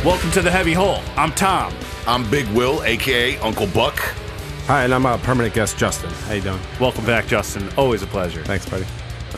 Hey, welcome to the Heavy Hole. I'm Tom. I'm Big Will, aka Uncle Buck. Hi, and I'm a permanent guest, Justin. How you doing? Welcome back, Justin. Always a pleasure. Thanks, buddy.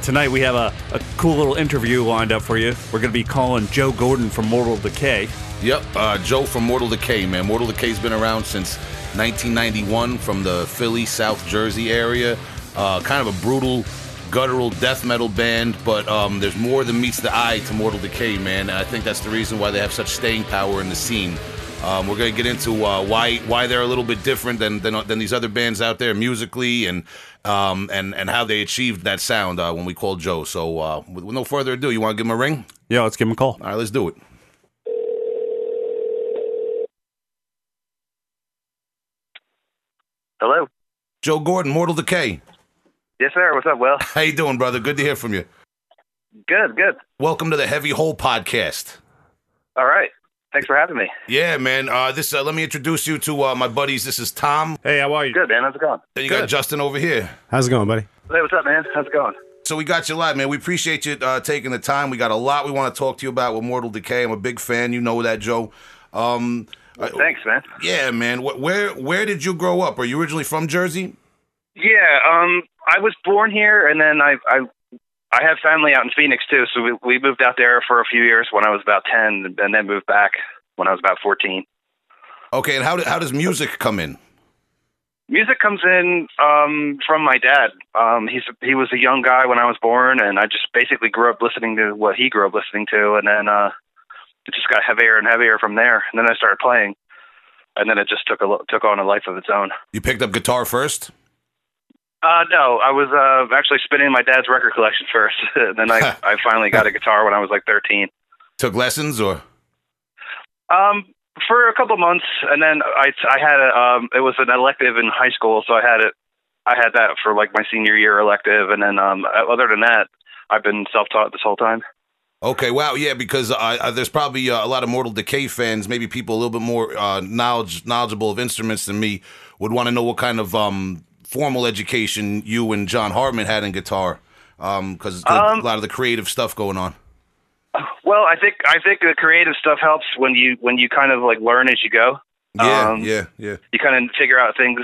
Tonight we have a, a cool little interview lined up for you. We're going to be calling Joe Gordon from Mortal Decay. Yep, uh, Joe from Mortal Decay, man. Mortal Decay's been around since 1991 from the Philly, South Jersey area. Uh, kind of a brutal, guttural death metal band, but um, there's more than meets the eye to Mortal Decay, man. And I think that's the reason why they have such staying power in the scene. Um, we're going to get into uh, why why they're a little bit different than, than than these other bands out there musically, and um, and and how they achieved that sound uh, when we called Joe. So uh, with, with no further ado, you want to give him a ring? Yeah, let's give him a call. All right, let's do it. Hello. Joe Gordon, Mortal Decay. Yes, sir. What's up, Will? How you doing, brother? Good to hear from you. Good, good. Welcome to the Heavy Hole Podcast. All right. Thanks for having me. Yeah, man. Uh, this uh, let me introduce you to uh, my buddies. This is Tom. Hey, how are you? Good, man. How's it going? And you got Justin over here. How's it going, buddy? Hey, what's up, man? How's it going? So we got you live, man. We appreciate you uh, taking the time. We got a lot we want to talk to you about with Mortal Decay. I'm a big fan. You know that, Joe. Um, uh, Thanks, man. yeah, man. Where where did you grow up? Are you originally from Jersey? Yeah, um, I was born here, and then I, I, I have family out in Phoenix too. So we we moved out there for a few years when I was about ten, and then moved back when I was about fourteen. Okay, and how how does music come in? Music comes in um, from my dad. Um, he's he was a young guy when I was born, and I just basically grew up listening to what he grew up listening to, and then uh, it just got heavier and heavier from there. And then I started playing, and then it just took a took on a life of its own. You picked up guitar first. Uh, no, I was uh, actually spinning my dad's record collection first. then I, I finally got a guitar when I was like 13. Took lessons, or Um, for a couple months, and then I, I had a, um, it was an elective in high school, so I had it, I had that for like my senior year elective, and then um, other than that, I've been self-taught this whole time. Okay, wow, yeah, because uh, there's probably uh, a lot of Mortal Decay fans, maybe people a little bit more uh, knowledge knowledgeable of instruments than me, would want to know what kind of um, formal education you and John Hartman had in guitar, because Um, a lot of the creative stuff going on. Well, I think I think the creative stuff helps when you when you kind of like learn as you go. Yeah, um, yeah, yeah. You kind of figure out things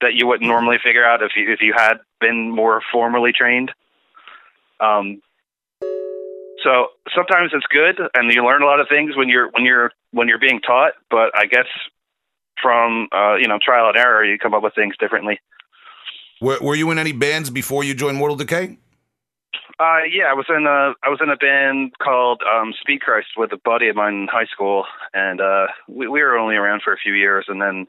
that you wouldn't normally figure out if you if you had been more formally trained. Um, so sometimes it's good, and you learn a lot of things when you're when you're when you're being taught. But I guess from uh, you know trial and error, you come up with things differently. Were, were you in any bands before you joined Mortal Decay? Uh, yeah, I was in a I was in a band called um, Speed Christ with a buddy of mine in high school, and uh, we, we were only around for a few years, and then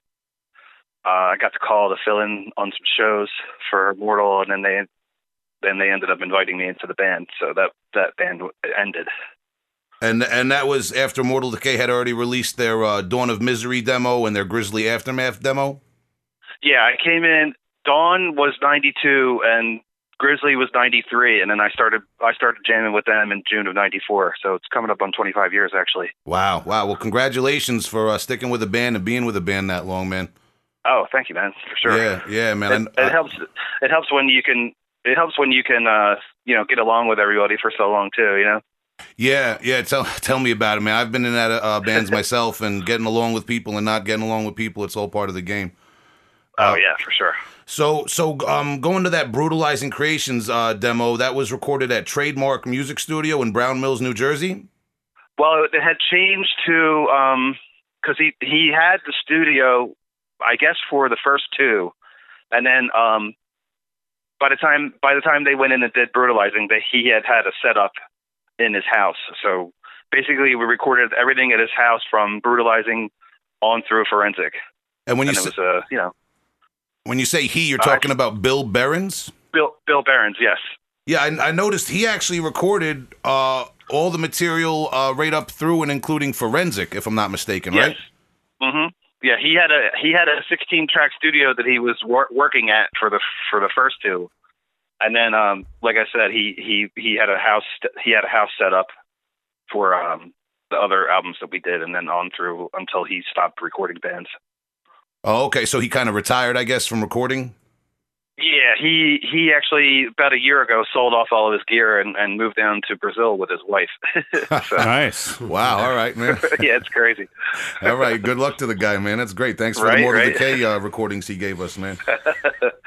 uh, I got the call to fill in on some shows for Mortal, and then they then they ended up inviting me into the band, so that that band ended. And and that was after Mortal Decay had already released their uh, Dawn of Misery demo and their Grizzly Aftermath demo. Yeah, I came in. Dawn was '92, and Grizzly was '93, and then I started I started jamming with them in June of '94. So it's coming up on 25 years actually. Wow, wow. Well, congratulations for uh, sticking with a band and being with a band that long, man. Oh, thank you, man, for sure. Yeah, yeah, man. it, I- it helps. It helps when you can. It helps when you can, uh, you know, get along with everybody for so long too. You know. Yeah, yeah. Tell tell me about it, man. I've been in that uh, bands myself, and getting along with people and not getting along with people. It's all part of the game. Oh yeah, for sure. So so um, going to that brutalizing creations uh, demo that was recorded at Trademark Music Studio in Browns Mills, New Jersey. Well, it had changed to because he he had the studio, I guess, for the first two, and then um, by the time by the time they went in and did brutalizing, that he had had a setup in his house. So basically, we recorded everything at his house from brutalizing on through forensic, And when you and it was a you know when you say he, you're Uh, talking about Bill Behrens. Bill Bill Barons, yes. Yeah, I, I noticed he actually recorded uh, all the material uh, right up through and including forensic, if I'm not mistaken, right? Yes. hmm Yeah, he had a he had a 16 track studio that he was wor- working at for the for the first two, and then um like I said, he he he had a house he had a house set up for um the other albums that we did, and then on through until he stopped recording bands. Oh, okay. So he kind of retired, I guess, from recording. Yeah, he he actually about a year ago sold off all of his gear and, and moved down to Brazil with his wife. so, Nice. Wow. All right, man. yeah, it's crazy. All right. Good luck to the guy, man. That's great. Thanks for the Right, Mortal right. Decay uh, recordings he gave us, man.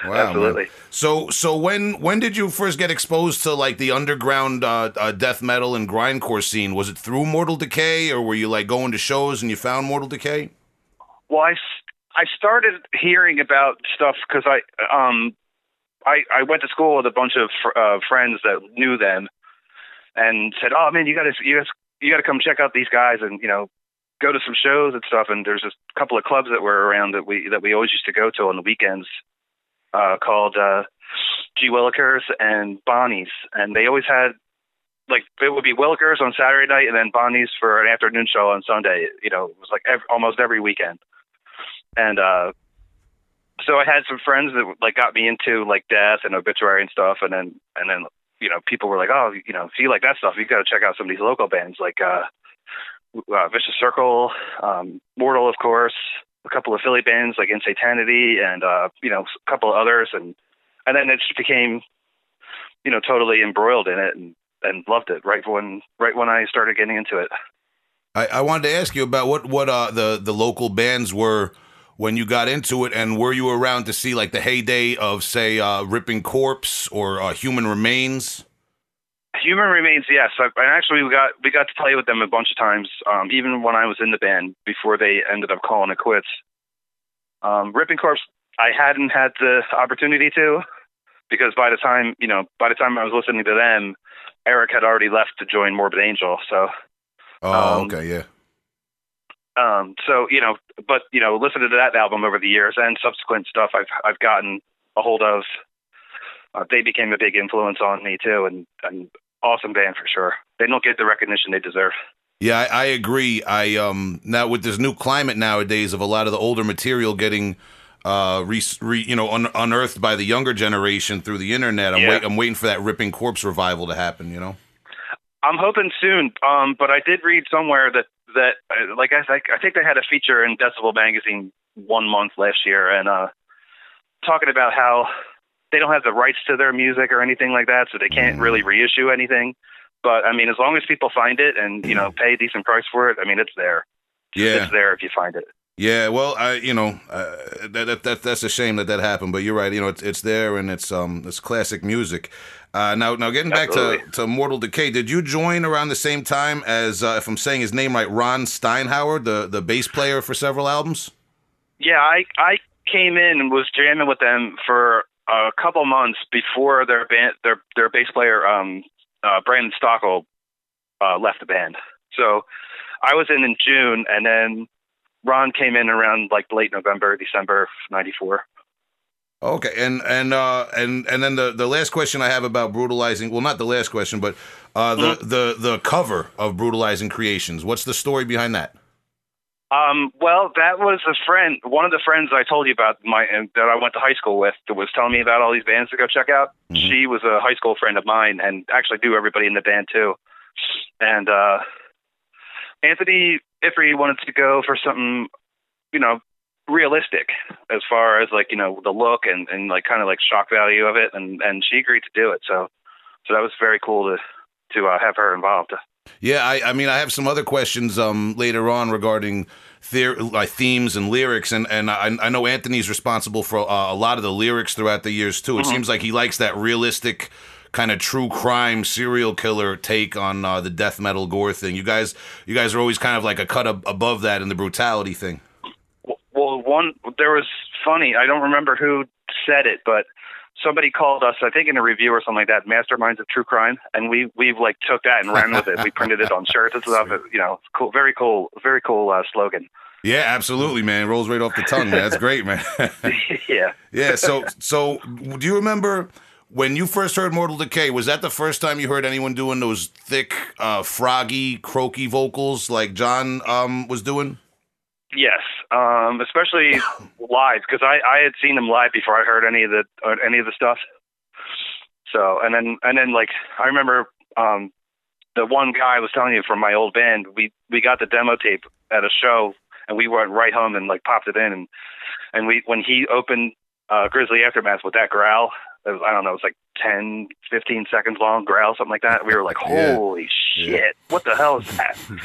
Wow. Absolutely. man. So, so when when did you first get exposed to like the underground uh, uh, death metal and grindcore scene? Was it through Mortal Decay, or were you like going to shows and you found Mortal Decay? Well, I, s- I started hearing about stuff because I um I I went to school with a bunch of fr- uh, friends that knew them, and said, "Oh man, you got to you got you got to come check out these guys and you know go to some shows and stuff." And there's a couple of clubs that were around that we that we always used to go to on the weekends, uh, called uh, G Willikers and Bonnie's, and they always had. Like it would be Willikers on Saturday night, and then Bonnie's for an afternoon show on Sunday. You know, it was like ev almost every weekend and uh so I had some friends that like got me into like death and obituary and stuff, and then and then you know people were like, oh, you know, if you like that stuff, you got to check out some of these local bands like uh, uh Vicious Circle, um, Mortal, of course, a couple of Philly bands like Insanity, and uh, you know a couple of others, and and then it just became you know totally embroiled in it and and loved it right when right when I started getting into it. I, I wanted to ask you about what what uh, the the local bands were when you got into it, and were you around to see like the heyday of say uh, Ripping Corpse or uh, Human Remains? Human Remains, yes. I, and actually, we got we got to play with them a bunch of times, um, even when I was in the band before they ended up calling it quits. Um, Ripping Corpse, I hadn't had the opportunity to, because by the time you know, by the time I was listening to them, Eric had already left to join Morbid Angel. So, Oh, Um, okay, yeah. Um, so you know, but you know, listening to that album over the years and subsequent stuff I've I've gotten a hold of, uh, they became a big influence on me too, and an awesome band for sure. They don't get the recognition they deserve. Yeah, I, I agree. I um now with this new climate nowadays of a lot of the older material getting uh re, re, you know un, unearthed by the younger generation through the internet. I'm Yeah. wait, I'm waiting for that Ripping Corpse revival to happen. You know. I'm hoping soon. Um, but I did read somewhere that that uh, like I think I think they had a feature in Decibel magazine one month last year, and uh, talking about how they don't have the rights to their music or anything like that, so they can't really reissue anything. But I mean, as long as people find it and you know pay a decent price for it, I mean, it's there. Yeah. It's there if you find it. Yeah, well, I you know uh, that, that that that's a shame that that happened, but you're right. You know, it's it's there and it's um it's classic music. Uh, now now getting back to, to Mortal Decay, did you join around the same time as uh, if I'm saying his name right, Ron Steinhauer, the the bass player for several albums? Yeah, I I came in and was jamming with them for a couple months before their band their their bass player um uh Brandon Stockel uh left the band. So I was in in June and then Ron came in around like late November, December 94. Okay, and and uh, and and then the the last question I have about brutalizing. Well, not the last question, but uh, the the the cover of brutalizing creations. What's the story behind that? Um, well, that was a friend, one of the friends I told you about, my and that I went to high school with, that was telling me about all these bands to go check out. She was a high school friend of mine, and actually knew everybody in the band too. And uh, Anthony Ifrey wanted to go for something, you know, realistic as far as like you know the look and and like kind of like shock value of it, and and she agreed to do it. So, so that was very cool to to uh, have her involved. Yeah, I, I mean, I have some other questions um, later on regarding theor- like themes and lyrics, and and I, I know Anthony's responsible for uh, a lot of the lyrics throughout the years too. It seems like he likes that realistic kind of true crime serial killer take on uh, the death metal gore thing. You guys, you guys are always kind of like a cut ab- above that in the brutality thing. Well, one there was funny. I don't remember who said it, but somebody called us. I think in a review or something like that. Masterminds of True Crime, and we we like took that and ran with it. We printed it on shirts and stuff. You know, cool, very cool, very cool uh, slogan. Yeah, absolutely, man. It rolls right off the tongue, man. That's great, man. yeah. yeah. So, so do you remember when you first heard Mortal Decay? Was that the first time you heard anyone doing those thick, uh, froggy, croaky vocals like John um, was doing? Yes, um, especially live because I, I had seen them live before I heard any of the uh, any of the stuff. So and then and then like I remember um, the one guy I was telling you from my old band. We we got the demo tape at a show and we went right home and like popped it in and and we when he opened uh, Grizzly Aftermath with that growl. It was, I don't know, it was like 10, 15 seconds long growl, something like that. We were like, holy Yeah. shit, what the hell is that?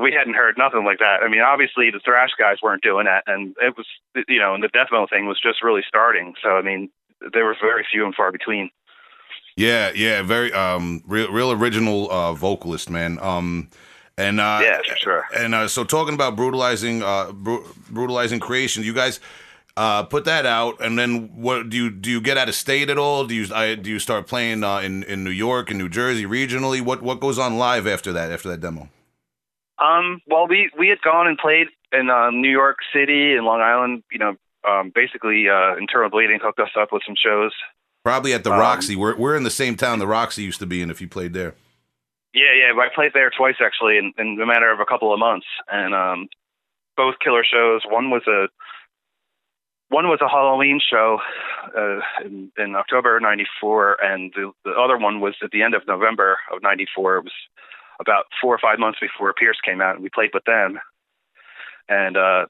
we hadn't heard nothing like that. I mean, obviously the thrash guys weren't doing that, and it was, you know, and the death metal thing was just really starting. So I mean, there were very few and far between. Yeah, yeah, very um real real original uh vocalist, man. Um and uh Yeah, for sure. And uh, so talking about brutalizing uh bru- brutalizing creation, you guys uh put that out and then what do you do you get out of state at all? Do you I, do you start playing uh, in in New York and New Jersey regionally? What what goes on live after that after that demo? Um, well, we we had gone and played in um, New York City and Long Island. You know, um, basically, uh, Internal Bleeding hooked us up with some shows. Probably at the Um, Roxy. We're we're in the same town the Roxy used to be in if you played there. Yeah, yeah. I played there twice actually, in, in a matter of a couple of months, and um, both killer shows. One was a one was a Halloween show uh, in, in October '94, and the, the other one was at the end of November of '94. It was about four or five months before Pierced came out, and we played with them. And uh,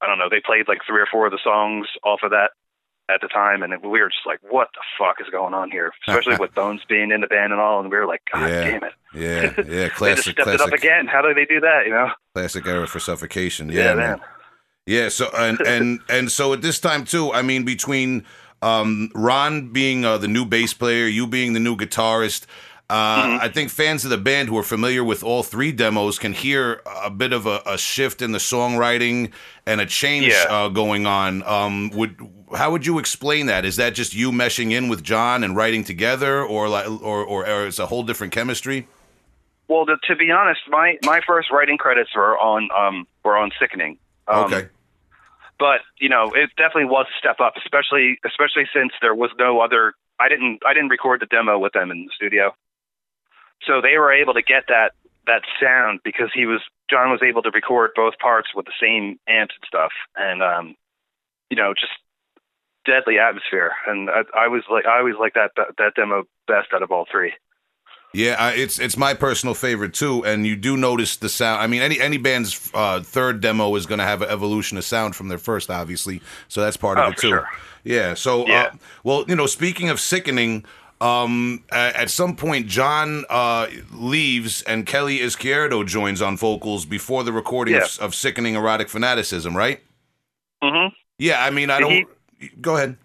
I don't know, they played like three or four of the songs off of that at the time, and we were just like, "What the fuck is going on here?" Especially with Bones being in the band and all, and we were like, "God Yeah. damn it!" Yeah, yeah, classic. they just classic stepped it up again. How do they do that? You know? classic era for suffocation. Yeah, Yeah, man. man. Yeah, so and and and so at this time too, I mean, between um, Ron being uh, the new bass player, you being the new guitarist, uh, Mm-hmm. I think fans of the band who are familiar with all three demos can hear a bit of a, a shift in the songwriting and a change Yeah. uh, going on. Um, would how would you explain that? Is that just you meshing in with John and writing together, or like, or or, or it's a whole different chemistry? Well, to, to be honest, my my first writing credits were on um were on Sickening. Um, okay, but you know it definitely was a step up especially especially since there was no other i didn't i didn't record the demo with them in the studio. So they were able to get that that sound because he was john was able to record both parts with the same amps and stuff. And um you know just deadly atmosphere. And i, I was like i always like that, that that demo best out of all three Yeah, I, it's it's my personal favorite too, and you do notice the sound. I mean, any any band's uh, third demo is going to have an evolution of sound from their first, obviously. So that's part Oh, of it too. sure. Yeah. So, Yeah. Uh, well, you know, speaking of sickening, um, at, at some point, John uh, leaves and Kelly Izquierdo joins on vocals before the recording of, of sickening erotic fanaticism, right? mm-hmm Yeah. I mean, I Did don't. Go ahead.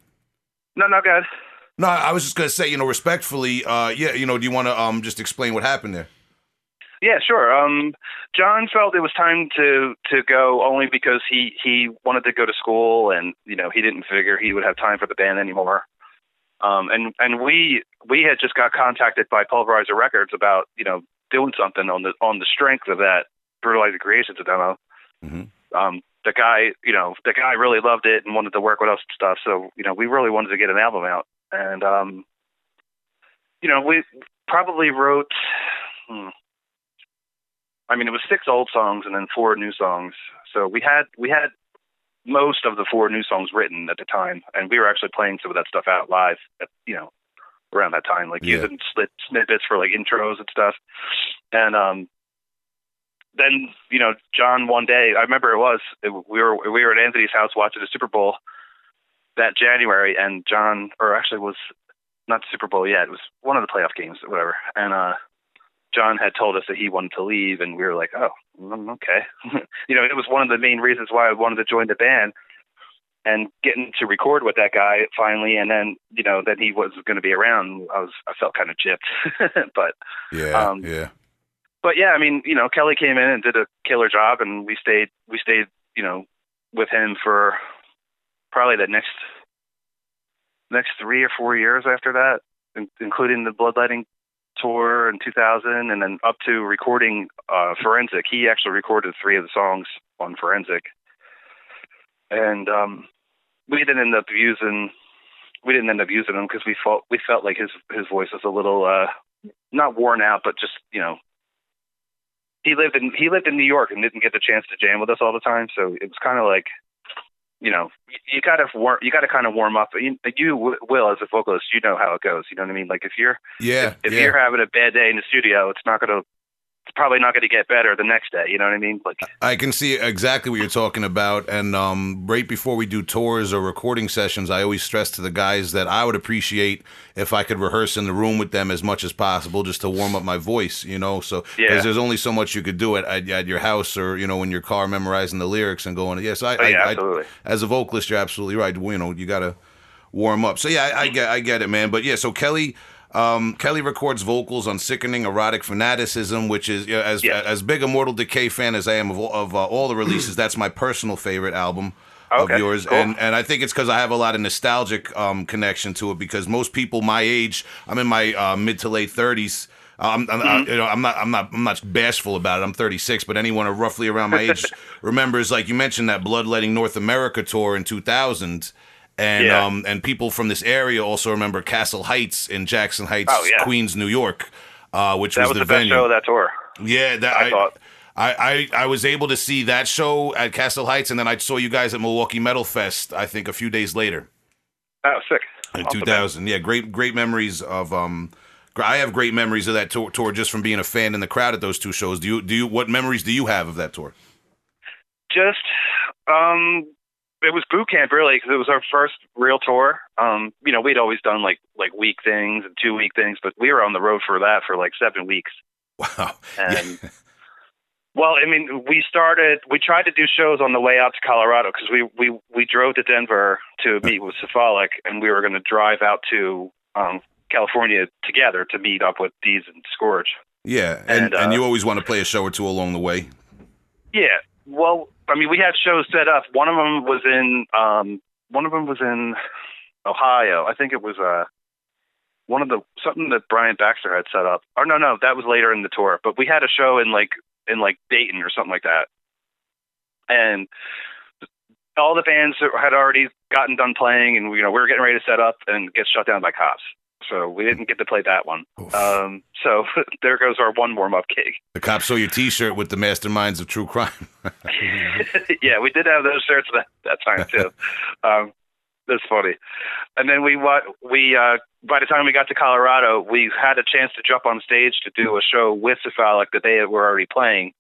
no no good No, I was just gonna say, you know, respectfully, uh, yeah, you know, do you want to um just explain what happened there? Yeah, sure. Um, John felt it was time to to go only because he he wanted to go to school, and you know he didn't figure he would have time for the band anymore. Um, and and we we had just got contacted by Pulverizer Records about you know doing something on the on the strength of that Brutalizing Creations demo. Mhm. Um, the guy, you know, the guy really loved it and wanted to work with us and stuff. So you know, we really wanted to get an album out, and um, you know, we probably wrote. Hmm, I mean, it was six old songs and then four new songs. So we had we had most of the four new songs written at the time, and we were actually playing some of that stuff out live. At, you know, around that time, like Yeah. using slit snippets for like intros and stuff. And um, then you know, John one day, I remember it was it, we were we were at Anthony's house watching the Super Bowl that January, and John, or actually was not the Super Bowl yet. It was one of the playoff games, or whatever. And uh, John had told us that he wanted to leave, and we were like, oh, mm, okay. you know, it was one of the main reasons why I wanted to join the band and getting to record with that guy finally. And then, you know, that he was going to be around. I was, I felt kind of gypped, but, Yeah, Um, yeah, but yeah, I mean, you know, Kelly came in and did a killer job, and we stayed, we stayed, you know, with him for probably the next, next three or four years after that, in- including the Bloodletting tour in 2000, and then up to recording uh, Forensic. He actually recorded three of the songs on Forensic, and um, we didn't end up using, we didn't end up using him because we felt we felt like his his voice was a little uh, not worn out, but just you know he lived in he lived in New York and didn't get the chance to jam with us all the time. So it was kind of like, you know, you, you got to warm, you got to kind of warm up. You, you will as a vocalist, you know how it goes. You know what I mean? Like if you're yeah, if yeah. you're having a bad day in the studio, it's not gonna it's probably not going to get better the next day. You know what I mean? Like, I can see exactly what you're talking about. And um, right before we do tours or recording sessions, I always stress to the guys that I would appreciate if I could rehearse in the room with them as much as possible just to warm up my voice, you know? So, Yeah. there's only so much you could do at, at, at your house or, you know, in your car memorizing the lyrics and going, yes, I, Oh, yeah, I, absolutely. I, as a vocalist, you're absolutely right. You know, you got to warm up. So, yeah, I, I, get, I get it, man. But yeah, so Kelly. Um, Kelly records vocals on "Sickening Erotic Fanaticism," which is you know, as as big a Mortal Decay fan as I am of all, of uh, all the releases. that's my personal favorite album Okay, of yours, cool. and and I think it's because I have a lot of nostalgic um, connection to it. Because most people my age, I'm in my uh, mid to late thirties. I'm, I'm, Mm-hmm. I, you know, I'm not, I'm not, I'm not bashful about it. I'm 36, but anyone roughly around my age remembers, like you mentioned, that Bloodletting North America tour in 2000, and Yeah. um, and people from this area also remember Castle Heights in Jackson Heights, Oh, yeah. Queens, New York, uh, which was, was the, the best venue. show of that tour. Yeah, that I I, thought. I, I I was able to see that show at Castle Heights, and then I saw you guys at Milwaukee Metal Fest. I think a few days later Oh, sick. in Awesome, 2000. Yeah, great great memories of um. I have great memories of that tour, tour just from being a fan in the crowd at those two shows. Do you do you what memories do you have of that tour? just um it was boot camp really because it was our first real tour um you know we'd always done like like week things and two week things but we were on the road for that for like seven weeks Wow. and well i mean we started we tried to do shows on the way out to colorado because we we we drove to denver to meet with cephalic and we were going to drive out to um california together to meet up with Deeds and scourge Yeah, and And, and uh, you always want to play a show or two along the way. Yeah. Well, I mean, we had shows set up. One of them was in um one of them was in Ohio. I think it was uh one of the something that Brian Baxter had set up. Or no, no, that was later in the tour. But we had a show in like in like Dayton or something like that. And all the bands had already gotten done playing, and you know we were getting ready to set up and get shut down by cops. So we didn't get to play that one. Um, so there goes our one warm up gig. The cops saw your T-shirt with the Masterminds of True Crime. yeah, we did have those shirts that that time too. um, that's funny. And then we we uh, by the time we got to Colorado, we had a chance to jump on stage to do a show with Cephalic that they were already playing.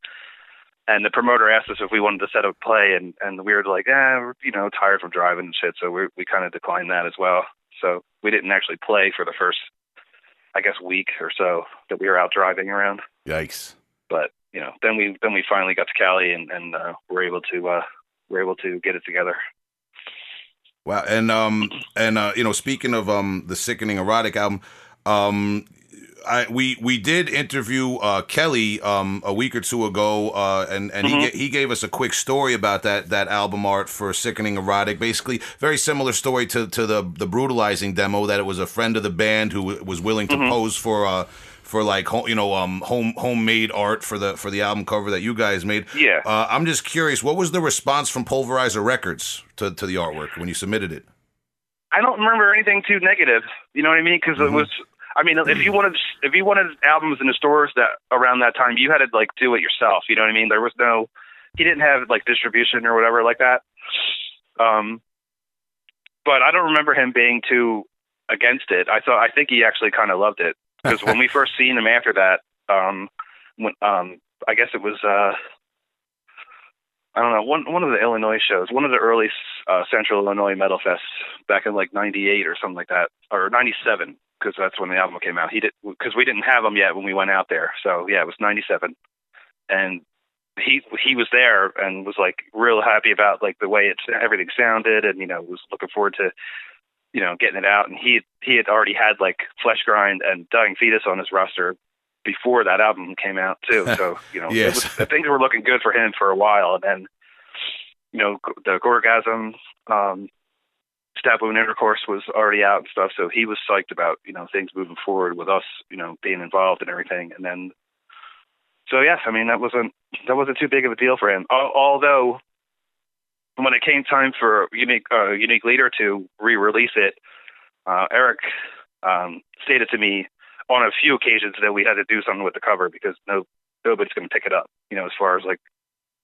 And the promoter asked us if we wanted to set up a play, and and we were like, eh, we're, you know, tired from driving and shit, so we we kind of declined that as well. So we didn't actually play for the first, I guess, week or so that we were out driving around Yikes. but you know, then we then we finally got to Cali and and uh, were able to uh, we were able to get it together. Wow, and um, and uh, you know, speaking of um, the sickening erotic album, um, I we we did interview uh Kelly um a week or two ago, uh, and and he Mhm. ga- he gave us a quick story about that that album art for sickening erotic. Basically, very similar story to to the the brutalizing demo that it was a friend of the band who w- was willing to pose for uh for like you know um home homemade art for the for the album cover that you guys made. Yeah. Uh, I'm just curious, what was the response from Pulverizer Records to to the artwork when you submitted it? I don't remember anything too negative. You know what I mean? Because Mhm. it was. I mean, if you wanted if you wanted albums in the stores that around that time, you had to like do it yourself. You know what I mean? There was no. He didn't have like distribution or whatever like that. Um, but I don't remember him being too against it. I thought I think he actually kind of loved it because when we first seen him after that, um, when um, I guess it was uh, I don't know one one of the Illinois shows, one of the early uh, Central Illinois Metal Fests back in like '98 or something like that, or '97 because that's when the album came out. He did because we didn't have him yet when we went out there. So yeah, it was '97, and he he was there and was like real happy about like the way it everything sounded, and you know was looking forward to you know getting it out. And he he had already had like Fleshgrind and Dying Fetus on his roster before that album came out too. So you know Yes. was, things were looking good for him for a while, and then you know the Gorgasm. Um, Stab Wound Intercourse was already out and stuff, so he was psyched about you know things moving forward with us, you know, being involved and everything. And then, so yeah, I mean that wasn't that wasn't too big of a deal for him. Although, when it came time for unique uh, unique leader to re-release it, uh, Eric um, stated to me on a few occasions that we had to do something with the cover because no nobody's going to pick it up. You know, as far as like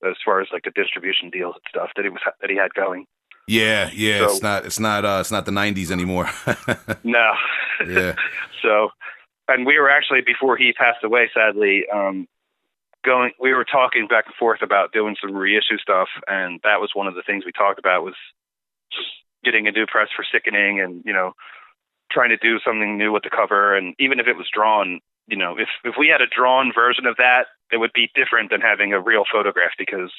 as far as like the distribution deals and stuff that he was that he had going. Yeah, yeah, So- it's not it's not uh it's not the 90s anymore. No. Yeah. so, and we were actually before he passed away. Sadly, um, going. We were talking back and forth about doing some reissue stuff, and that was one of the things we talked about was getting a new press for Sickening, and you know, trying to do something new with the cover. And even if it was drawn, you know, if if we had a drawn version of that, it would be different than having a real photograph because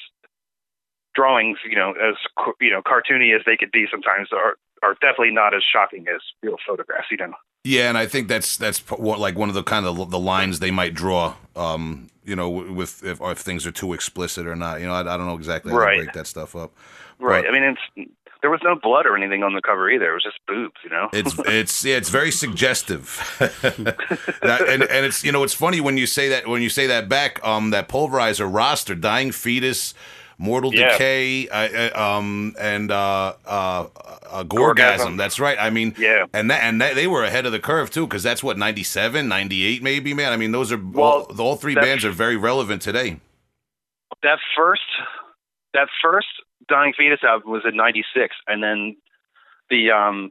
drawings, you know, as you know, cartoony as they could be sometimes are are definitely not as shocking as real photographs. You know. Yeah, and I think that's that's what like one of the kind of the lines they might draw. Um, you know, with if, or if things are too explicit or not. You know, I, I don't know exactly how Right. to break that stuff up. Right. But- I mean, it's there was no blood or anything on the cover either. It was just boobs. You know. It's it's yeah, it's very suggestive. that, and and it's you know it's funny when you say that when you say that back um that pulverizer roster dying fetus mortal Yeah. decay uh, um and uh uh, uh gorgasm. Gorgasm. that's right i mean Yeah. and that and that, they were ahead of the curve too because that's what 97 98 maybe man i mean those are Well, all, all three bands are very relevant today that first that first dying fetus album was in 96 and then the um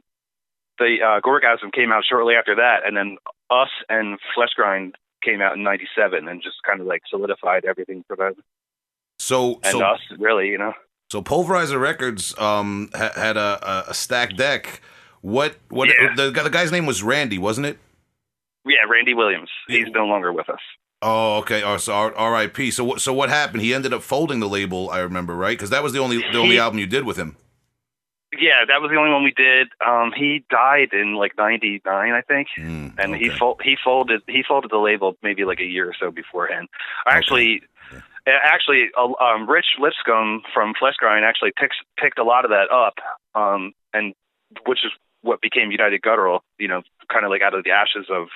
the uh gorgasm came out shortly after that and then us and Fleshgrind came out in 97 and just kind of like solidified everything for them so and so us really you know So Pulverizer Records um, ha- had a, a, stacked deck. What what Yeah. the, the guy's name was Randy, wasn't it? yeah randy williams he's no longer with us Oh, okay. Oh, so R- R.I.P. So what so what happened? He ended up folding the label. I remember right because that was the only the only He- album you did with him. Yeah that was the only one we did um he died in like 99 i think Mm, and he okay. fol- he folded he folded the label maybe like a year or so beforehand. Actually, uh, actually, uh, um, Rich Lipscomb from Fleshgrind actually picked picked a lot of that up, um, and which is what became United Guttural. You know, kind of like out of the ashes of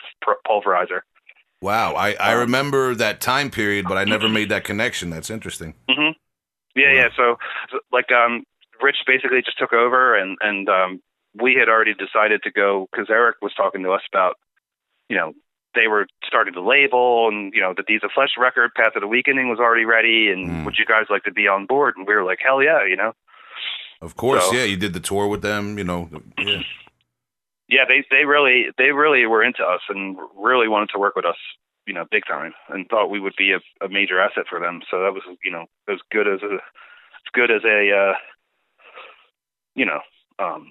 Pulverizer. Wow, I, I Um, remember that time period, but I never made that connection. That's interesting. hmm Yeah, Wow. yeah. So, so, like, um, Rich basically just took over, and and um, we had already decided to go because Eric was talking to us about, you know, they were starting the label, and you know, the Deeds of Flesh record, Path of the Weakening, was already ready, and Mm. would you guys like to be on board? And we were like, hell yeah, you know. Of course, So- yeah. You did the tour with them. You know, yeah. Yeah, they they really they really were into us and really wanted to work with us, you know, big time, and thought we would be a, a major asset for them. So that was, you know, as good as a as good as a uh, you know, um,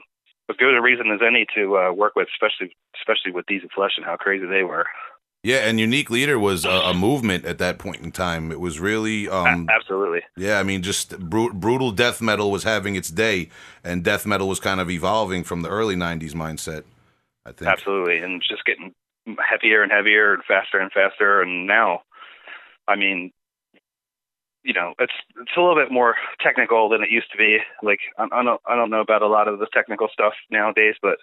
as good a reason as any to uh, work with, especially especially with of Flesh and how crazy they were. yeah. And Unique Leader was a, a movement at that point in time. It was really um, absolutely. Yeah, I mean, just bru- brutal death metal was having its day, and death metal was kind of evolving from the early '90s mindset. I think. Absolutely, and just getting heavier and heavier and faster and faster. And now, I mean, you know, it's it's a little bit more technical than it used to be. Like I, I don't I don't know about a lot of the technical stuff nowadays, but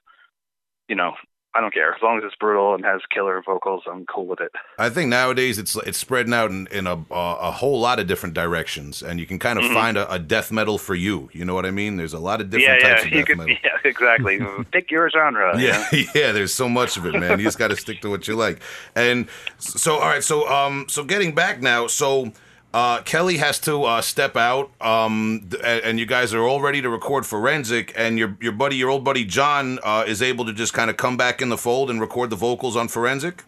you know, I don't care as long as it's brutal and has killer vocals. I'm cool with it. I think nowadays it's it's spreading out in, in a a whole lot of different directions, and you can kind of Mhm. find a, a death metal for you. You know what I mean? There's a lot of different yeah, types yeah, of you death could, metal. yeah, exactly. Pick your genre. you know? Yeah, yeah. There's so much of it, man. You just got to stick to what you like. And so, all right. So, um, so getting back now. So, uh, Kelly has to uh, step out. Um, th- and, and you guys are all ready to record Forensic. And your your buddy, your old buddy John, uh, is able to just kind of come back in the fold and record the vocals on Forensic.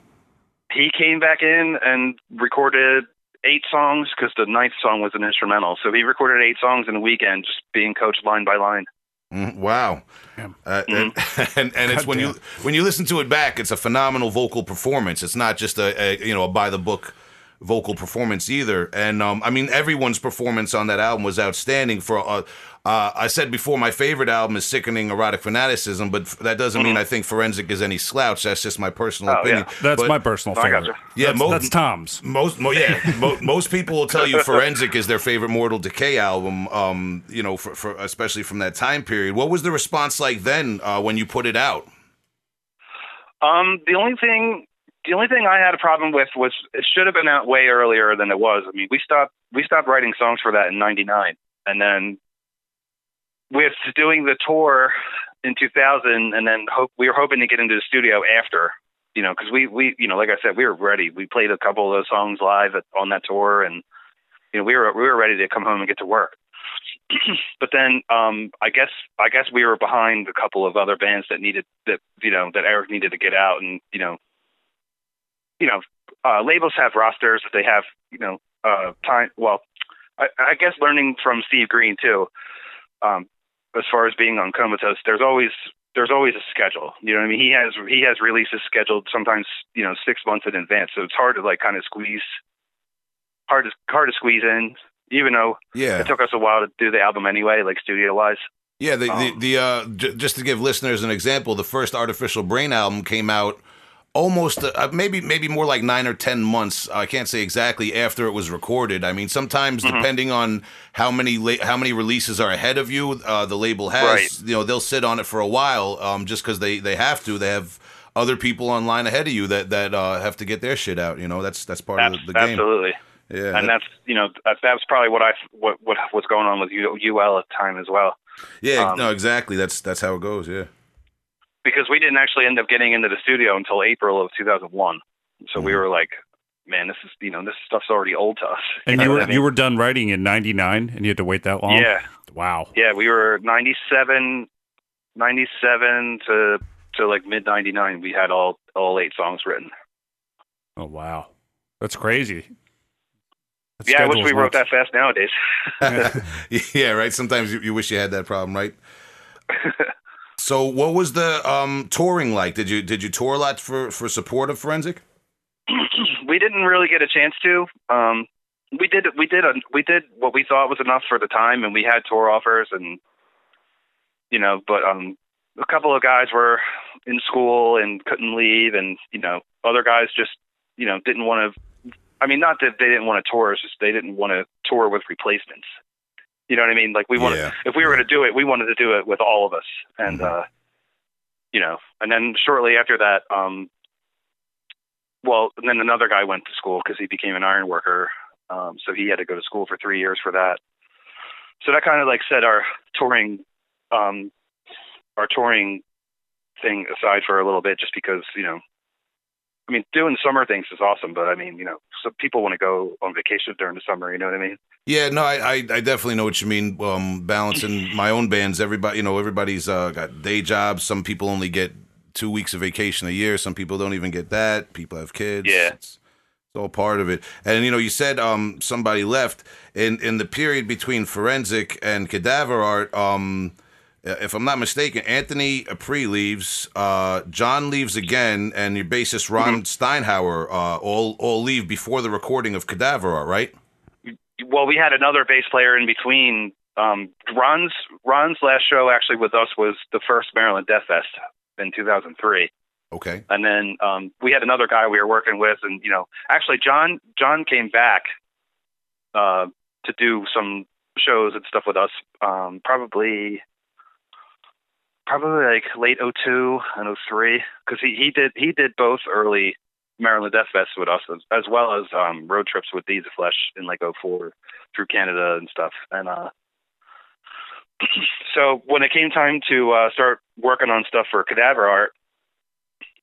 he came back in and recorded eight songs because the ninth song was an instrumental. So he recorded eight songs in a weekend, just being coached line by line. Mm, wow. Damn. Uh, and, and and it's when you when you listen to it back, it's a phenomenal vocal performance. It's not just a, a you know a by the book vocal performance either. And um, I mean, everyone's performance on that album was outstanding. For uh, uh, I said before, my favorite album is "Sickening Erotic Fanaticism," but f- that doesn't mean I think "Forensic" is any slouch. That's just my personal Mm-hmm. Oh, opinion. yeah. That's But my personal I favorite. gotcha. Yeah, that's, mo- that's Tom's. most, mo- yeah, mo- most people will tell you "Forensic" is their favorite Mortal Decay album. Um, you know, for, for especially from that time period. What was the response like then uh, when you put it out? Um, the only thing, the only thing I had a problem with was it should have been out way earlier than it was. I mean, we stopped we stopped writing songs for that in '99, and then with doing the tour in 2000, and then hope we were hoping to get into the studio after. You know, because we we you know, like I said, we were ready. We played a couple of those songs live at, on that tour, and you know, we were we were ready to come home and get to work. but then um I guess I guess we were behind a couple of other bands that needed that you know that Eric needed to get out and you know you know uh labels have rosters that they have you know uh, time. Well, I, I guess learning from Steve Green too. Um, as far as being on Comatose, there's always there's always a schedule. You know what I mean? He has he has releases scheduled sometimes you know six months in advance, so it's hard to like kind of squeeze hard to hard to squeeze in. Even though Yeah. it took us a while to do the album anyway, like studio wise. Yeah, the the, Um, the uh, j- just to give listeners an example, the first Artificial Brain album came out almost uh, maybe maybe more like nine or ten months. I can't say exactly after it was recorded. I mean, sometimes Mm-hmm. depending on how many la- how many releases are ahead of you, uh, the label has Right. you know they'll sit on it for a while, um, just because they they have to. They have other people online ahead of you that that uh, have to get their shit out. You know, that's that's part of Abs- the, the game. absolutely. Yeah, and that's you know that, that's probably what I what what was going on with UL at the time as well yeah, um, no, exactly. That's that's how it goes. Yeah. Because we didn't actually end up getting into the studio until April of 2001. So we Mhm. were like, man, this is you know this stuff's already old to us. And know you what were I mean? you were done writing in '99, and you had to wait that long. yeah Wow. yeah we were 97 97 to to like mid 99 we had all all eight songs written. Oh wow. That's crazy. That yeah, I wish schedule's we wrote that fast nowadays. yeah, right. Sometimes you, you wish you had that problem, right? so, what was the um, touring like? Did you did you tour a lot for for support of Forensic? we didn't really get a chance to. Um, we did we did a, we did what we thought was enough for the time, and we had tour offers, and you know, but um, a couple of guys were in school and couldn't leave, and you know, other guys just you know didn't want to. I mean, not that they didn't want to tour; it's just they didn't want to tour with replacements. You know what I mean? Like we wanted, Yeah. if we were going to do it, we wanted to do it with all of us, and Mhm. uh, you know, and then shortly after that, um, well, and then another guy went to school because he became an iron worker. Um, so he had to go to school for three years for that. So that kind of like set our touring, um, our touring thing aside for a little bit, just because you know, I mean, doing summer things is awesome, but I mean, you know, so people want to go on vacation during the summer. You know what I mean? Yeah, no, I, I, I definitely know what you mean. Um, balancing my own bands, everybody, you know, everybody's uh, got day jobs. Some people only get two weeks of vacation a year. Some people don't even get that. People have kids. Yeah. It's, it's all part of it. And you know, you said um, somebody left in in the period between Forensic and Cadaver Art. Um, if I'm not mistaken, Anthony Apri leaves, uh, John leaves again, and your bassist Ron Steinhauer uh, all all leave before the recording of Cadaver right? well, we had another bass player in between. Um, Ron's Ron's last show actually with us was the first Maryland Death Fest in 2003, Okay. and then um, we had another guy we were working with, and you know, actually John John came back uh, to do some shows and stuff with us. Um, probably probably like late 02 and 03 because he, he did he did both early Maryland Death Fest with us as, well as um, road trips with of Flesh in like 04 through Canada and stuff. And uh, so when it came time to uh, start working on stuff for Cadaver Art,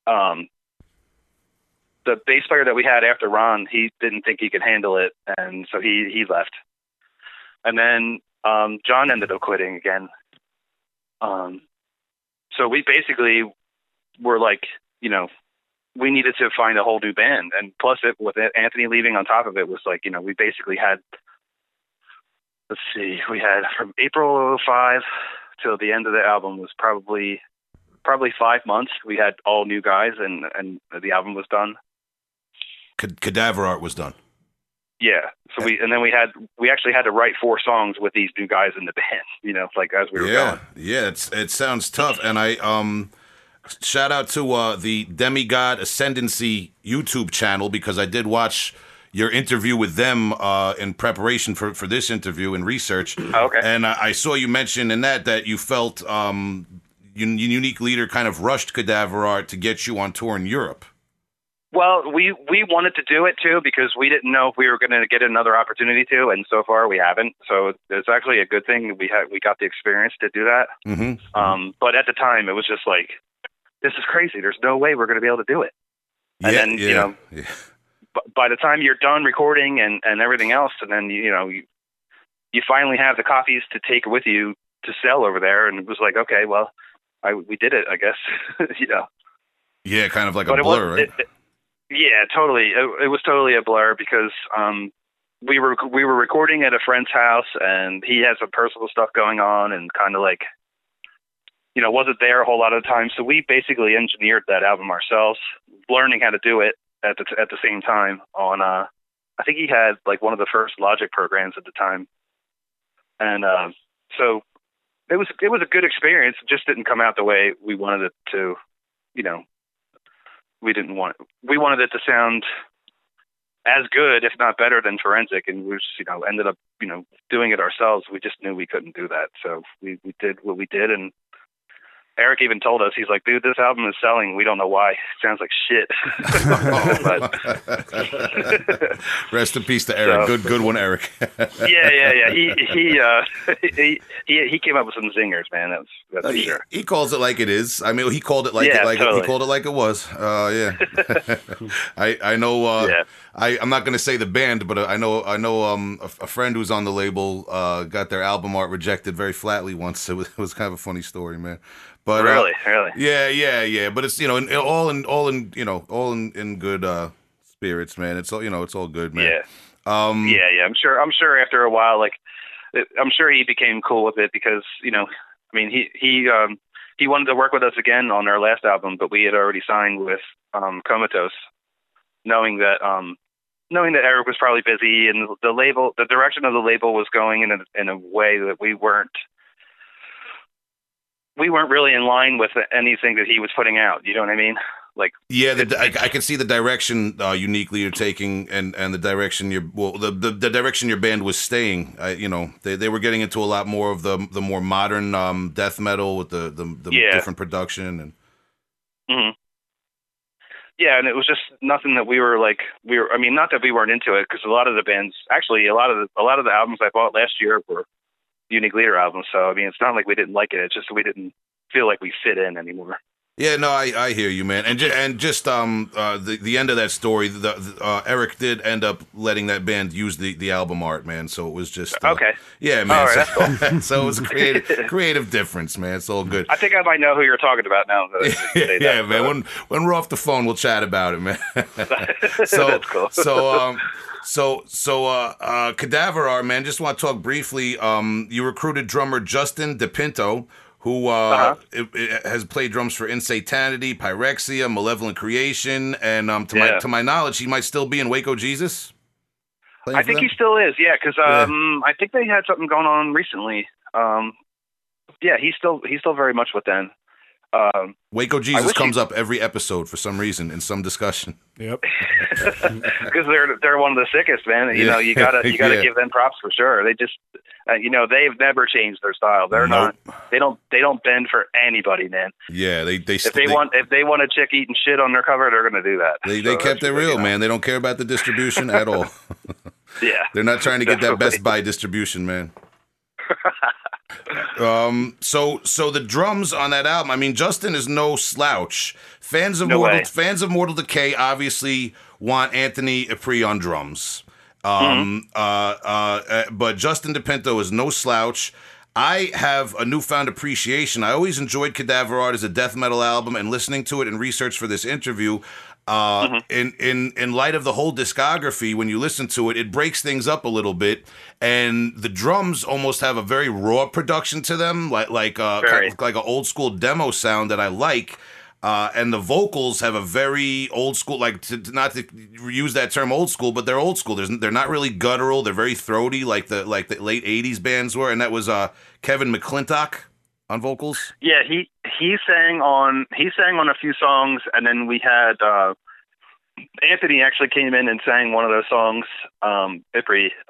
um, the bass player that we had after Ron, he didn't think he could handle it, and so he he left. And then um, John ended up quitting again. Um, so we basically were like, you know, we needed to find a whole new band, and plus it with Anthony leaving on top of it was like, you know, we basically had. Let's see, we had from April '05 till the end of the album was probably probably five months. We had all new guys, and and the album was done. Cadaver Art was done. Yeah. So we and then we had we actually had to write four songs with these new guys in the band. You know, like as we were yeah, going. yeah. It's it sounds tough, and I um shout out to uh, the Demigod Ascendancy YouTube channel because I did watch your interview with them uh, in preparation for, for this interview and research. Oh, okay. And I, I saw you mention in that that you felt um, Un- Unique Leader kind of rushed Cadaver Art to get you on tour in Europe. Well, we we wanted to do it too because we didn't know if we were going to get another opportunity to, and so far we haven't. So it's actually a good thing we had we got the experience to do that. Mm-hmm. Um, but at the time, it was just like, this is crazy. There's no way we're going to be able to do it. And yeah, then, yeah, you know, yeah. b- by the time you're done recording and, and everything else, and then you, know you, you finally have the copies to take with you to sell over there, and it was like, okay, well, I we did it, I guess, you know. yeah, kind of like but a blur, right? it, it- yeah, totally. It, it was totally a blur because um, we were we were recording at a friend's house, and he had some personal stuff going on, and kind of like, you know, wasn't there a whole lot of the time. So we basically engineered that album ourselves, learning how to do it at the at the same time. On uh, I think he had like one of the first Logic programs at the time, and uh, so it was it was a good experience. It just didn't come out the way we wanted it to. You know, we didn't want it. we wanted it to sound as good, if not better, than Forensic, and we just you know ended up you know doing it ourselves. We just knew we couldn't do that, so we we did what we did, and Eric even told us he's like, dude, this album is selling. We don't know why. It sounds like shit. Rest in peace to Eric. So- good, good one, Eric. yeah, yeah, yeah. He he uh he he he came up with some zingers, man. That's that's for he, sure. he calls it like it is. I mean, he called it like Yeah, it like he called it like it was. Uh, yeah. I I know. Uh, Yeah. I I'm not gonna say the band, but I know I know um a, a friend who's on the label uh got their album art rejected very flatly once. It was, it was kind of a funny story, man. But uh, Really, really. Yeah, yeah, yeah. But it's you know in, all in all in you know all in in good uh spirits, man. It's all you know it's all good, man. Yeah. Um. Yeah, yeah. I'm sure. I'm sure. After a while, like, it, I'm sure he became cool with it because you know, I mean, he he um he wanted to work with us again on our last album, but we had already signed with um Comatose, knowing that um knowing that Eric was probably busy and the label, the direction of the label was going in a in a way that we weren't. We weren't really in line with anything that he was putting out. You know what I mean? Like, Yeah, the, I, I can see the direction uh, uniquely you're taking, and, and the direction your well, the, the, the direction your band was staying. I, you know, they, they were getting into a lot more of the the more modern um, death metal with the the, the Yeah. different production and hmm Yeah, and it was just nothing that we were like we were. I mean, not that we weren't into it because a lot of the bands, actually, a lot of the, a lot of the albums I bought last year were unique leader albums. So I mean, it's not like we didn't like it. It's just we didn't feel like we fit in anymore. Yeah, no, I, I hear you, man, and ju- and just um uh, the the end of that story, the, the uh, Eric did end up letting that band use the, the album art, man. So it was just uh, Okay. yeah, man. Right, so, that's so it was a creative creative difference, man. It's all good. I think I might know who you're talking about now. yeah, that, man. so- When when we're off the phone, we'll chat about it, man. so That's cool. so um so so uh uh cadaver art man just want to talk briefly um you recruited drummer justin depinto who uh, Uh-huh. it- it has played drums for Insanity, Pyrexia, Malevolent Creation, and um, to my to my knowledge, he might still be in Waco Jesus. I think them? he still is. Yeah, because um, I think they had something going on recently. Um, yeah, he's still he's still very much with them. Um, Waco Jesus wish he- comes up every episode for some reason in some discussion. Yep. because they're they're one of the sickest, man. You Yeah. know, you gotta you gotta Yeah. give them props for sure. They just, uh, you know, they've never changed their style. They're Nope. not. They don't. They don't bend for anybody, man. Yeah, they they If they, want, if they want a chick eating shit on their cover, they're gonna do that. they, So they kept it what, you real, know. man. They don't care about the distribution at all. Yeah. They're not trying to get that Best Buy distribution, man. Um. So so the drums on that album. I mean, Justin is no slouch. Fans of No Mortal way. fans of Mortal Decay obviously want Anthony Apri on drums. Um. Mm-hmm. Uh. Uh. uh, But Justin DePinto is no slouch. I have a newfound appreciation. I always enjoyed Cadaver Art as a death metal album, and listening to it in research for this interview. Uh, Mm-hmm. in in in light of the whole discography, when you listen to it, it breaks things up a little bit, and the drums almost have a very raw production to them, like like uh, kind of like an old school demo sound that I like. Uh, and the vocals have a very old school, like to, to- not to use that term old school, but they're old school. There's, they're not really guttural. They're very throaty, like the like the late '80s bands were. And that was uh, Kevin McClintock on vocals. Yeah, he he sang on he sang on a few songs, and then we had uh, Anthony actually came in and sang one of those songs. Um.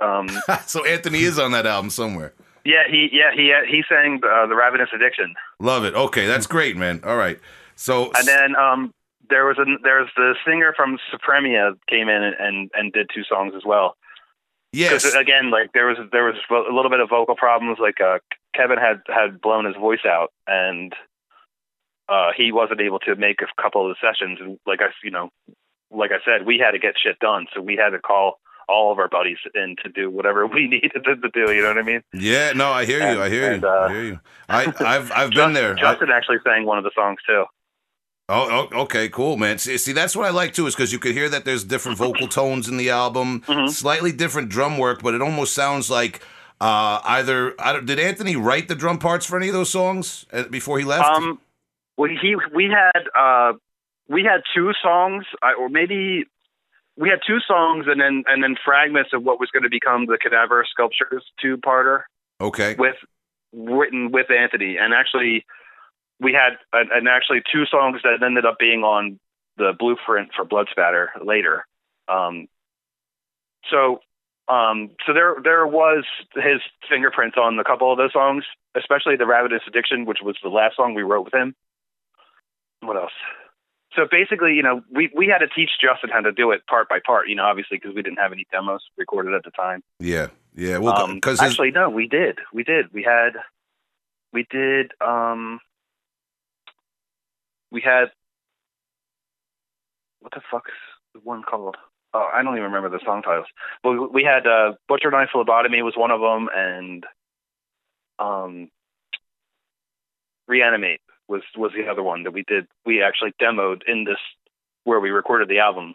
Um, so Anthony is on that album somewhere. yeah, he yeah he he sang uh, the Ravenous Addiction. Love it. Okay, that's great, man. All right. So And then um, there was a there's the singer from Supremia came in and, and, and did two songs as well. yes, again, like there was there was a little bit of vocal problems. Like uh, Kevin had had blown his voice out, and uh, he wasn't able to make a couple of the sessions. And like I, you know, like I said, we had to get shit done, so we had to call all of our buddies in to do whatever we needed to, to do. You know what I mean? yeah. No, I hear you. I hear and, you. uh, I hear you. I I've I've been Justin- there. I- Justin actually sang one of the songs too. Oh, oh, okay, cool, man. See, see, that's what I like too, is because you could hear that there's different vocal tones in the album, Mm-hmm. slightly different drum work, but it almost sounds like uh, either. I don't, did Anthony write the drum parts for any of those songs uh, before he left? Um, well, he we had uh, we had two songs, or maybe we had two songs, and then and then fragments of what was going to become the Cadaver Sculptures two parter okay, with written with Anthony, and actually we had and and actually two songs that ended up being on the blueprint for Blood Spatter later. Um, so um, so there there was his fingerprints on a couple of those songs, especially the Ravenous Addiction, which was the last song we wrote with him. What else? So basically, you know, we we had to teach Justin how to do it part by part. You know, obviously because we didn't have any demos recorded at the time. yeah, yeah. Well, Um, because actually, no, we did. We did. We had, we did. Um, we had. What the fuck's the one called? Oh, I don't even remember the song titles. But we, had uh, Butcher Knife Phlebotomy was one of them, and um, Reanimate was was the other one that we did. We actually demoed in this where we recorded the album.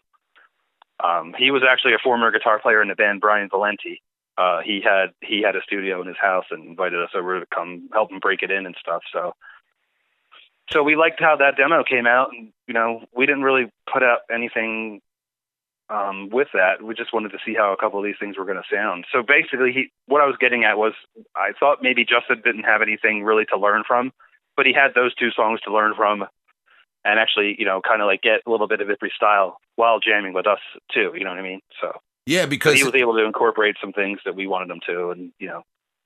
Um, he was actually a former guitar player in the band Brian Valenti uh, he had he had a studio in his house and invited us over to come help him break it in and stuff. So, so we liked how that demo came out, and you know, we didn't really put out anything um, with that. We just wanted to see how a couple of these things were going to sound. So basically, he what I was getting at was I thought maybe Justin didn't have anything really to learn from, but he had those two songs to learn from. And actually, you know, kind of like get a little bit of every style while jamming with us too. You know what I mean? So yeah, because he was able to incorporate some things that we wanted him to, and you know,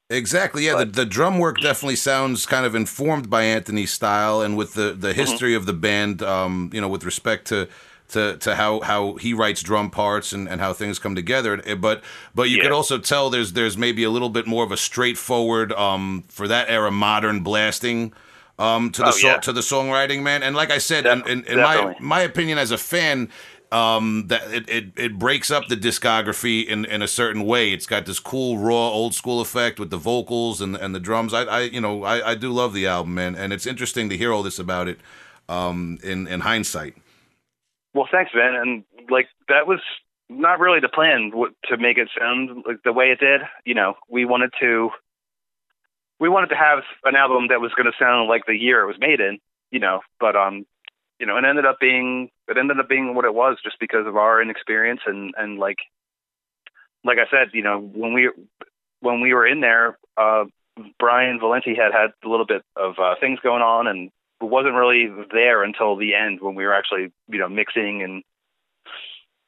Exactly. Yeah, the, But- the drum work definitely sounds kind of informed by Anthony's style and with the, Mm-hmm. the history of the band. Um, you know, with respect to to, to how, how he writes drum parts and, and how things come together. Eh, But but you Yeah. could also tell there's there's maybe a little bit more of a straightforward um, for that era modern blasting. Um, to the Oh, so- yeah. to the songwriting, man, and like I said, Def- in, in, in my my opinion as a fan, um, that it, it, it breaks up the discography in, in a certain way. It's got this cool raw old school effect with the vocals and and the drums. I, I you know I, I do love the album, man, and it's interesting to hear all this about it um, in in hindsight. Well, thanks, Ben. And like that was not really the plan to make it sound like the way it did. You know, we wanted to we wanted to have an album that was going to sound like the year it was made in. You know, but um, you know, it ended up being it ended up being what it was just because of our inexperience and and like like I said, you know, when we when we were in there, uh, Brian Valenti had had a little bit of uh, things going on and wasn't really there until the end when we were actually, you know, mixing and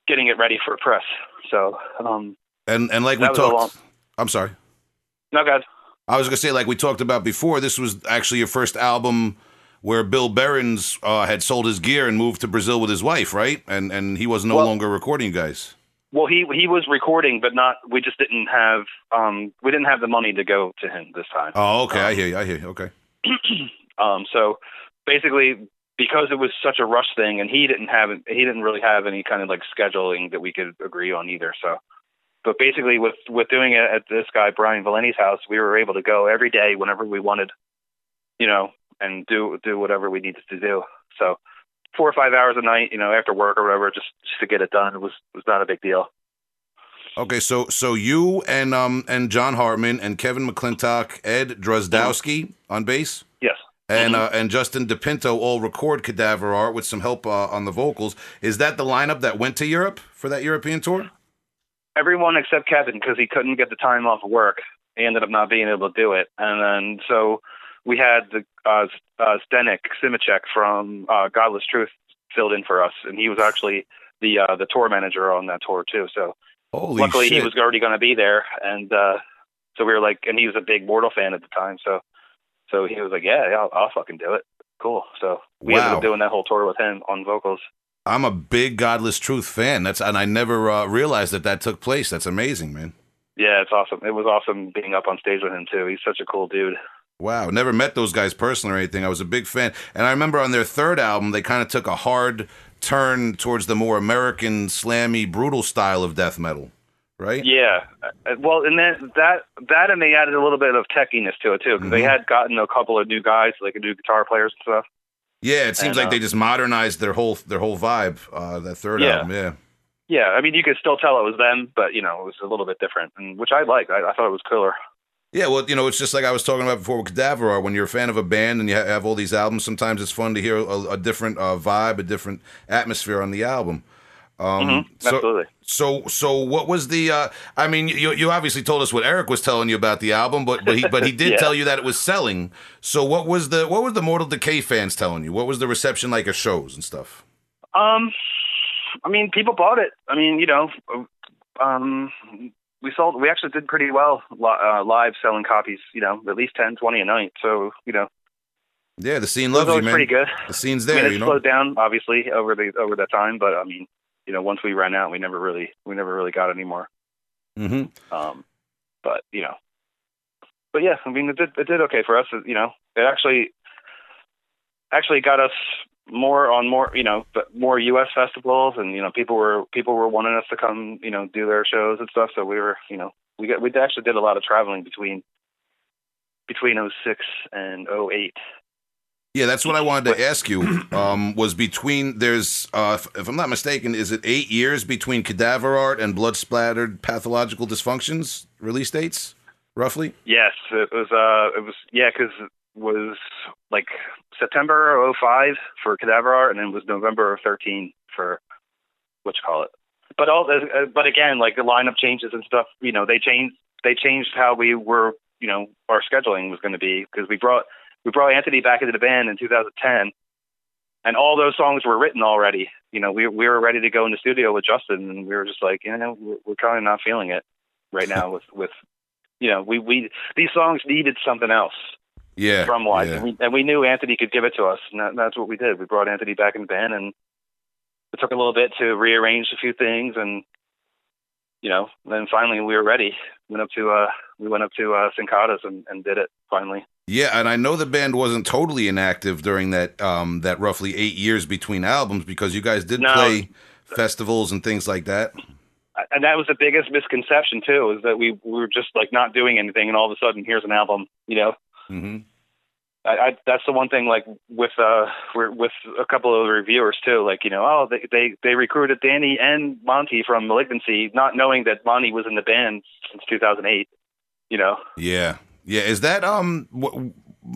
getting it ready for press. So, um, And and like we That was a talked, long- I'm sorry. no, guys. I was gonna say, like we talked about before, this was actually your first album where Bill Berens uh, had sold his gear and moved to Brazil with his wife, right? And and he was no Well- longer recording guys. Well, he he was recording, but not. We just didn't have um we didn't have the money to go to him this time. Oh, okay, I hear you. I hear you. Okay. Um, so basically, because it was such a rush thing, and he didn't have he didn't really have any kind of like scheduling that we could agree on either. So, but basically, with with doing it at this guy Brian Valenti's house, we were able to go every day whenever we wanted, you know, and do do whatever we needed to do. So, four or five hours a night, you know, after work or whatever, just just to get it done was was not a big deal. Okay, so so you and um and John Hartman and Kevin McClintock, Ed Drozdowski on bass, And uh, and Justin DePinto all record Cadaver Art with some help uh, on the vocals. Is that the lineup that went to Europe for that European tour? everyone except Kevin because he couldn't get the time off of work. He ended up not being able to do it, and then so we had the uh, uh, Simicek from uh, Godless Truth filled in for us, and he was actually the uh, the tour manager on that tour too. So Holy luckily shit! he was already going to be there, and uh, so we were like, and he was a big Mortal fan at the time, so so he was like, yeah, I'll, I'll fucking do it. Cool. So we ended up doing that whole tour with him on vocals. I'm a big Godless Truth fan. That's and I never uh, realized that that took place. That's amazing, man. Yeah, it's awesome. It was awesome being up on stage with him too. He's such a cool dude. Wow, never met those guys personally or anything. I was a big fan, and I remember on their third album they kind of took a hard turn towards the more American, slammy, brutal style of death metal, right? Yeah, Uh, well, and then that that and they added a little bit of techiness to it too, because they Mhm. had gotten a couple of new guys, like new guitar players and stuff. Yeah, it seems And, like uh, they just modernized their whole their whole vibe. Uh, that third Yeah. album, yeah. Yeah, I mean, you could still tell it was them, but you know, it was a little bit different, and which I liked. I, I thought it was cooler. Yeah, well, you know, it's just like I was talking about before with Cadaver. When you're a fan of a band and you have all these albums, sometimes it's fun to hear a, a different uh, vibe, a different atmosphere on the album. Um, Mhm, so, absolutely. So, so, what was the? Uh, I mean, you you obviously told us what Eric was telling you about the album, but but he but he did Yeah. tell you that it was selling. So, what was the what was the Mortal Decay fans telling you? What was the reception like at shows and stuff? Um, I mean, people bought it. I mean, you know, um, we sold. We actually did pretty well uh, live selling copies. You know, at least 10, 20 a night. So you know, Yeah, the scene it loves you, man. pretty good. The scene's I there, mean, it you know. slowed down obviously over the over that time, but I mean, you know, once we ran out, we never really we never really got any more. hmm Um, but you know, but yeah, I mean, it did it did okay for us. You know, it actually actually got us more on more you know more U.S. festivals, and you know, people were people were wanting us to come you know do their shows and stuff. So we were you know we got we actually did a lot of traveling between between 06 and 08. Yeah, that's what I wanted to ask you. Um, was between there's, uh, if, if I'm not mistaken, is it eight years between Cadaver Art and Blood Spattered Pathological Dysfunctions release dates, roughly? Yes, it was. Uh, it was. Yeah, because it was like September of 05 for Cadaver Art, and then it was November of 13 for what you call it. But all, uh, but again, like the lineup changes and stuff. You know, they changed. They changed how we were. You know, our scheduling was going to be because we brought we brought Anthony back into the band in 2010, and all those songs were written already. You know, we we were ready to go in the studio with Justin, and we were just like, you know, we're, we're kind of not feeling it right now with with you know, we we these songs needed something else Yeah. drum wise, yeah. and, we, and we knew Anthony could give it to us, and that, that's what we did. We brought Anthony back in the band, and it took a little bit to rearrange a few things, and you know, then finally we were ready. Went up to uh, we went up to uh, Cincadas and, and did it finally. Yeah, and I know the band wasn't totally inactive during that um, that roughly eight years between albums because you guys did No. play festivals and things like that. and that was the biggest misconception too, is that we, we were just like not doing anything, and all of a sudden here's an album. You know, Mm-hmm. I, I that's the one thing like with uh we're, with a couple of the reviewers too. Like you know, oh they they they recruited Danny and Monty from Malignancy, not knowing that Monty was in the band since 2008. You know, Yeah, yeah. Is that um what,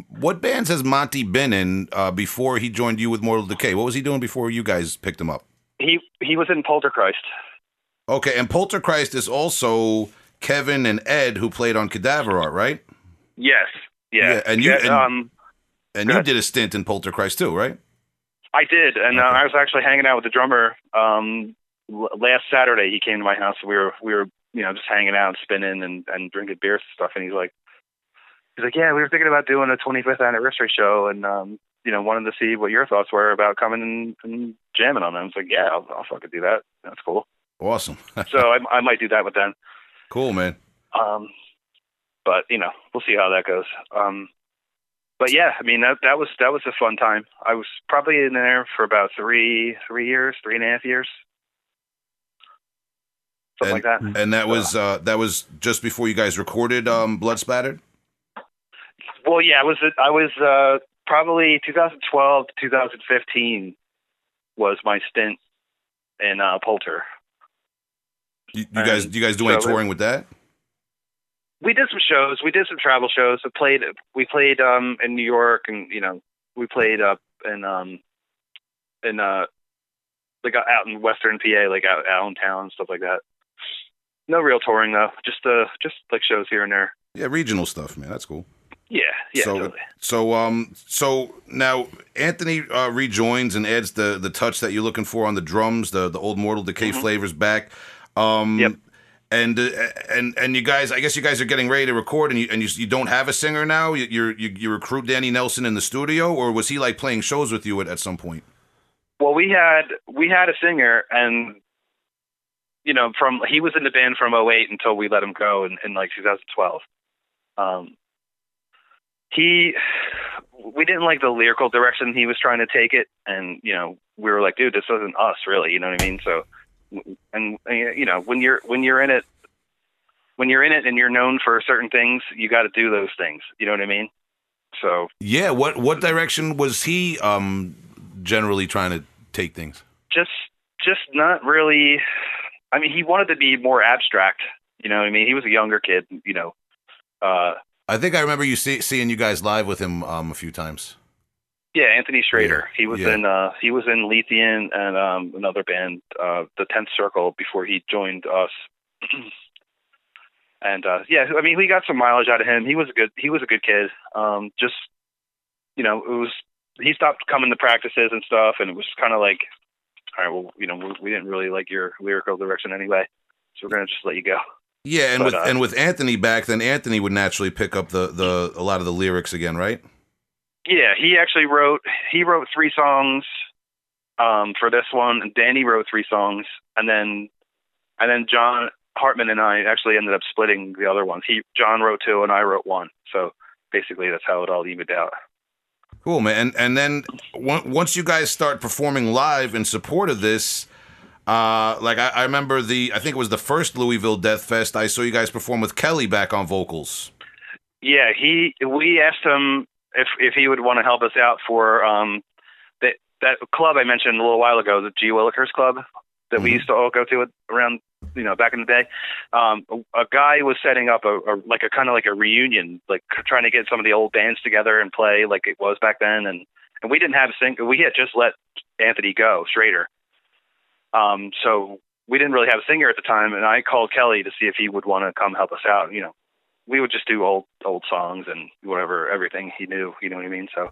what bands has Monty been in uh, before he joined you with Mortal Decay? What was he doing before you guys picked him up? he he was in Polterchrist. Okay, and Polterchrist is also Kevin and Ed who played on Cadaver Art, right? Yes. Yeah. Yeah, and you- and- um And you ahead. did a stint in Polterchrist too, right? I did, and uh, I was actually hanging out with the drummer um l- last Saturday. He came to my house. We were we were you know just hanging out, spinning, and and drinking beers and stuff. And he's like, he's like, yeah, we were thinking about doing a 25th anniversary show, and um you know wanted to see what your thoughts were about coming and, and jamming on them. I was like, yeah, I'll, I'll fucking do that. That's cool. Awesome, So I, I might do that with them. cool, man. Um, but you know, we'll see how that goes. Um, but yeah, I mean that that was that was a fun time. I was probably in there for about three three years, three and a half years, something like that. And that was uh, that was just before you guys recorded um, Blood Spattered. Well, yeah, I was I was uh, probably 2012 to 2015 was my stint in uh, Polter. You, you guys, do you guys do any so it- touring with that? we did some shows. We did some travel shows. We played. We played um in New York, and you know, we played up in um in uh like out in Western PA, like out in town and stuff like that. No real touring though. Just uh just like shows here and there. Yeah, regional stuff, man. That's cool. Yeah, yeah, so, totally. so um, so now Anthony uh, rejoins and adds the the touch that you're looking for on the drums, the the old Mortal Decay flavors back. Um, Mm-hmm. Yep. And uh, and and you guys, I guess you guys are getting ready to record, and you and you, you don't have a singer now. You you're, you you recruit Danny Nelson in the studio, or was he like playing shows with you at, at some point? Well, we had we had a singer, and you know, from he was in the band from 08 until we let him go in, in like 2012. Um, he, we didn't like the lyrical direction he was trying to take it, and you know, we were like, dude, this isn't us, really. You know what I mean? So, and, you know, when you're when you're in it, when you're in it and you're known for certain things, you got to do those things. You know what I mean? So Yeah, what what direction was he um generally trying to take things? just just not really. I mean, he wanted to be more abstract. You know, what I mean, he was a younger kid. You know, uh, I think I remember you see, seeing you guys live with him um a few times. yeah, Anthony Schrader. Yeah, He was yeah. in uh, he was in Lethean and um, another band, uh, the Tenth Circle, before he joined us. and uh, yeah, I mean, we got some mileage out of him. He was a good he was a good kid. Um, just you know, it was he stopped coming to practices and stuff, and it was kind of like, all right, well, you know, we, we didn't really like your lyrical direction anyway, so we're gonna just let you go. Yeah, and But, with uh, and with Anthony back, then Anthony would naturally pick up the the a lot of the lyrics again, right? Yeah, he actually wrote he wrote three songs um, for this one, and Danny wrote three songs, and then and then John Hartman and I actually ended up splitting the other ones. He John wrote two, and I wrote one. So basically, that's how it all evened out. Cool, man. And and then once you guys start performing live in support of this, uh, like I, I remember the I think it was the first Louisville Death Fest. I saw you guys perform with Kelly back on vocals. Yeah, he we asked him if if he would want to help us out for um that that club I mentioned a little while ago, the G Willikers Club that we Mhm. used to all go to around you know back in the day. Um, a, a guy was setting up a, a like a kind of like a reunion, like trying to get some of the old bands together and play like it was back then, and and we didn't have a sing. We had just let Anthony go, Schrader. Um, so we didn't really have a singer at the time, and I called Kelly to see if he would want to come help us out. You know, we would just do old old songs and whatever everything he knew. You know what I mean? So,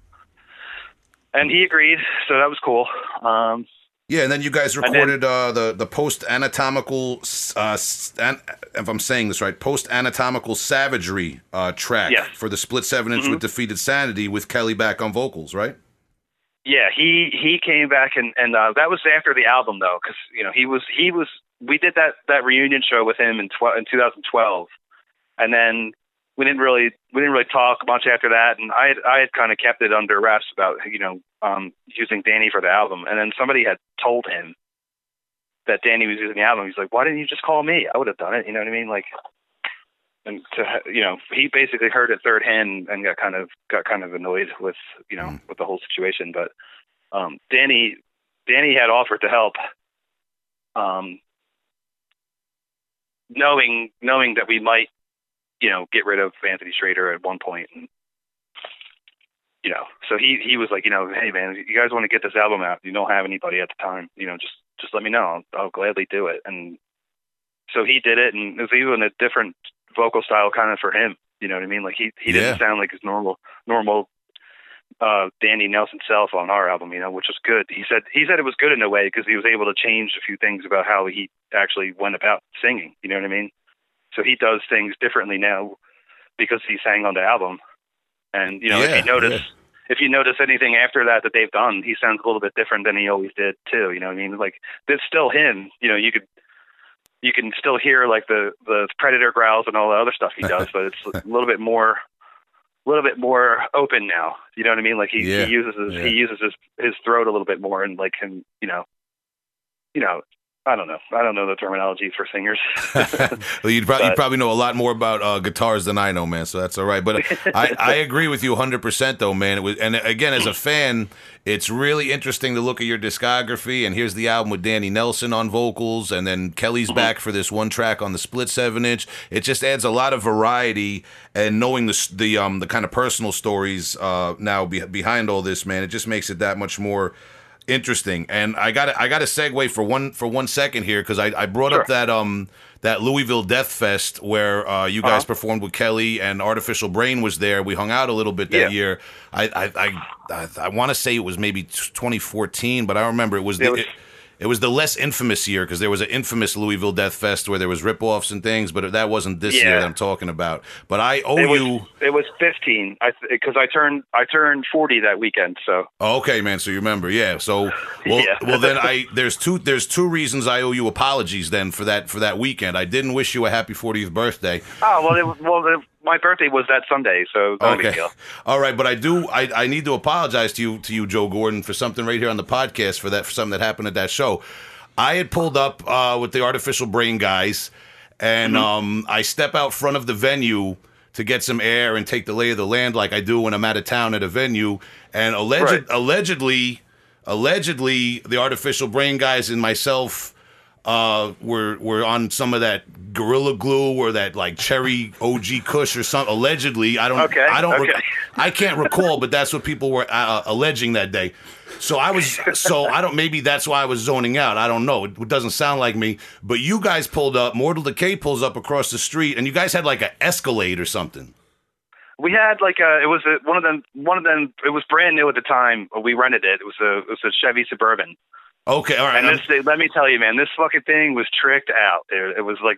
and he agreed. So that was cool. Um, Yeah, and then you guys And then- recorded uh, the the post anatomical, uh, an, if I'm saying this right, post anatomical savagery uh, track Yes. for the split seven inch Mhm. with defeated sanity with Kelly back on vocals, right? Yeah, he he came back and and uh, that was after the album though, because you know he was he was we did that that reunion show with him in tw- in 2012, and then we didn't really we didn't really talk much after that, and I had, I had kind of kept it under wraps about you know um, using Danny for the album, and then somebody had told him that Danny was using the album. He's like, why didn't you just call me? I would have done it. You know what I mean? Like, and to you know, he basically heard it third hand and got kind of got kind of annoyed with you know Mm. with the whole situation. But um, Danny Danny had offered to help, um, knowing knowing that we might you know get rid of Anthony Schrader at one point and. You know, so he he was like, you know, hey man, you guys want to get this album out? You don't have anybody at the time, you know, just just let me know. I'll, I'll gladly do it. And so he did it, and it was even a different vocal style kind of for him. You know what I mean? Like he he Yeah. didn't sound like his normal normal uh Danny Nelson self on our album, you know, which was good. He said he said it was good in a way because he was able to change a few things about how he actually went about singing. You know what I mean? So he does things differently now because he sang on the album. And you know, Yeah, if you notice yeah. if you notice anything after that that they've done, he sounds a little bit different than he always did too. You know what I mean? Like it's still him. You know, you could you can still hear like the the predator growls and all the other stuff he does, but it's a little bit more a little bit more open now. You know what I mean? Like he, Yeah, he uses his yeah. he uses his his throat a little bit more and like can you know, you know, I don't know. I don't know the terminology for singers. well, you'd probably, you probably know a lot more about uh, guitars than I know, man. So that's all right. But I, I agree with you 100, percent though, man. It was, and again, as a fan, it's really interesting to look at your discography. And here's the album with Danny Nelson on vocals, and then Kelly's back for this one track on the split seven inch. It just adds a lot of variety. And knowing the the um the kind of personal stories uh now be, behind all this, man, it just makes it that much more interesting. And I got I got to segue for one for one second here because I, I brought up that um that Louisville Death Fest where uh, you guys Uh-huh. performed with Kelly and Artificial Brain was there. We hung out a little bit that Yeah. year. I I I, I, I want to say it was maybe 2014, but I remember it was the. It was- it, it was the less infamous year because there was an infamous Louisville Death Fest where there was rip-offs and things, but that wasn't this year that I'm talking about. But I owe it was you. it was 15 I because I turned I turned 40 that weekend, so Oh, okay, man. So you remember, yeah. So well, Yeah. well then I there's two there's two reasons I owe you apologies then for that for that weekend. I didn't wish you a happy 40th birthday. Oh well, it, was- well, it, my birthday was that Sunday, so Okay, all right, but I do I, I need to apologize to you to you Joe Gordon for something right here on the podcast for that for something that happened at that show. I had pulled up uh, with the artificial brain guys, and Mm-hmm. um, I step out front of the venue. to get some air and take the lay of the land like I do when I'm out of town at a venue. And alleged, Right. allegedly, allegedly, the artificial brain guys and myself uh, we were were on some of that gorilla glue or that like cherry OG Kush or something. Allegedly, I don't. Okay, I don't. rec- okay. I can't recall, but that's what people were uh, alleging that day. So I was. So I don't. Maybe that's why I was zoning out. I don't know. It doesn't sound like me. But you guys pulled up. Mortal Decay pulls up across the street, and you guys had like an Escalade or something. We had like a, it was a, one of them, one of them, it was brand new at the time. We rented it. It was a, it was a Chevy Suburban. Okay, all right. And I'm- this, thing- let me tell you, man, this fucking thing was tricked out. It, it was like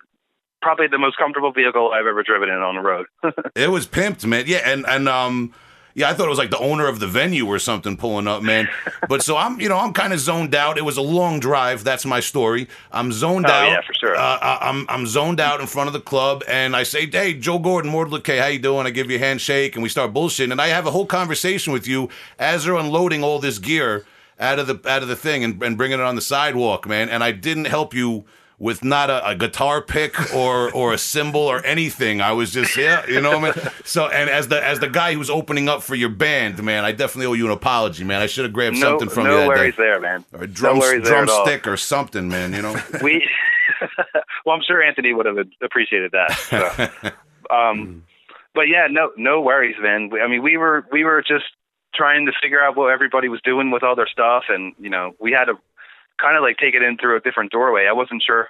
probably the most comfortable vehicle I've ever driven in on the road. It was pimped, man. Yeah, and and um, yeah, I thought it was like the owner of the venue or something pulling up, man. But so I'm, you know, I'm kind of zoned out. It was a long drive. That's my story. I'm zoned Oh, out. yeah, for sure. Uh, I- I'm I'm zoned out in front of the club, and I say, "Hey, Joe Gordon, Mortal Decay, how you doing?" I give you a handshake, and we start bullshitting, and I have a whole conversation with you as they're unloading all this gear out of the out of the thing and, and bringing it on the sidewalk, man. And I didn't help you with not a, a guitar pick or or a cymbal or anything. I was just yeah, you know what I mean. So and as the as the guy who's opening up for your band, man, I definitely owe you an apology, man. I should have grabbed no, something from no you that worries day. there, man. Or a drum, no worries there at all. drumstick or something, man. You know. We, well, I'm sure Anthony would have appreciated that. So. Um, but yeah, no, no worries, man. I mean, we were we were just trying to figure out what everybody was doing with all their stuff, and you know, we had to kind of like take it in through a different doorway. I wasn't sure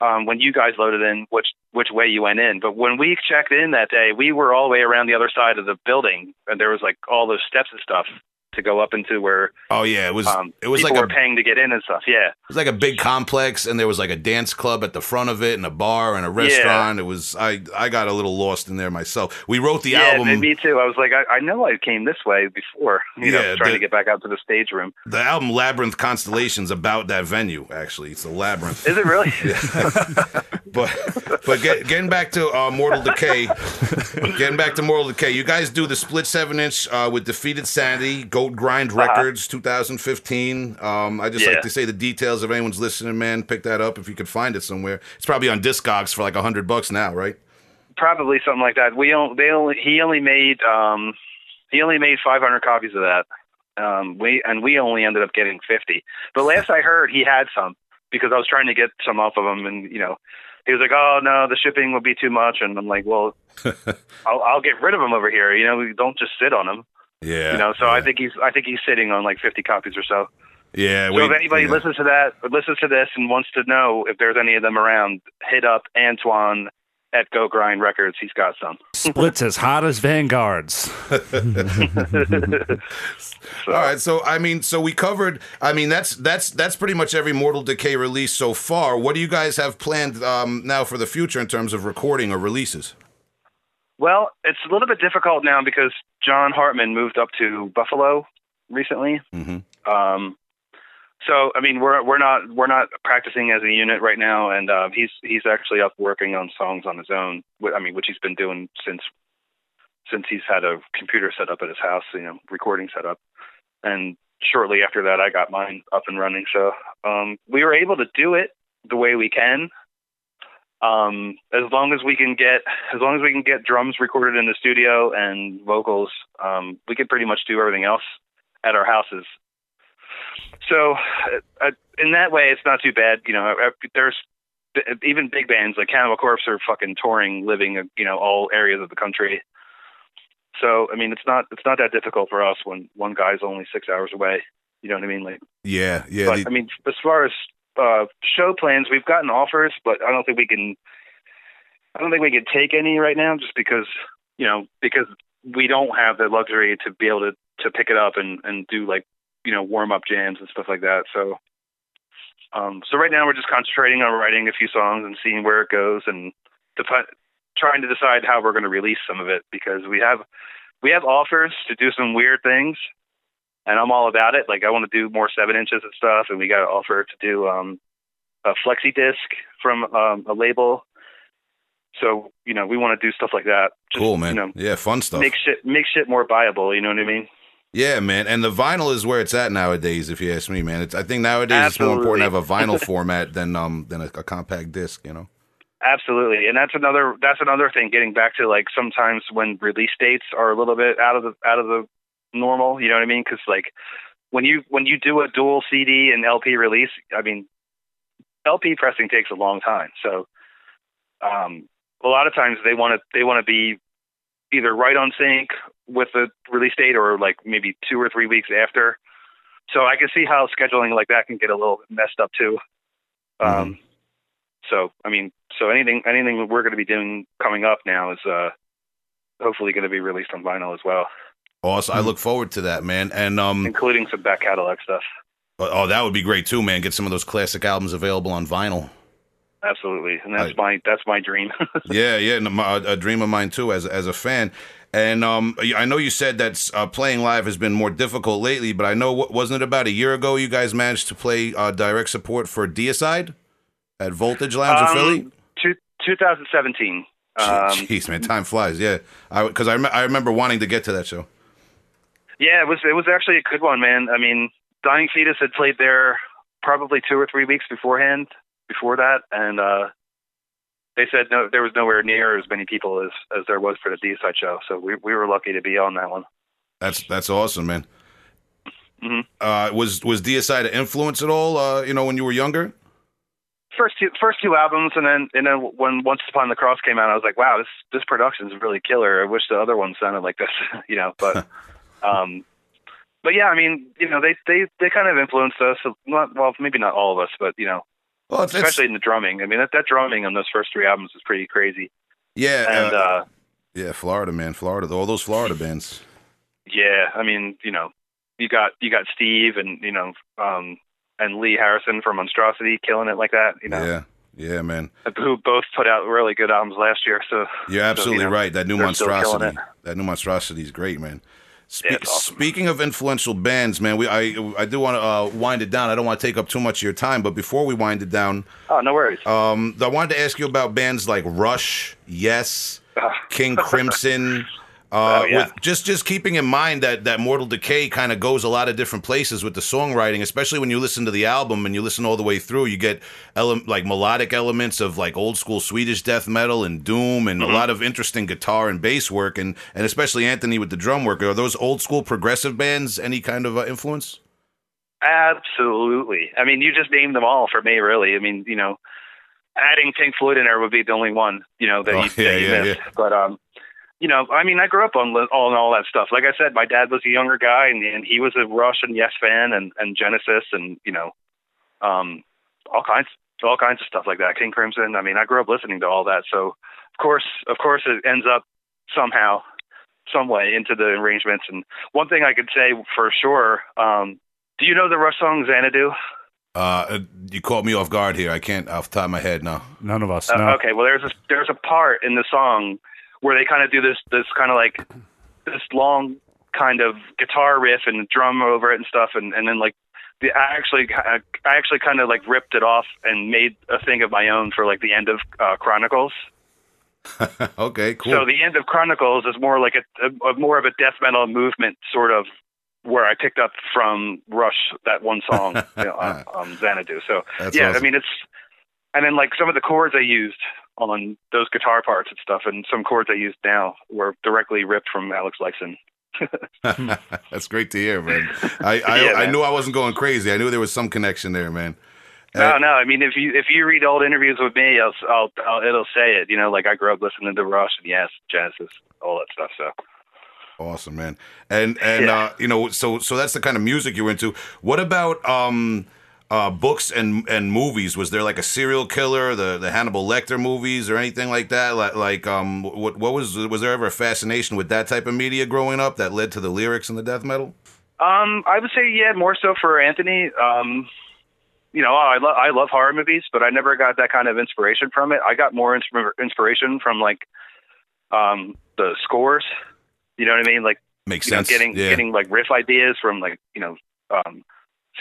um, when you guys loaded in which which way you went in, but when we checked in that day, we were all the way around the other side of the building, and there was like all those steps and stuff to go up into where Oh yeah, it was um, it was like a were paying to get in and stuff. Yeah. it was like a big complex, and there was like a dance club at the front of it, and a bar and a restaurant. It was I I got a little lost in there myself. We wrote the yeah, album. and me too. I was like, I, I know I came this way before, you Yeah, know, trying the- to get back out to the stage room. The album Labyrinth Constellations about that venue. Actually, it's a labyrinth. Is it really? But but get, getting back to uh, Mortal Decay, getting back to Mortal Decay, you guys do the split seven inch uh, with Defeated Sanity, Grind Records, 2015. Um, I just Uh-huh. Yeah. like to say the details if anyone's listening, man. Pick that up if you could find it somewhere. It's probably on Discogs for like a hundred bucks now, right? Probably something like that. We only, they only, he only made, um, he only made 500 copies of that. Um, we and we only ended up getting 50. But last I heard, he had some because I was trying to get some off of him, and you know, he was like, "Oh no, the shipping will be too much," and I'm like, "Well, I'll, I'll get rid of them over here. You know, don't just sit on them. Yeah. You know." So yeah. I think he's, I think he's sitting on like 50 copies or so. Yeah. So we- if anybody yeah. listens to that, or listens to this, and wants to know if there's any of them around, hit up Antoine at Go Grind Records. He's got some. Splits as hot as Vanguards. All right, so I mean, so we covered. I mean, that's that's that's pretty much every Mortal Decay release so far. What do you guys have planned um, now for the future in terms of recording or releases? Well, it's a little bit difficult now because John Hartman moved up to Buffalo recently. hmm Um, so I mean, we're we're not we're not practicing as a unit right now, and uh, he's he's actually up working on songs on his own. I mean, which he's been doing since since he's had a computer set up at his house, you know, recording set up. And shortly after that, I got mine up and running. So um, we were able to do it the way we can. Um, as long as we can get, as long as we can get drums recorded in the studio and vocals, um, we can pretty much do everything else at our houses. So, uh, in that way, it's not too bad. You know, uh, there's even big bands like Cannibal Corpse are fucking touring, living, uh, you know, all areas of the country. So, I mean, it's not it's not that difficult for us when one guy's only six hours away. You know what I mean? Like, Yeah, yeah. but the- I mean, as far as uh, show plans, we've gotten offers, but I don't think we can. I don't think we can take any right now, just because you know, because we don't have the luxury to be able to to pick it up and and do like you know warm up jams and stuff like that. So, um, so right now we're just concentrating on writing a few songs and seeing where it goes and to put, trying to decide how we're going to release some of it because we have we have offers to do some weird things and I'm all about it. Like I want to do more seven inches and stuff, and we got an offer to do um, a flexi disc from um, a label. So you know we want to do stuff like that. Just, cool, man. You know, yeah, fun stuff. make shit make shit more viable. You know what I mean? yeah, man. And the vinyl is where it's at nowadays. If you ask me, man, it's, I think nowadays it's more important to have a vinyl format than um than a, a compact disc. You know. Absolutely, and that's another that's another thing. Getting back to like sometimes when release dates are a little bit out of the out of the normal. You know what I mean? Because like when you when you do a dual CD and LP release, I mean, LP pressing takes a long time. So um, a lot of times they want to they want to be either right on sync with the release date or like maybe two or three weeks after. So I can see how scheduling like that can get a little messed up too. Um, so I mean, so anything anything we're going to be doing coming up now is uh, hopefully going to be released on vinyl as well, Awesome. I look forward to that, man. And um, including some back catalog stuff. oh, that would be great too, man. Get some of those classic albums available on vinyl. Absolutely, and that's I- my that's my dream. Yeah, yeah, no, my, a dream of mine too, as as a fan. And um, I know you said that uh, playing live has been more difficult lately, but I know wa- wasn't it about a year ago you guys managed to play uh, direct support for Deicide at Voltage Lounge in Philly? Um, two, 2017. Um, Jeez, man, time flies. Yeah, because I, rem- I remember wanting to get to that show. Yeah, it was it was actually a good one, man. I mean, Dying Fetus had played there probably two or three weeks beforehand, before that, and uh, they said no, there was nowhere near as many people as as there was for the Deicide show. So we we were lucky to be on that one. That's that's awesome, man. Mhm. Uh, was was Deicide an influence at all? Uh, you know, when you were younger? First two first two albums, and then and then when Once Upon the Cross came out, I was like, wow, this this production's really killer. I wish the other one sounded like this, you know. But um, but yeah, I mean, you know, they they they kind of influenced us. Not well, maybe not all of us, but you know, Well, it's, it's- especially in the drumming. I mean, that, that drumming on those first three albums is pretty crazy. yeah, And uh, uh, yeah, Florida, man, Florida, all those Florida bands. yeah, I mean, you know, you got you got Steve and you know, um, and Lee Harrison from Monstrosity killing it like that. You know, Yeah, yeah, man. who both put out really good albums last year. So You're absolutely know, right. That new they're still killing monstrosity, it. that new monstrosity is great, man. Spe- Yeah, awesome. Speaking of influential bands, man, we I I do want to uh, wind it down. I don't want to take up too much of your time, but before we wind it down, oh, no worries. um, I wanted to ask you about bands like Rush, Yes, King Crimson. Uh, Oh, yeah. with just just keeping in mind that that Mortal Decay kind of goes a lot of different places with the songwriting, especially when you listen to the album and you listen all the way through, you get ele- like melodic elements of like old school Swedish death metal and doom, and Mm-hmm. a lot of interesting guitar and bass work, and and especially Anthony with the drum work. Are those old school progressive bands any kind of uh, influence? Absolutely. I mean, you just named them all for me, really. I mean, you know, adding Pink Floyd in there would be the only one, you know, that Oh, you, yeah, that you yeah, missed. But um, you know, I mean, I grew up on all and all that stuff. Like I said, my dad was a younger guy, and, and he was a Rush and Yes fan, and and Genesis, and you know, um, all kinds, all kinds of stuff like that. King Crimson. I mean, I grew up listening to all that, so of course, of course, it ends up somehow, some way into the arrangements. And one thing I could say for sure, um, do you know the Rush song Xanadu? Uh, you caught me off guard here. I can't off the top of my head now. None of us. Uh, No. okay, well, there's a there's a part in the song where they kind of do this this kind of like this long kind of guitar riff and drum over it and stuff, and and then like the I actually I actually kind of like ripped it off and made a thing of my own for like the end of uh, Chronicles. okay, cool. So the end of Chronicles is more like a, a, a more of a death metal movement sort of where I picked up from Rush that one song, you know, um, um, Xanadu. So That's yeah, awesome. I mean it's and then like some of the chords I used on those guitar parts and stuff, and some chords I used now were directly ripped from Alex Lifeson. That's great to hear, man. I I, Yeah, I man. knew I wasn't going crazy. I knew there was some connection there, man. No, no. I mean, if you if you read old interviews with me, I'll, I'll, I'll it'll say it. You know, like I grew up listening to Rush and Yes, Genesis, all that stuff. So Awesome, man. And and Yeah. uh, you know, so so that's the kind of music you're into. What about um uh books and and movies? Was there like a serial killer, the the Hannibal Lecter movies or anything like that? Like like um what what was was there ever a fascination with that type of media growing up that led to the lyrics and the death metal? Um, I would say yeah, more so for Anthony. Um, you know, I love I love horror movies, but I never got that kind of inspiration from it. I got more insp- inspiration from like um, the scores. You know what I mean? Like Makes you know, sense. getting yeah. getting like riff ideas from like you know um,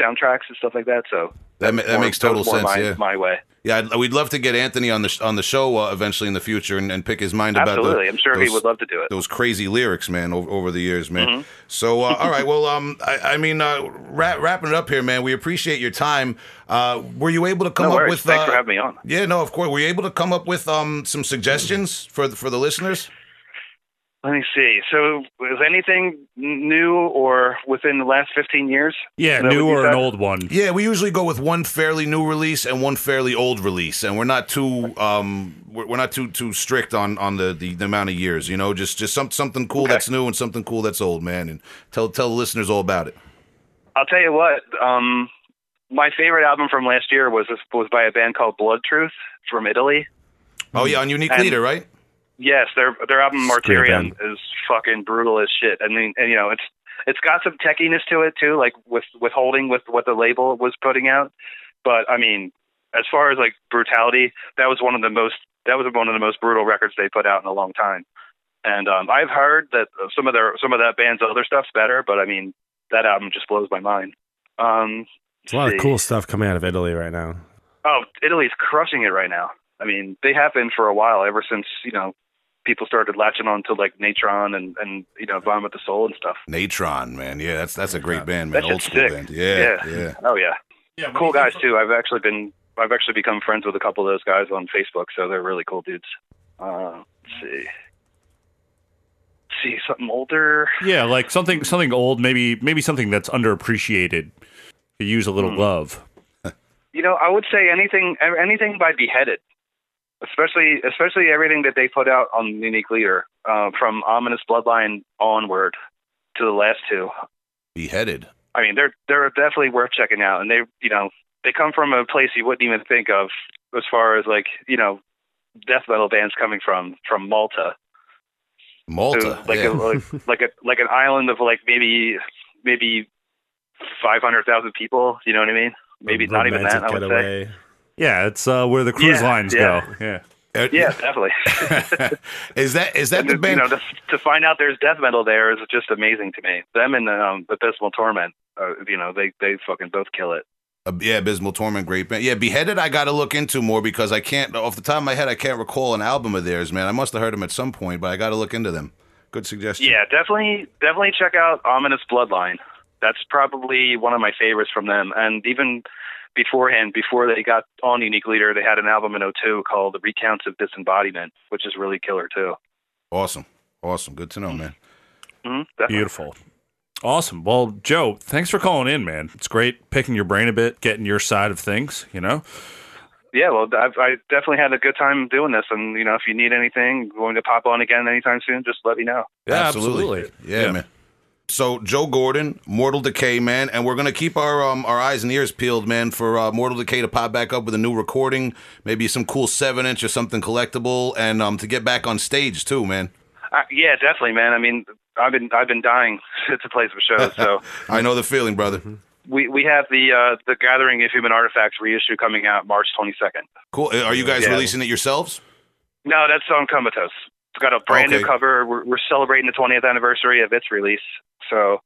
soundtracks and stuff like that. So That that more- makes total sense, My, yeah. my way. Yeah, I'd, we'd love to get Anthony on the sh- on the show uh, eventually in the future and, and pick his mind about the, Absolutely, I'm sure he would love to do it. those crazy lyrics, man, over, over the years, man. Mm-hmm. So, uh, all right, well, um, I, I mean, uh, wrap, wrapping it up here, man. We appreciate your time. Uh, were you able to come No up with? Thanks uh, for having me on. Yeah, no, of course. Were you able to come up with um some suggestions for the, for the listeners? Let me see. So, is anything new or within the last 15 years? Yeah, that new what you or an old one. Yeah, we usually go with one fairly new release and one fairly old release, and we're not too um we're, we're not too too strict on on the, the, the amount of years. You know, just just some, something cool Okay. that's new and something cool that's old, man. And tell tell the listeners all about it. I'll tell you what. Um, my favorite album from last year was was by a band called Blood Truth from Italy. Oh yeah, on Unique And- Leader, right? Yes, their their album Martyrium is fucking brutal as shit. I mean, and you know, it's it's got some techiness to it too, like with withholding with what the label was putting out. But I mean, as far as like brutality, that was one of the most that was one of the most brutal records they put out in a long time. And um, I've heard that some of their some of that band's other stuff's better, but I mean, that album just blows my mind. Um, There's a lot see. of cool stuff coming out of Italy right now. Oh, Italy's crushing it right now. I mean, they have been for a while, ever since you know people started latching on to like Natron and and you know Vomit the Soul and stuff. Natron, man. Yeah, that's that's a great band, man. That Old school sick. band. Yeah, yeah. Oh yeah, Yeah, cool guys too. I've actually been I've actually become friends with a couple of those guys on Facebook, so they're really cool dudes. Uh, let's see, see something older. Yeah, like something something old, maybe maybe something that's underappreciated. Could use a little Hmm. love. You know, I would say anything anything by Beheaded, especially especially everything that they put out on Unique Leader, uh, from Ominous Bloodline onward to the last two. Beheaded. I mean, they're they're definitely worth checking out, and they you know they come from a place you wouldn't even think of as far as like you know death metal bands coming from from Malta, Malta. like yeah. a, like like a like an island of like maybe maybe five hundred thousand people. You know what I mean? Maybe not even that. I would say. Getaway. Yeah, it's uh, where the cruise Yeah, lines yeah. go. Yeah. Uh, Yeah, definitely. is that is that And the to- band? You know, to, to find out there's death metal there is just amazing to me. Them and um, Abysmal Torment, uh, you know, they they fucking both kill it. Uh, yeah, Abysmal Torment, great band. Yeah, Beheaded, I got to look into more because I can't, off the top of my head, I can't recall an album of theirs, man. I must have heard them at some point, but I got to look into them. Good suggestion. Yeah, definitely, definitely check out Ominous Bloodline. That's probably one of my favorites from them. And even beforehand, before they got on Unique Leader, they had an album in 02 called The Recounts of Disembodiment, which is really killer too. Awesome. Awesome. Good to know, man. hmm. Beautiful. Awesome. Well, Joe, thanks for calling in, man. It's great picking your brain a bit, getting your side of things, you know? Yeah, well, I've, I definitely had a good time doing this. And, you know, if you need anything, going to pop on again anytime soon, just let me know. Yeah, absolutely. absolutely. Yeah, Yeah. man. So Joe Gordon, Mortal Decay, man, and we're gonna keep our um, our eyes and ears peeled, man, for uh, Mortal Decay to pop back up with a new recording, maybe some cool seven inch or something collectible, and um, to get back on stage too, man. Uh, yeah, definitely, man. I mean, I've been I've been dying to play some shows. So I know the feeling, brother. we we have the uh, the Gathering of Human Artifacts reissue coming out March 22nd. Cool. Uh, Are you guys Yeah. releasing it yourselves? No, that's on Comatose. It's got a brand Okay. new cover. We're, we're celebrating the 20th anniversary of its release. So,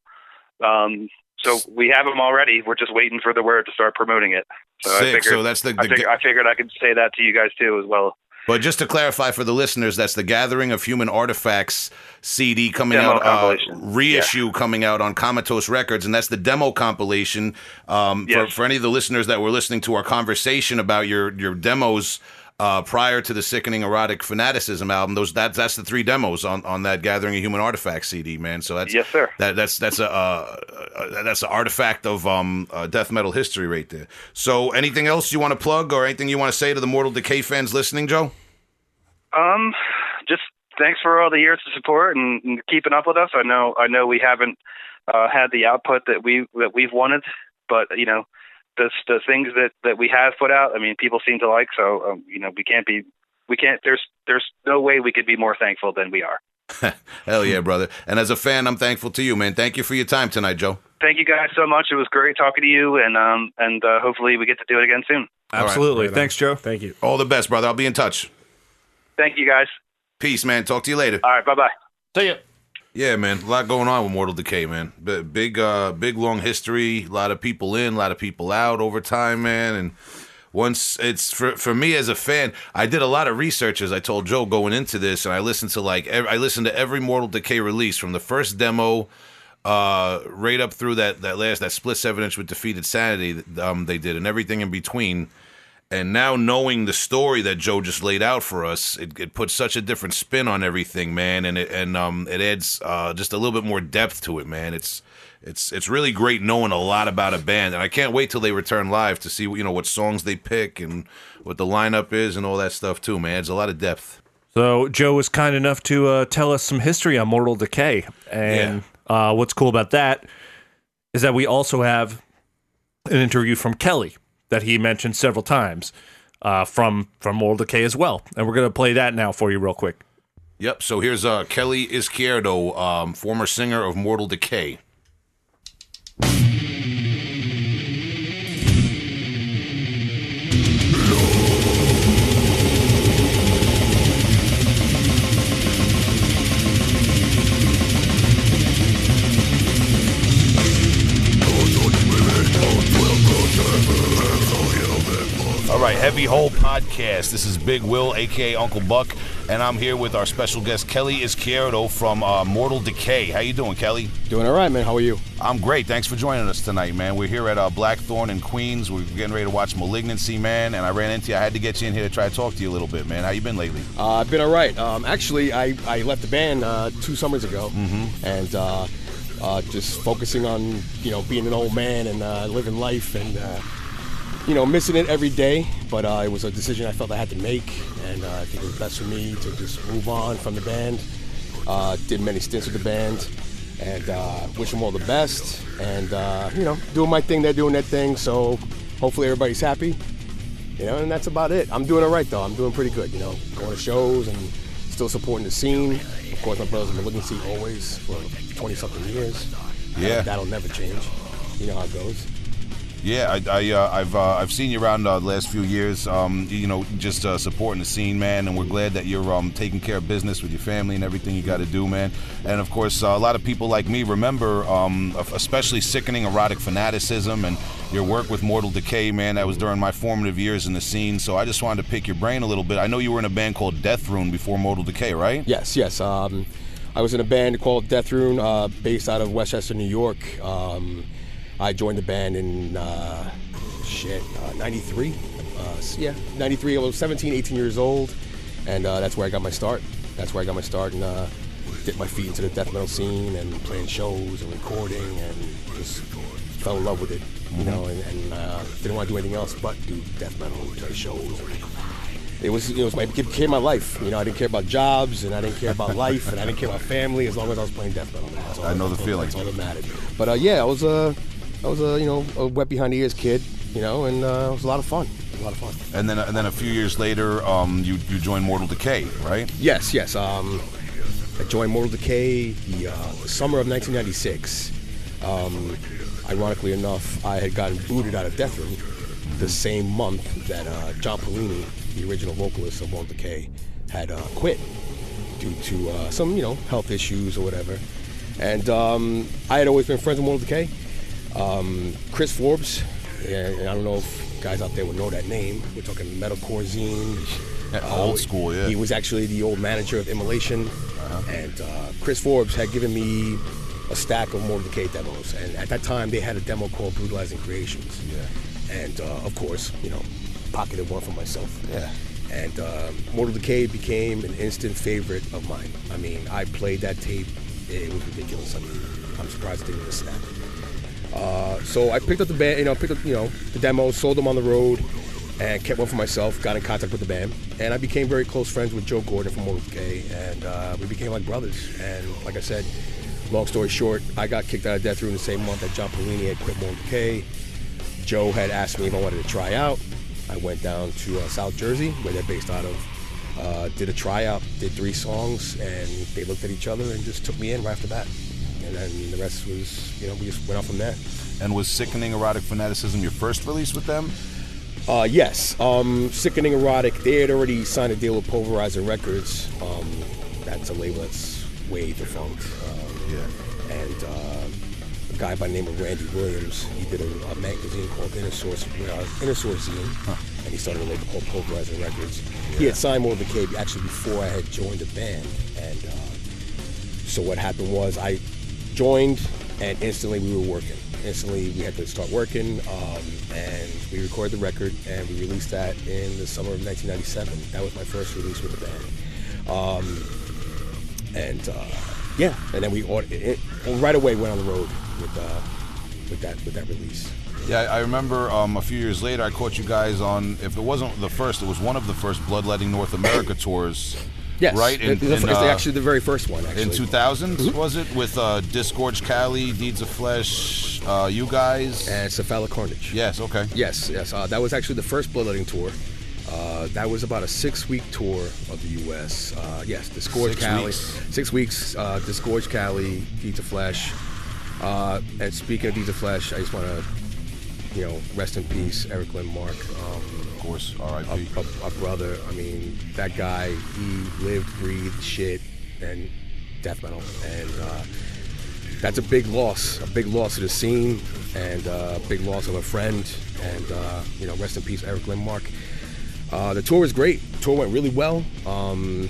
um, so we have them already. We're just waiting for the word to start promoting it. So I figured, So that's the, I, figured, I figured I could say that to you guys too as well. But just to clarify for the listeners, that's the Gathering of Human Artifacts CD coming Demo out, uh, reissue coming out on Comatose Records, and that's the demo compilation. Um, Yes. for, for any of the listeners that were listening to our conversation about your your demos uh, prior to the Sickening Erotic Fanaticism album, those that that's the three demos on, on that Gathering of Human Artifacts CD, man. So that's Yes, sir. that that's that's a uh, uh, that's an artifact of um, uh, death metal history right there. So anything else you want to plug or anything you want to say to the Mortal Decay fans listening, Joe? Um, just thanks for all the years of support and, and keeping up with us. I know I know we haven't uh, had the output that we that we've wanted, but you know, the the things that that we have put out, I mean, people seem to like. So um, you know, we can't be we can't. There's there's no way we could be more thankful than we are. Hell yeah, brother. And as a fan, I'm thankful to you, man. Thank you for your time tonight, Joe. Thank you guys so much. It was great talking to you, and um and uh, hopefully we get to do it again soon. Absolutely. Right. Thanks, Joe. Thank you. All the best, brother. I'll be in touch. Thank you guys. Peace, man. Talk to you later. All right, bye bye. See ya. Yeah, man, a lot going on with Mortal Decay, man. B- big, uh, big long history. A lot of people in, a lot of people out over time, man. And once it's for for me as a fan, I did a lot of research as I told Joe going into this, and I listened to like I listened to every Mortal Decay release from the first demo. Uh, right up through that that last that split seven inch with defeated sanity um they did and everything in between and now knowing the story that Joe just laid out for us, it, it puts such a different spin on everything, man, and it and um it adds uh, just a little bit more depth to it, man. It's it's it's really great knowing a lot about a band, and I can't wait till they return live to see you know what songs they pick and what the lineup is and all that stuff too, man. It's a lot of depth. So Joe was kind enough to uh, tell us some history on Mortal Decay, and uh, what's cool about that is that we also have an interview from Kelly that he mentioned several times uh, from from Mortal Decay as well, and we're gonna play that now for you real quick. Yep. So here's uh, Kelly Izquierdo, um, former singer of Mortal Decay. All right, Heavy Hole Podcast. This is Big Will, aka Uncle Buck, and I'm here with our special guest Kelly Izquierdo from uh, Mortal Decay. How you doing, Kelly? Doing all right, man. How are you? I'm great. Thanks for joining us tonight, man. We're here at uh, Blackthorn in Queens. We're getting ready to watch Malignancy, man. And I ran into you. I had to get you in here to try to talk to you a little bit, man. How you been lately? Uh, I've been all right. Um, actually, I, I left the band uh, two summers ago, and uh, uh, just focusing on you know being an old man and uh, living life and uh, you know missing it every day. But uh, it was a decision I felt I had to make, and uh, I think it was best for me to just move on from the band. Uh, did many stints with the band, and uh, wish them all the best. And uh, you know, doing my thing, they're doing their thing. So hopefully everybody's happy. You know, and that's about it. I'm doing all right though. I'm doing pretty good. You know, going to shows and still supporting the scene. Of course, my brother's in Malignancy always for 20 something years. Yeah. that'll never change. You know how it goes. Yeah, I, I uh, I've uh, I've seen you around uh, the last few years. Um, you know, just uh, supporting the scene, man, and we're glad that you're um, taking care of business with your family and everything you got to do, man. And of course, uh, a lot of people like me remember, um, especially sickening erotic fanaticism and your work with Mortal Decay, man. That was during my formative years in the scene. So I just wanted to pick your brain a little bit. I know you were in a band called Death Rune before Mortal Decay, right? Yes, yes. Um, I was in a band called Death Rune, uh, based out of Westchester, New York. I joined the band in uh, shit uh, '93. Uh, yeah, '93. I was 17, 18 years old, and uh, that's where I got my start. That's where I got my start, and uh, dipped my feet into the death metal scene and playing shows and recording, and just fell in love with it. You know, and, and uh, didn't want to do anything else but do death metal, play shows. It was it was my it became my life. You know, I didn't care about jobs and I didn't care about life and I didn't care about family as long as I was playing death metal. I know the that's all- feeling. That's all that mattered. But uh, yeah, I was a I was a you know a wet behind the ears kid. You know, and uh, it was a lot of fun. A lot of fun. And then and then a few years later, um, you you joined Mortal Decay, right? Yes, yes. Um, I joined Mortal Decay the, uh, the summer of 1996. Um, ironically enough, I had gotten booted out of Death Rune the same month that uh, John Polini, the original vocalist of Mortal Decay, had uh, quit due to uh, some, you know, health issues or whatever. And um, I had always been friends with Mortal Decay. Um, Chris Forbes, yeah, I don't know if guys out there would know that name. We're talking metalcore zine. at Old school, yeah. He was actually the old manager of Immolation, and uh, Chris Forbes had given me a stack of Mortal Decay demos, and at that time they had a demo called Brutalizing Creations. Yeah. And uh, of course, you know, pocketed one for myself. Yeah. And um, Mortal Decay became an instant favorite of mine. I mean, I played that tape; it was ridiculous. I mean, I'm surprised it didn't snap. Uh, so I picked up the band, you know, picked up, you know, the demos, sold them on the road, and kept one for myself. Got in contact with the band, and I became very close friends with Joe Gordon from Decay, and uh, we became like brothers. And like I said, long story short, I got kicked out of Death Rune in the same month that John Polini had quit Decay. Joe had asked me if I wanted to try out. I went down to uh, South Jersey, where they're based out of. Uh, did a tryout, did three songs, and they looked at each other and just took me in right after that. And then the rest was, you know, we just went off from there. And was Sickening Erotic Fanaticism your first release with them? Uh, yes, um, Sickening Erotic. They had already signed a deal with Pulverizer Records. Um, that's a label that's way defunct. Um, yeah. And uh, a guy by the name of Randy Williams. He did a, a magazine called Inner Source, uh, Inner Source Zine, and he started a label called Pulverizer Records. He had signed Mortal Decay actually before I had joined the band, and uh, so what happened was I joined, and instantly we were working. Instantly we had to start working, um, and we recorded the record, and we released that in the summer of 1997. That was my first release with the band. Um, and uh, yeah, and then we it, it, right away went on the road with uh, with that with that release. Yeah, I remember um, a few years later I caught you guys on. If it wasn't the first, it was one of the first Bloodletting North America tours. Yes, right. In, the, the, uh, actually the very first one. Actually. In 2000, mm-hmm. was it with uh, Disgorge Cali, Deeds of Flesh, uh, you guys, and Cephalic Carnage. Yes. Okay. Yes. Yes. Uh, that was actually the first Bloodletting tour. Uh, that was about a six-week tour of the U.S. Uh, yes, Disgorge six Cali, weeks. six weeks. Uh, Disgorge Cali, Deeds of Flesh. Uh, and speaking of Deeds of Flesh, I just want to, you know, rest in peace, Eric Lindmark. Um, of course, R.I.P. A, a, a, brother. I mean, that guy. He lived, breathed shit, and death metal, and uh, that's a big loss. A big loss to the scene, and a big loss of a friend. And uh, you know, rest in peace, Eric Lindmark. Uh, the tour was great. The tour went really well. Um,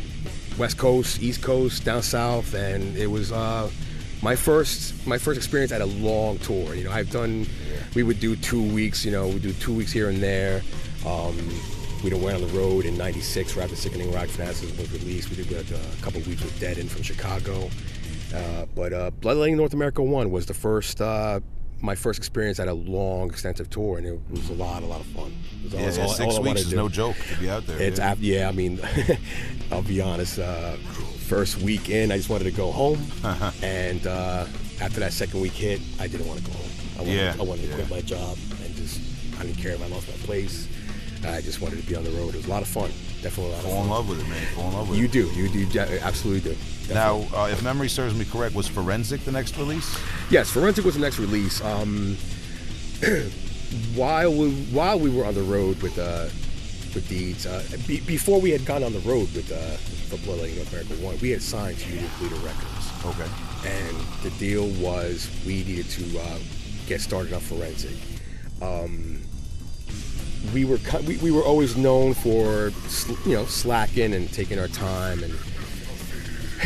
West Coast, East Coast, down south, and it was uh, my first my first experience at a long tour. You know, I've done. We would do two weeks. You know, we do two weeks here and there. Um, we went on the road in '96 right after Sickening Erotic Fanaticism was released. We did a, a couple weeks with Dead In from Chicago. Uh, but uh, Bloodletting North America One was the first uh, my first experience at a long, extensive tour, and it was a lot, a lot of fun. All, yeah, all, six all weeks is no joke to be out there. It's yeah, after, yeah I mean, I'll be honest. Uh, first week in, I just wanted to go home, Uh-huh. and uh, after that second week hit, I didn't want to go home. I wanted, Yeah, I wanted to yeah. quit my job and just I didn't care if I lost my place. I just wanted to be on the road. It was a lot of fun. Definitely a lot of Fall in love with it, man. Fall in love with it. You it. do, you do, yeah, absolutely do. Now, uh, if memory serves me correct, was Forensic the next release? Yes, Forensic was the next release. Um, while we while we were on the road with uh, with Deeds, uh, be, before we had gone on the road with uh, for Bloodletting North America One, we had signed to Unique Leader Records, Okay. and the deal was we needed to uh, get started on Forensic. Um, we were we, we were always known for sl- you know slacking and taking our time and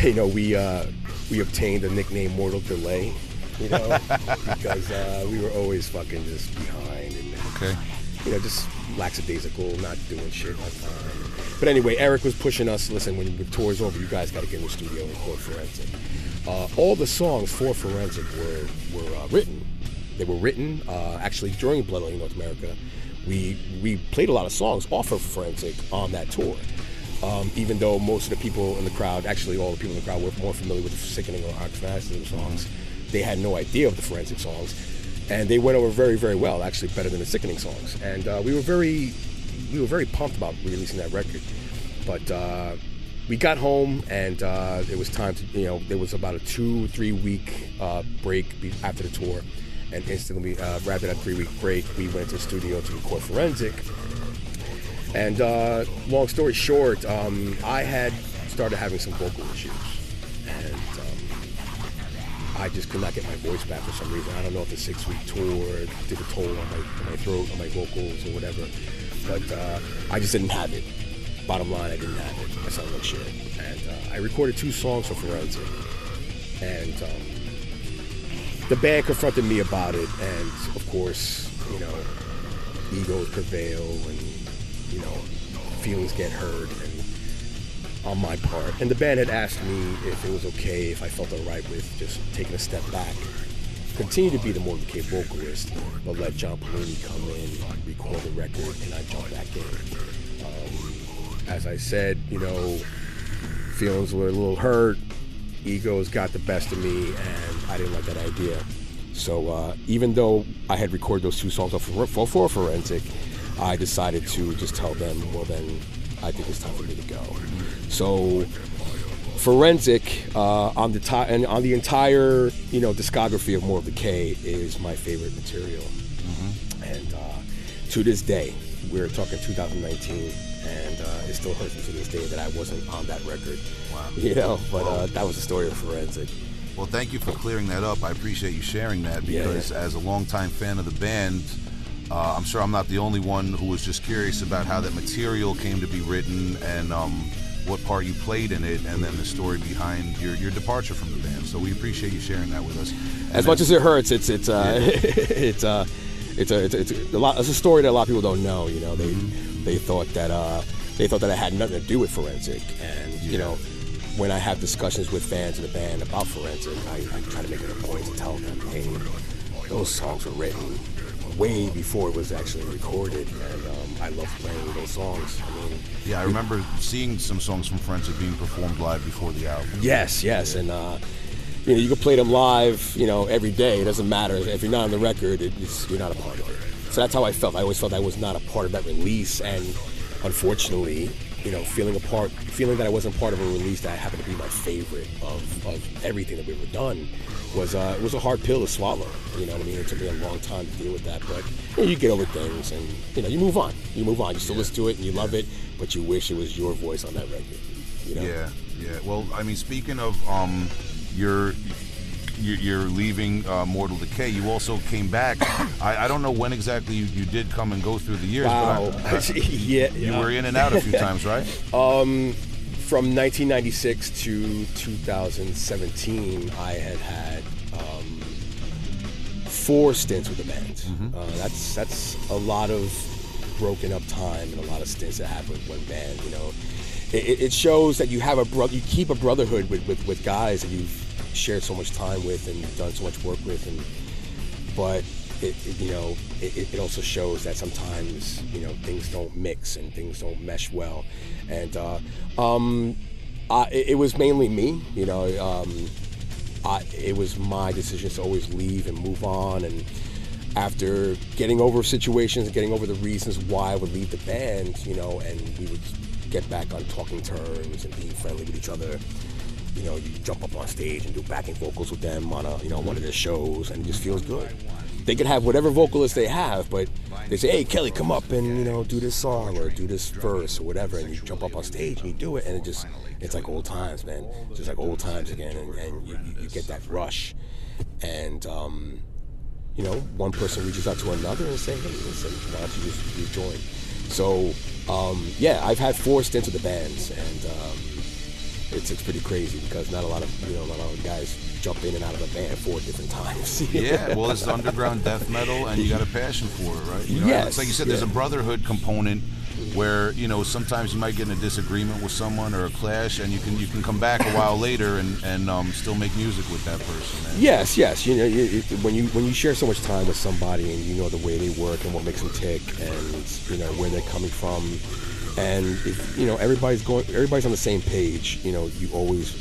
you know we uh, we obtained the nickname Mortal Delay you know because uh, we were always fucking just behind and Okay. you know just lackadaisical not doing shit on time but anyway Eric was pushing us listen when the tour's over you guys got to get in the studio and record Forensic uh, all the songs for Forensic were were uh, written they were written uh, actually during Bloodletting North America. We we played a lot of songs off of Forensic on that tour. Um, even though most of the people in the crowd, actually all the people in the crowd, were more familiar with the Sickening Erotic Fanaticism songs, they had no idea of the Forensic songs, and they went over very very well, actually better than the Sickening songs. And uh, we were very we were very pumped about releasing that record, but. Uh, we got home and uh, it was time to, you know, there was about a two, three week uh, break after the tour. And instantly, uh, after that three week break, we went to the studio to record Forensic. And uh, long story short, um, I had started having some vocal issues. And um, I just could not get my voice back for some reason. I don't know if the six week tour did a toll on my, on my throat, on my vocals, or whatever. But uh, I just didn't have it. Bottom line, I didn't have it. I sounded like shit. And uh, I recorded two songs for Forensic. And um, the band confronted me about it. And of course, you know, egos prevail and, you know, feelings get hurt and on my part. And the band had asked me if it was okay, if I felt alright with just taking a step back. Continue to be the Mortal Decay vocalist, but let John Polini come in, record the record, and I jump back in. Um, as I said, you know, feelings were a little hurt, egos got the best of me, and I didn't like that idea. So uh, even though I had recorded those two songs for, for, for Forensic, I decided to just tell them, well then, I think it's time for me to go. So Forensic uh, on the ti- and on the entire you know discography of Mortal Decay is my favorite material, and uh, to this day, we're talking 2019, and uh, it still hurts me to this day that I wasn't on that record. Wow. You know, but uh, that was the story of Forensic. Well, thank you for clearing that up. I appreciate you sharing that Yeah, because, as a longtime fan of the band, uh, I'm sure I'm not the only one who was just curious about how that material came to be written and um, what part you played in it, and then the story behind your, your departure from the band. So we appreciate you sharing that with us. As much as it hurts, it's it's uh, it's uh, it's a it's, a- it's a lot. It's a story that a lot of people don't know. You know, they they thought that uh, they thought that it had nothing to do with forensic, and you know, when I have discussions with fans of the band about forensic, I, I try to make it a point to tell them, hey, those songs were written way before it was actually recorded, and um, I love playing those songs. I mean, Yeah, I remember seeing some songs from Forensic being performed live before the album. Yes, yes, and uh, you know you can play them live, you know, every day. It doesn't matter if you're not on the record; it, you're not a part of it. So that's how I felt. I always felt I was not a part of that release, and unfortunately, you know, feeling a part, feeling that I wasn't part of a release that happened to be my favorite of, of everything that we ever done was uh, was a hard pill to swallow. You know what I mean? It took me a long time to deal with that, but you, know, you get over things, and you know, you move on. You move on. You still listen to it, and you love it, but you wish it was your voice on that record. You know? Yeah, yeah. Well, I mean, speaking of um, your you're, leaving uh, Mortal Decay. You also came back. I, I don't know when exactly you, you did come and go through the years. Wow. But I, I- yeah. you were in and out a few times, right? Um, From 1996 to 2017, I had had um, four stints with the band. Uh, that's that's a lot of broken up time and a lot of stints that happen with one band. You know, it, it- it shows that you have a bro- you keep a brotherhood with, with, with guys that you've shared so much time with and done so much work with, and but it, it- you know it, it also shows that sometimes you know things don't mix and things don't mesh well, and uh, um, I, it was mainly me. You know, um, I, it was my decision to always leave and move on. And after getting over situations, and getting over the reasons why I would leave the band, you know, and we would get back on talking terms and being friendly with each other. You know, you jump up on stage and do backing vocals with them on a, you know, one of their shows, and it just feels good. They could have whatever vocalist they have, but they say, "Hey, Kelly, come up and you know do this song or do this verse or whatever," and you jump up on stage and you do it, and it just it's like old times, man. It's just like old times again, and, and you, you- get that rush, and um, you know, one person reaches out to another and say, "Hey, listen, why don't you just rejoin?" So um, yeah, I've had four stints with the bands, and um, it's it's pretty crazy because not a lot of you know not a lot of guys jump in and out of a band four different times. Yeah, well, it's underground death metal, and you got a passion for it, right? You know, Yes, It's like you said, there's a brotherhood component where you know sometimes you might get in a disagreement with someone or a clash, and you can you can come back a while later and and um, still make music with that person. Man. Yes, yes. You know, you, you- when you when you share so much time with somebody and you know the way they work and what makes them tick, and you know where they're coming from, and if you know everybody's going, everybody's on the same page. You know, you always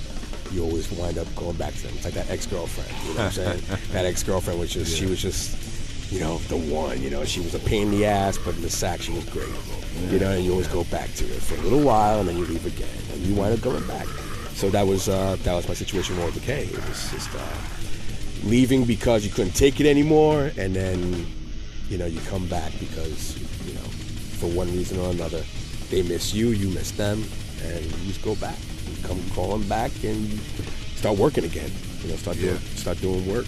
you always wind up going back to them. It's like that ex girlfriend. You know what I'm saying? that ex girlfriend was just she was just you know the one. You know, she was a pain in the ass, but in the sack she was great. You know, and you always go back to her for a little while, and then you leave again, and you wind up going back. So that was uh, that was my situation with Decay. It was just. Uh, leaving because you couldn't take it anymore, and then you know you come back because you know for one reason or another they miss you, you miss them, and you just go back, you come crawling back, and start working again. You know, start doing Yeah. start doing work.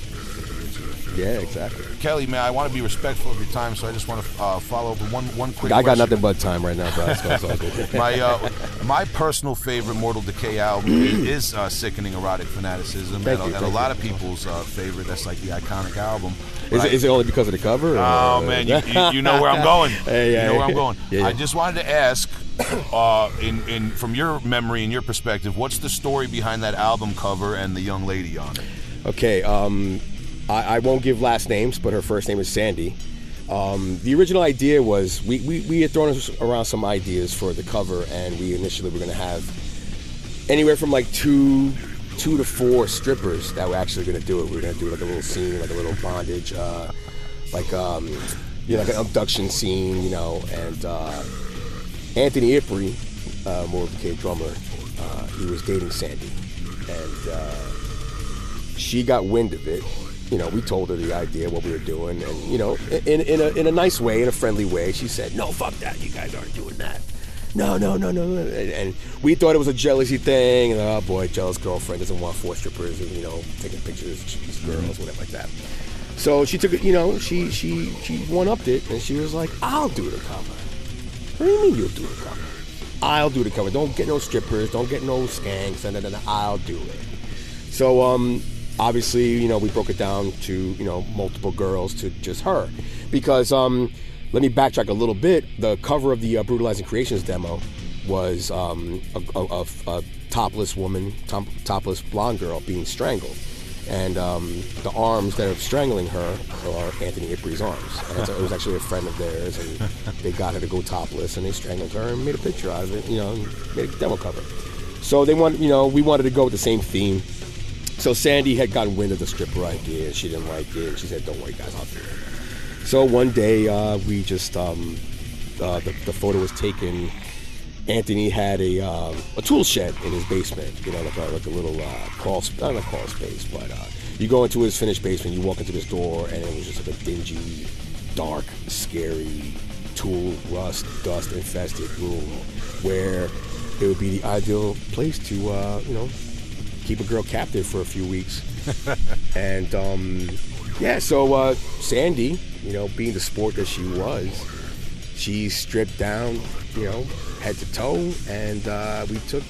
Yeah, exactly. Kelly, man, I want to be respectful of your time, so I just want to uh, follow up with one one quick. I got question. nothing but time right now, bro. So it's good. my uh, my personal favorite Mortal Decay album is uh, Sickening Erotic Fanaticism, Thank and, you, and a lot you. of people's uh, favorite. That's like the iconic album. Is I- it, is it only because of the cover? Oh or- man, you, you, you know where I'm going. Hey, yeah, you know where I'm going. Yeah, yeah. I just wanted to ask, uh, in, in from your memory and your perspective, what's the story behind that album cover and the young lady on it? Okay, um, I, I won't give last names, but her first name is Sandy. Um, the original idea was we, we, we had thrown around some ideas for the cover, and we initially were going to have anywhere from like two two to four strippers that were actually going to do it. We were going to do like a little scene, like a little bondage, uh, like um, you know, like an abduction scene, you know. And uh, Anthony Ipri, uh, more of a drummer, uh, he was dating Sandy, and. Uh, she got wind of it. You know, we told her the idea, what we were doing, and you know, in, in, a, in a nice way, in a friendly way, she said, "No, fuck that. You guys aren't doing that." no, no, no, no, no. And, and we thought it was a jealousy thing. And oh boy, jealous girlfriend doesn't want four strippers, and, you know, taking pictures of these girls, whatever like that. So she took it, you know, she she she one upped it, and she was like, "I'll do the cover." What do you mean you'll do the cover? I'll do the cover. Don't get no strippers. Don't get no skanks. And then I'll do it. So um, obviously, you know, we broke it down to you know multiple girls to just her, because um, let me backtrack a little bit. The cover of the uh, Brutalizing Creations demo was um, a, a, a, topless woman, top, topless blonde girl being strangled. And um, the arms that are strangling her are Anthony Ipri's arms. And it was actually a friend of theirs, and they got her to go topless, and they strangled her and made a picture out of it, you know, made a demo cover. So they want, you know, we wanted to go with the same theme. So Sandy had gotten wind of the stripper idea, she didn't like it. She said, "Don't worry, guys, I'll do it." So one day uh, we just um, uh, the, the photo was taken. Anthony had a um, a tool shed in his basement, you know, like a, like a little uh, crawl, not a crawl space, but uh, you go into his finished basement, you walk into this door, and it was just like a dingy, dark, scary, tool, rust, dust infested room where it would be the ideal place to, uh, you know, keep a girl captive for a few weeks. and um, yeah, so uh, Sandy, you know, being the sport that she was, she stripped down, you know, head to toe, and uh, we took.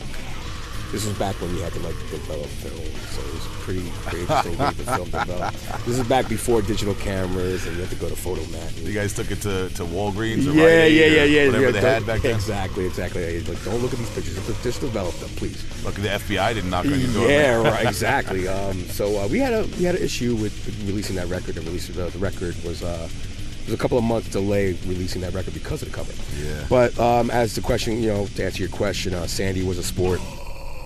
This was back when you had to like develop film, so it was pretty, interesting way to film develop. This is back before digital cameras, and you had to go to Fotomat. and- You guys took it to, to Walgreens or yeah, Rite yeah, yeah, yeah, whatever yeah. they had back then. Exactly, exactly. Like, don't look at these pictures. Just- develop them, please. Lucky the FBI didn't knock on your door. Yeah, right, exactly. Um, so uh, we had a we had an issue with, releasing that record. And releasing the, the record was uh, there was a couple of months delay releasing that record because of the cover. Yeah. But um, as the question, you know, to answer your question, uh, Sandy was a sport.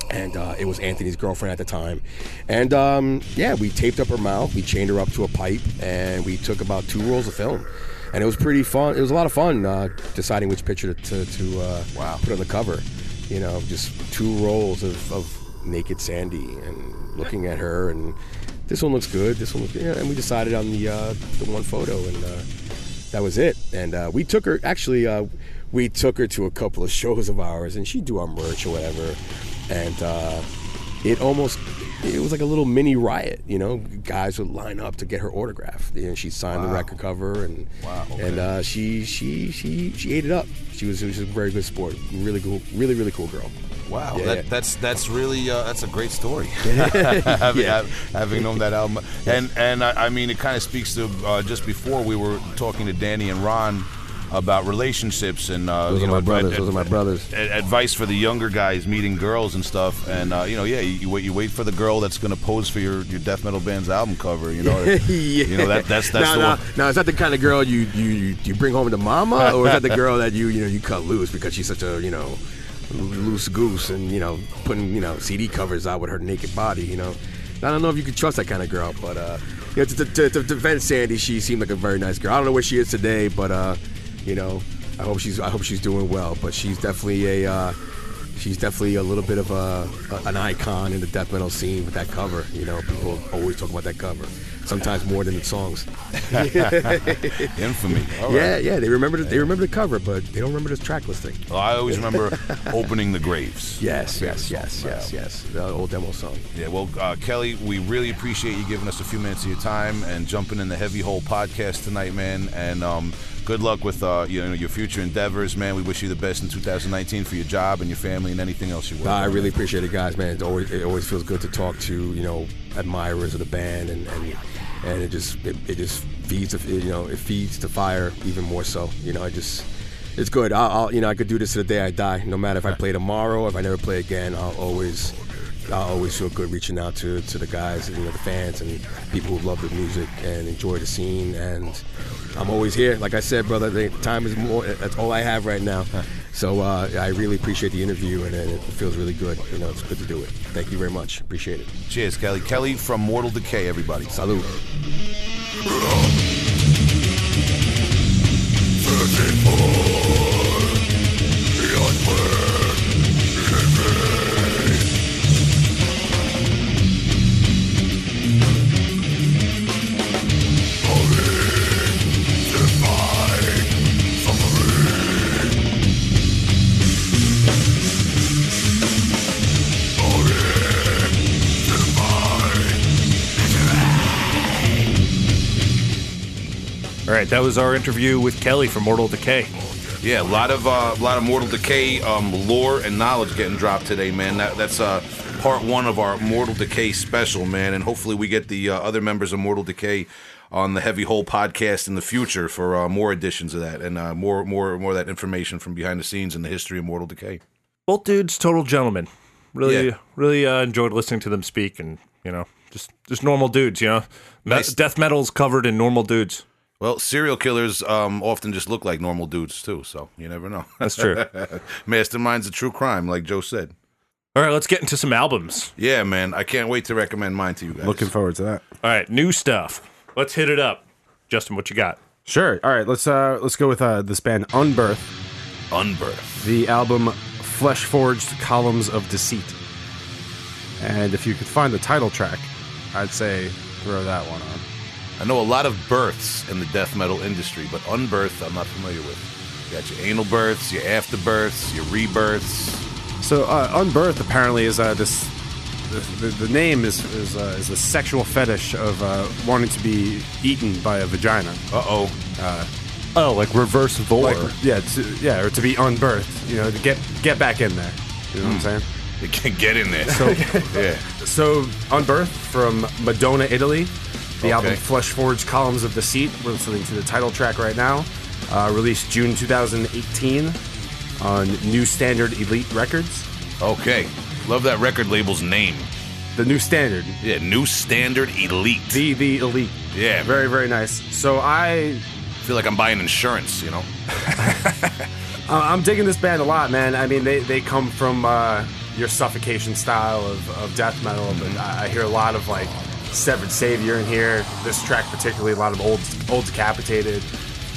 And uh, it was Anthony's girlfriend at the time, and um, yeah, we taped up her mouth, we chained her up to a pipe, and we took about two rolls of film, and it was pretty fun. It was a lot of fun uh, deciding which picture to, to, to uh, Wow. put on the cover. You know, just two rolls of, of naked Sandy and looking at her, and this one looks good. This one looks good. Yeah, and we decided on the uh, the one photo, and uh, that was it. And uh, we took her. Actually, uh, we took her to a couple of shows of ours, and she'd do our merch or whatever. And uh, it almost. It was like a little mini riot, you know. Guys would line up to get her autograph. You know, she signed the record cover, and Wow, okay. and uh, she she she she ate it up. She was, she was a very good sport. Really cool, really really cool girl. Wow, Yeah, that, yeah. that's that's really uh, that's a great story. having, Yeah. having known that album, and and I, I mean, it kind of speaks to uh, just before we were talking to Danny and Ron about relationships and uh, Those you are know my brothers. ad- Those are my brothers. ad- advice for the younger guys meeting girls and stuff. And uh, you know, yeah, you, you wait you wait for the girl that's going to pose for your, your death metal band's album cover. You know, you know that that's that's now, the now, one. now, is that the kind of girl you you you, bring home to mama, or is that the girl that you you know you cut loose because she's such a you know loose goose and you know putting you know CD covers out with her naked body? You know, I don't know if you can trust that kind of girl, but uh, you know, to, to, to defend Sandy, she seemed like a very nice girl. I don't know where she is today, but uh, you know, I hope she's I hope she's doing well. But she's definitely a uh, she's definitely a little bit of a, a an icon in the death metal scene with that cover. You know, people always talk about that cover. Sometimes more than the songs. Infamy. Right. Yeah, yeah, they remember the, they remember the cover, but they don't remember the track listing. Well, I always remember opening the graves. Yes, yes, yes, from yes, yes. The old demo song. Yeah, well, uh, Kelly, we really appreciate you giving us a few minutes of your time and jumping in the Heavy Hole podcast tonight, man. And um, good luck with uh, you know your future endeavors, man. We wish you the best in 2019 for your job and your family and anything else you work. Nah, I on. really appreciate it, guys. Man, it always it always feels good to talk to you know admirers of the band, and and, and it just it, it just feeds the you know it feeds the fire even more so. You know, I just it's good. I'll, I'll you know I could do this to the day I die. No matter if I play tomorrow, if I never play again, I'll always. I always feel good reaching out to, to the guys, you know, the fans, and people who love the music and enjoy the scene. And I'm always here. Like I said, brother, the time is more. That's all I have right now. So uh, I really appreciate the interview, and, and it feels really good. You know, it's good to do it. Thank you very much. Appreciate it. Cheers, Kelly. Kelly from Mortal Decay, everybody. Salute. Beyond All right, that was our interview with Kelly from Mortal Decay. Yeah, a lot of uh, a lot of Mortal Decay um, lore and knowledge getting dropped today, man. That, that's uh, part one of our Mortal Decay special, man. And hopefully we get the uh, other members of Mortal Decay on the Heavy Hole podcast in the future for uh, more editions of that and uh, more more more of that information from behind the scenes and the history of Mortal Decay. Both dudes, total gentlemen. Really, Yeah. really uh, enjoyed listening to them speak, and you know, just just normal dudes. You know, Nice. death metal's covered in normal dudes. Well, serial killers um, often just look like normal dudes too, so you never know. That's true. Masterminds of true crime, like Joe said. All right, let's get into some albums. Yeah, man, I can't wait to recommend mine to you guys. Looking forward to that. All right, new stuff. Let's hit it up. Justin, what you got? Sure. All right. Let's uh let's go with uh this band Unbirth. Unbirth. The album Flesh Forged Columns of Deceit. And if you could find the title track, I'd say throw that one on. I know a lot of births in the death metal industry, but unbirth I'm not familiar with. You got your anal births, your afterbirths, your rebirths. So uh, Unbirth apparently is uh, this. The, the, the name is is, uh, is a sexual fetish of uh, wanting to be eaten by a vagina. Uh oh. Oh, like reverse vore. Like, yeah, to, yeah, or to be unbirthed. You know, to get get back in there. You know what I'm saying? You can't get in there. So, yeah. so Unbirth from Modena, Italy. The Okay. album Flesh Forged Columns of Deceit. We're listening to the title track right now. Uh, released June 2018 on New Standard Elite Records. Okay. Love that record label's name. The New Standard, Yeah, New Standard Elite. the the elite. Yeah. Very very nice. So I feel like I'm buying insurance, you know? Uh, I'm digging this band a lot, man. I mean, they, they come from uh, your suffocation style of, of death metal, but I, I hear a lot of like Severed Savior in here. This track particularly, a lot of old old decapitated,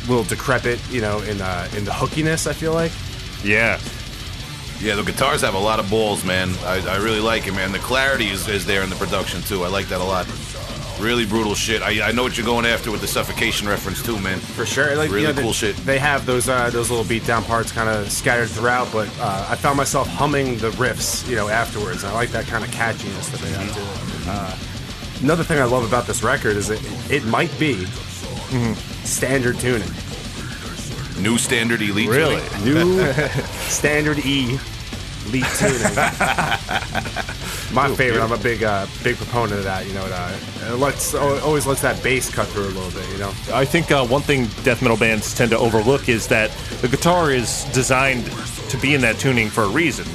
little decrepit, you know, in uh, in the hookiness. I feel like. yeah. Yeah, the guitars have a lot of balls, man. I, I really like it, man. The clarity is, is there in the production, too. I like that a lot. Really brutal shit. I, I know what you're going after with the suffocation reference, too, man. For sure, like Really you know, they- cool shit. They have those uh, those little beat down parts kind of scattered throughout, but uh, I found myself humming the riffs, you know, afterwards. I like that kind of catchiness that they have to it. Uh, another thing I love about this record is it it might be standard tuning, New Standard Elite. Really? tuning. new standard E elite tuning. My favorite. I'm a big uh, big proponent of that. You know, it, uh, it lets always lets that bass cut through a little bit. You know. I think uh, one thing death metal bands tend to overlook is that the guitar is designed to be in that tuning for a reason.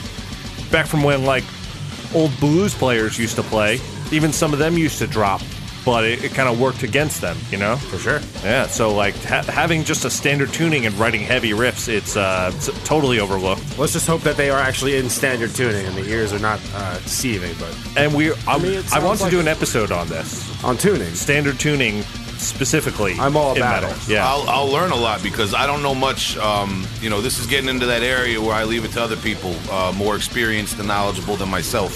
Back from when like old blues players used to play, even some of them used to drop, but it, it kind of worked against them, you know? For sure. Yeah, so like ha- having just a standard tuning and writing heavy riffs, it's, uh, it's totally overlooked. Let's just hope that they are actually in standard tuning and the ears are not uh, deceiving. But And we, I, mean, it I want sounds to like- do an episode on this on tuning, standard tuning specifically. I'm all in about metal. it. Yeah, I'll, I'll learn a lot because I don't know much. Um, you know, this is getting into that area where I leave it to other people uh, more experienced and knowledgeable than myself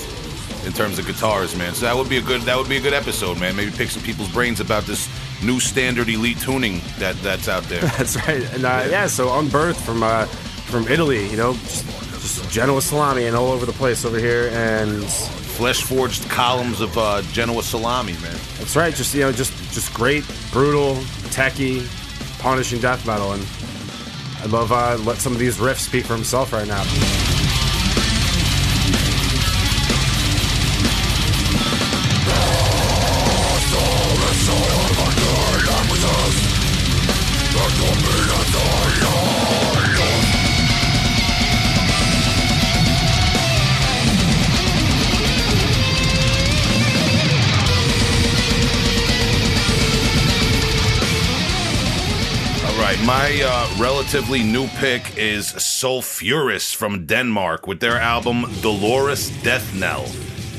in terms of guitars, man. So that would be a good that would be a good episode, man. Maybe pick some people's brains about this new standard elite tuning that that's out there. that's right. And uh, yeah, so Unbirth from uh, from Italy, you know, just, just Genoa salami and all over the place over here, and Flesh forged columns of uh, Genoa salami, man. that's right. Just you know, just just great, brutal, techie, punishing death metal, and I love uh, let some of these riffs speak for himself right now. Relatively new pick is Sulphurous from Denmark with their album Dolorous Death Knell.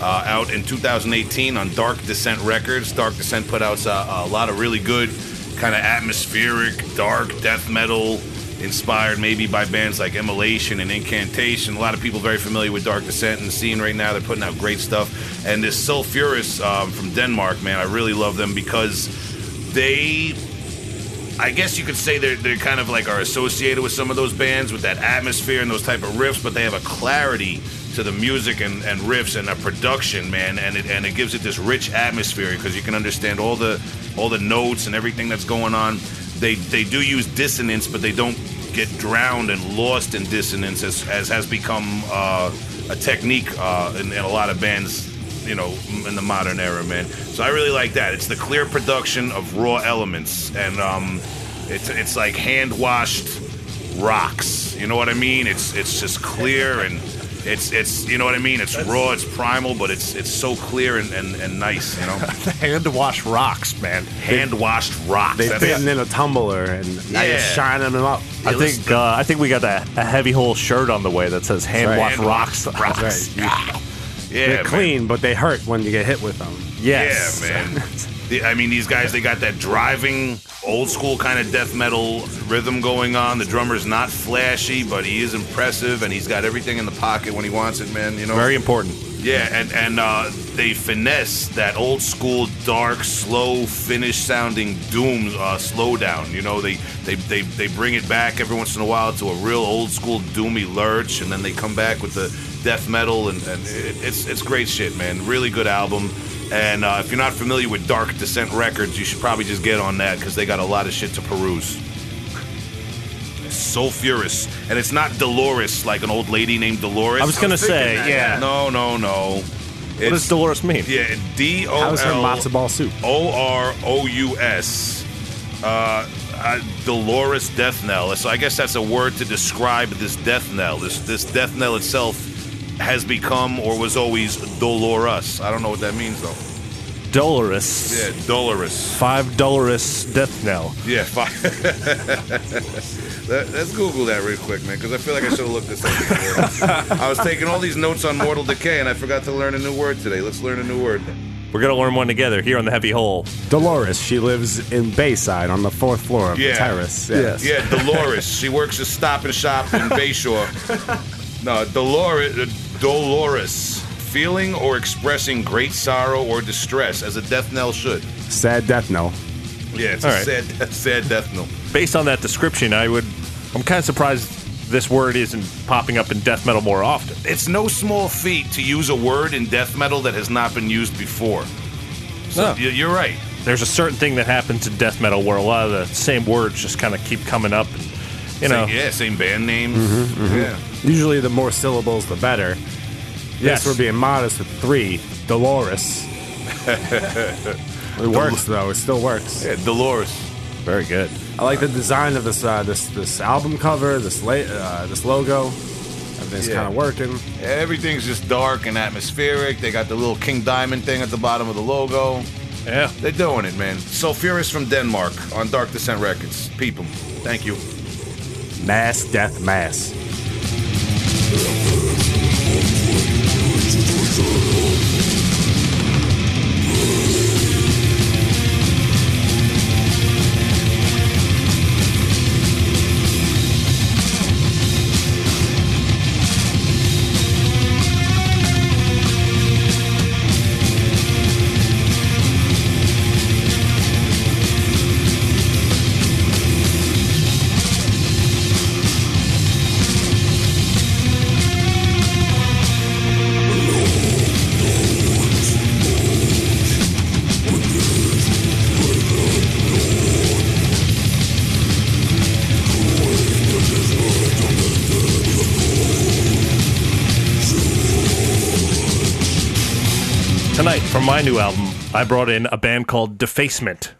Uh, out in 2018 on Dark Descent Records. Dark Descent put out uh, a lot of really good, kind of atmospheric, dark death metal, inspired maybe by bands like Immolation and Incantation. A lot of people very familiar with Dark Descent in the scene right now. They're putting out great stuff. And this Sulphurous um, from Denmark, man, I really love them because they I guess you could say they're, they're kind of like are associated with some of those bands with that atmosphere and those type of riffs, but they have a clarity to the music and, and riffs and a production, man, and it and it gives it this rich atmosphere because you can understand all the all the notes and everything that's going on. they they do use dissonance, but they don't get drowned and lost in dissonance as, as has become uh, a technique uh, in, in a lot of bands, you know, in the modern era, man. So I really like that. It's the clear production of raw elements, and um, it's it's like hand washed rocks. You know what I mean? It's it's just clear and it's it's you know what I mean. It's raw, it's primal, but it's it's so clear and, and, and nice. You know, hand washed rocks, man. hand washed rocks. They That's- fit in a tumbler, and now you're shining them up. I Yeah, listen think uh, I think we got a, a heavy hole shirt on the way that says "Hand right. wash Hand rocks." washed rocks. Right. Yeah, They're man. clean, but they hurt when you get hit with them. Yes, Yeah, man. The- I mean, these guys, they got that driving, old school kind of death metal rhythm going on. The drummer's not flashy, but he is impressive, and he's got everything in the pocket when he wants it, man. You know, Very important. Yeah, and and uh, they finesse that old school, dark, slow, Finnish sounding doom uh, slowdown. You know, they, they they they bring it back every once in a while to a real old school doomy lurch, and then they come back with the death metal, and, and it, it's it's great shit, man. Really good album. And uh, if you're not familiar with Dark Descent Records, you should probably just get on that because they got a lot of shit to peruse. Sulphurous, and it's not Dolores like an old lady named Dolores. I was gonna say, that, yeah. No, no, no. What does Dolores mean? Yeah, D O How's her L matzo ball soup? O R O U S. Uh, uh, Dolorous death knell. So I guess that's a word to describe this death knell. This this death knell itself has become or was always Dolores. I don't know what that means though. Dolores. Yeah, dolorous. Five Dolores death knell. Yeah, fine. Let, us Google that real quick, man, because I feel like I should have looked this up before. I was taking all these notes on Mortal Decay, and I forgot to learn a new word today. Let's learn a new word. We're gonna learn one together here on the Heavy Hole. Dolores. She lives in Bayside on the fourth floor of Yeah. the terrace. Yes. Yeah, Dolores. she works at Stop and Shop in Bayshore. No, Dolores. uh, Dolores. Feeling or expressing great sorrow or distress, as a death knell should. Sad death knell. Yeah, it's All a right. sad, sad death knell. Based on that description, I would. I'm kind of surprised this word isn't popping up in death metal more often. It's no small feat to use a word in death metal that has not been used before. So No. you're right. There's a certain thing that happens in death metal where a lot of the same words just kind of keep coming up. And, you know, Same, yeah, same band names. Mm-hmm, mm-hmm. Yeah. Usually, the more syllables, the better. Yes. Yes, we're being modest with three. Dolores. it works though. It still works. yeah, Dolores. very good. I like the design of this uh, this this album cover. This la- uh, this logo. Everything's Yeah. kind of working. Everything's just dark and atmospheric. They got the little King Diamond thing at the bottom of the logo. Yeah. They're doing it, man. Sulphurous from Denmark on Dark Descent Records. Peep 'em. Thank you. Mass death mass. Tonight, my new album, I brought in a band called Defacement.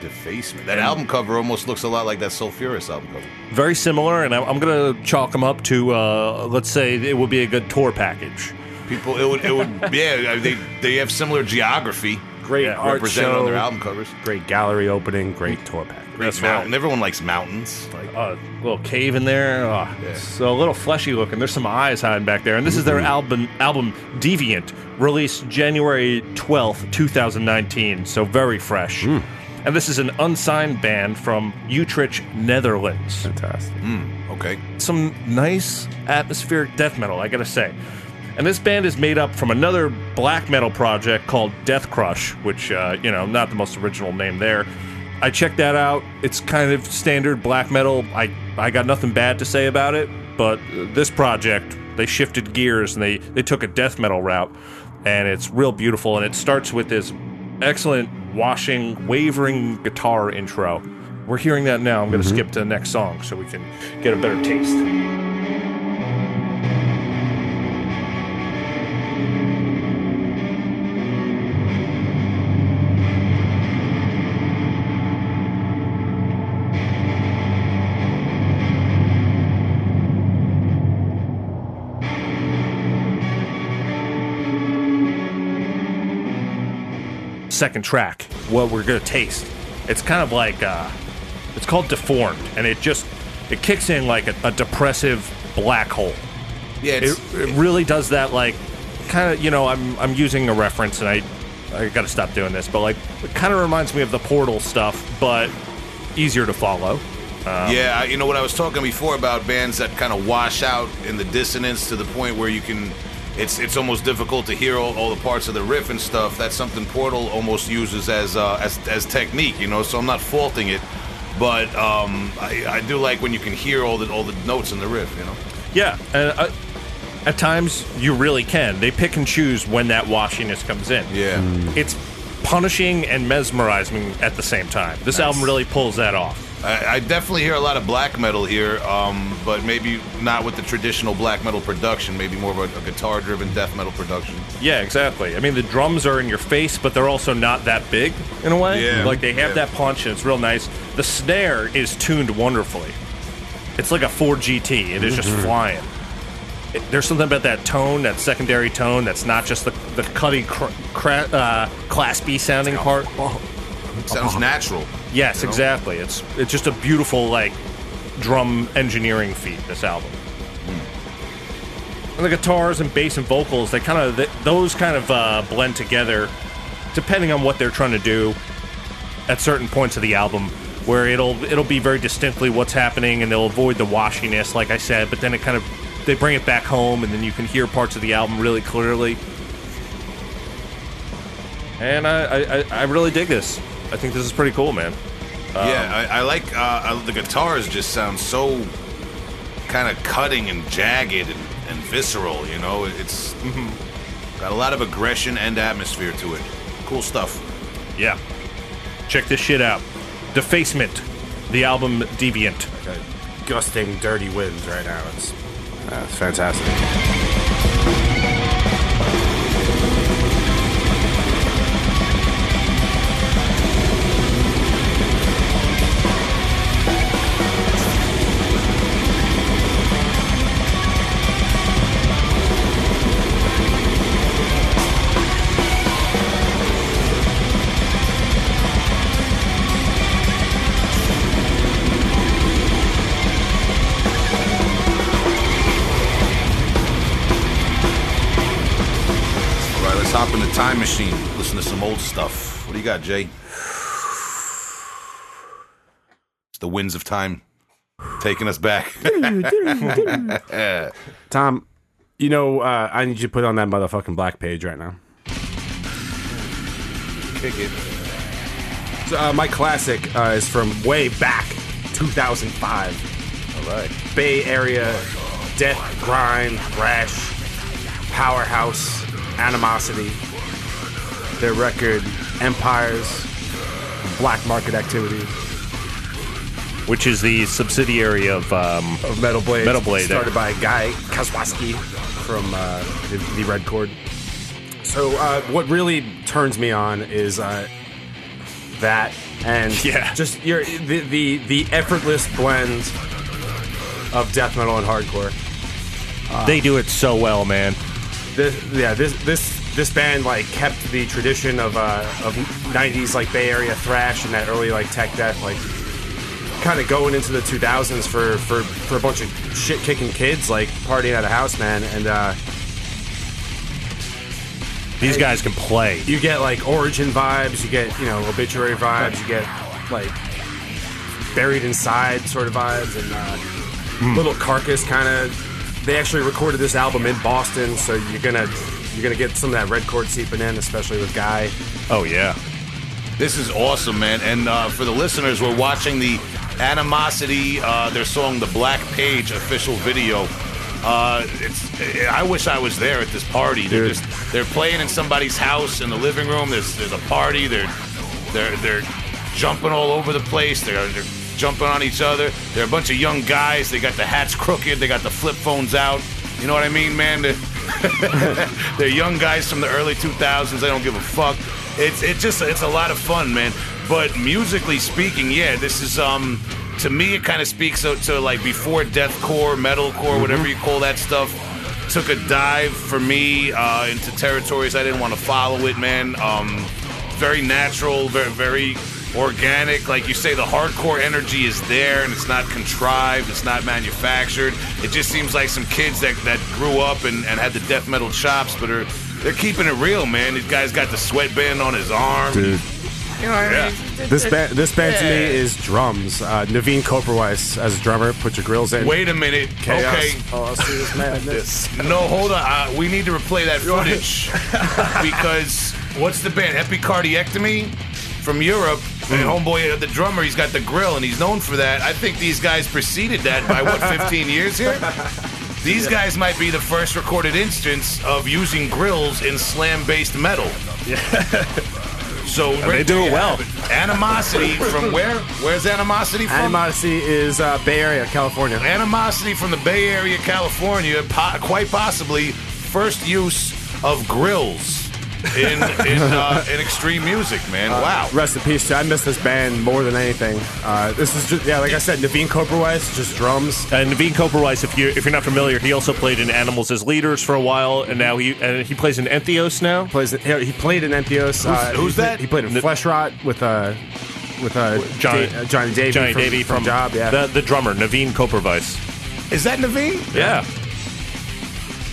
Defacement. That album cover almost looks a lot like that Sulphurous album cover. Very similar, and I'm, I'm going to chalk them up to, uh, let's say, it would be a good tour package. People, it would, it would, yeah. They they have similar geography Great Yeah, art represented show. on their album covers. Great gallery opening. Great tour pack. Great That's mountain. right. Everyone likes mountains. Like a little cave in there. Oh, So a little fleshy looking. There's some eyes hiding back there. And this is their mm-hmm. album, album Deviant, released January 12th, 2019. So very fresh. Mm. And this is an unsigned band from Utrecht, Netherlands. Fantastic. Mm. Okay. some nice atmospheric death metal, I gotta say. And this band is made up from another black metal project called Death Crush, which, uh, you know, not the most original name there. I checked that out. It's kind of standard black metal. I, I got nothing bad to say about it, but this project, they shifted gears and they, they took a death metal route, and it's real beautiful. And it starts with this excellent washing, wavering guitar intro we're hearing that now. I'm going to mm-hmm. skip to the next song so we can get a better taste. Second track, what we're gonna taste. It's kind of like uh, it's called deformed, and it just it kicks in like a, a depressive black hole. Yeah, It, it's, it really does that like kind of you know I'm I'm using a reference and I I got to stop doing this, but like it kind of reminds me of the Portal stuff, but easier to follow. yeah, you know what I was talking before about bands that kind of wash out in the dissonance to the point where you can. It's it's almost difficult to hear all, all the parts of the riff and stuff. That's something Portal almost uses as uh, as as technique, you know. So I'm not faulting it, but um, I, I do like when you can hear all the all the notes in the riff, you know. Yeah, and uh, at times you really can. They pick and choose when that washiness comes in. Yeah. It's punishing and mesmerizing at the same time. This album really pulls that off. I, I definitely hear a lot of black metal here, um, but maybe not with the traditional black metal production. Maybe more of a, a guitar-driven death metal production. Yeah, exactly. I mean, the drums are in your face, but they're also not that big in a way. Yeah. Like they have Yeah. that punch, and it's real nice. The snare is tuned wonderfully. It's like a Ford GT. It is just flying. It- there's something about that tone, that secondary tone, that's not just the the cutty, cr- cra- uh, class B sounding part. Sounds natural. Yes, You know? exactly. It's it's just a beautiful like drum engineering feat. This album. And the guitars and bass and vocals, they kind of those kind of uh, blend together, depending on what they're trying to do. At certain points of the album, where it'll it'll be very distinctly what's happening, and they'll avoid the washiness, like I said. But then it kind of they bring it back home, and then you can hear parts of the album really clearly. And I I, I- I really dig this. I think this is pretty cool, man. yeah, I, I like uh, I, the guitars. Just sound so kind of cutting and jagged and, and visceral. You know, it's got a lot of aggression and atmosphere to it. Cool stuff. Yeah. Check this shit out. Defacement, the album Deviant. Gusting, dirty winds right now. It's, uh, it's fantastic. Machine. Listen to some old stuff. What do you got, Jay? It's the winds of time taking us back. Tom, you know, uh, I need you to put on that motherfucking black page right now. Kick it. So, uh, my classic uh, is from way back, 2005. All right. Bay Area, death, grind, thrash, powerhouse, animosity. Their record, Empires, Black Market Activities Which is the subsidiary of um, of Metal Blade. Metal Blade, started by Guy Kozowyk from uh, the, the Red Chord. So, uh, what really turns me on is uh, that and Yeah. just your the, the the effortless blend of death metal and hardcore. they do it so well, man. this yeah this this this band like kept the tradition of uh of 90s like bay area thrash and that early like tech death like kind of going into the 2000s for for for a bunch of shit kicking kids like partying at a house man and uh These guys can play. you get like origin vibes you get you know obituary vibes you get like buried inside sort of vibes and uh, little carcass kind of they actually recorded this album in boston so you're gonna you're gonna get some of that red chord seeping in especially with guy Oh yeah. This is awesome, man. And uh, for the listeners, we're watching the Animosity, uh, their song "The Black Page" official video. Uh, it's. I wish I was there at this party. They're just. They're playing in somebody's house in the living room. There's. There's a party. They're. They're. They're jumping all over the place. They're, they're jumping on each other. They're a bunch of young guys. They got the hats crooked. They got the flip phones out. You know what I mean, man? They're, they're young guys from the early 2000s. They don't give a fuck. It's it just it's a lot of fun, man. But musically speaking, yeah, this is um to me it kind of speaks to, to like before deathcore, metalcore, whatever you call that stuff. Took a dive for me uh, into territories I didn't want to follow it, man. Um, very natural, very very organic. Like you say, the hardcore energy is there and it's not contrived, it's not manufactured. It just seems like some kids that, that grew up and, and had the death metal chops, but are they're keeping it real, man. These guy's got the sweatband on his arm. Dude. You know what I Yeah. mean? This band, this band to me is drums. Uh, Navene Koperweis as a drummer. Put your grills in. Wait a minute. Chaos. Okay. Oh, serious madness. No, hold on. Uh, we need to replay that footage because what's the band? Epicardiectomy from Europe. And homeboy, uh, the drummer, he's got the grill and he's known for that. I think these guys preceded that by what, 15 years here? These guys might be the first recorded instance of using grills in slam-based metal. Yeah. So they do it well. Animosity from where? Where's animosity from? Animosity is uh, Bay Area, California. Animosity from the Bay Area, California, po- quite possibly first use of grills in in, uh, in extreme music, man. wow. Rest in peace. I miss this band more than anything. Uh, this is just yeah, like I said, Navene Koperweis, just drums. And Navene Koperweis, if you if you're not familiar, he also played in Animals as Leaders for a while, and now he and he plays in Entheos now. Plays he he played in Entheos. uh, who's he, that? He played in N- Fleshwrought with uh, with uh, Johnny- Da- uh, Johnny Davy Johnny from, Davy from, Job. Yeah, the the drummer Navene Koperweis. Is that Navene? Yeah,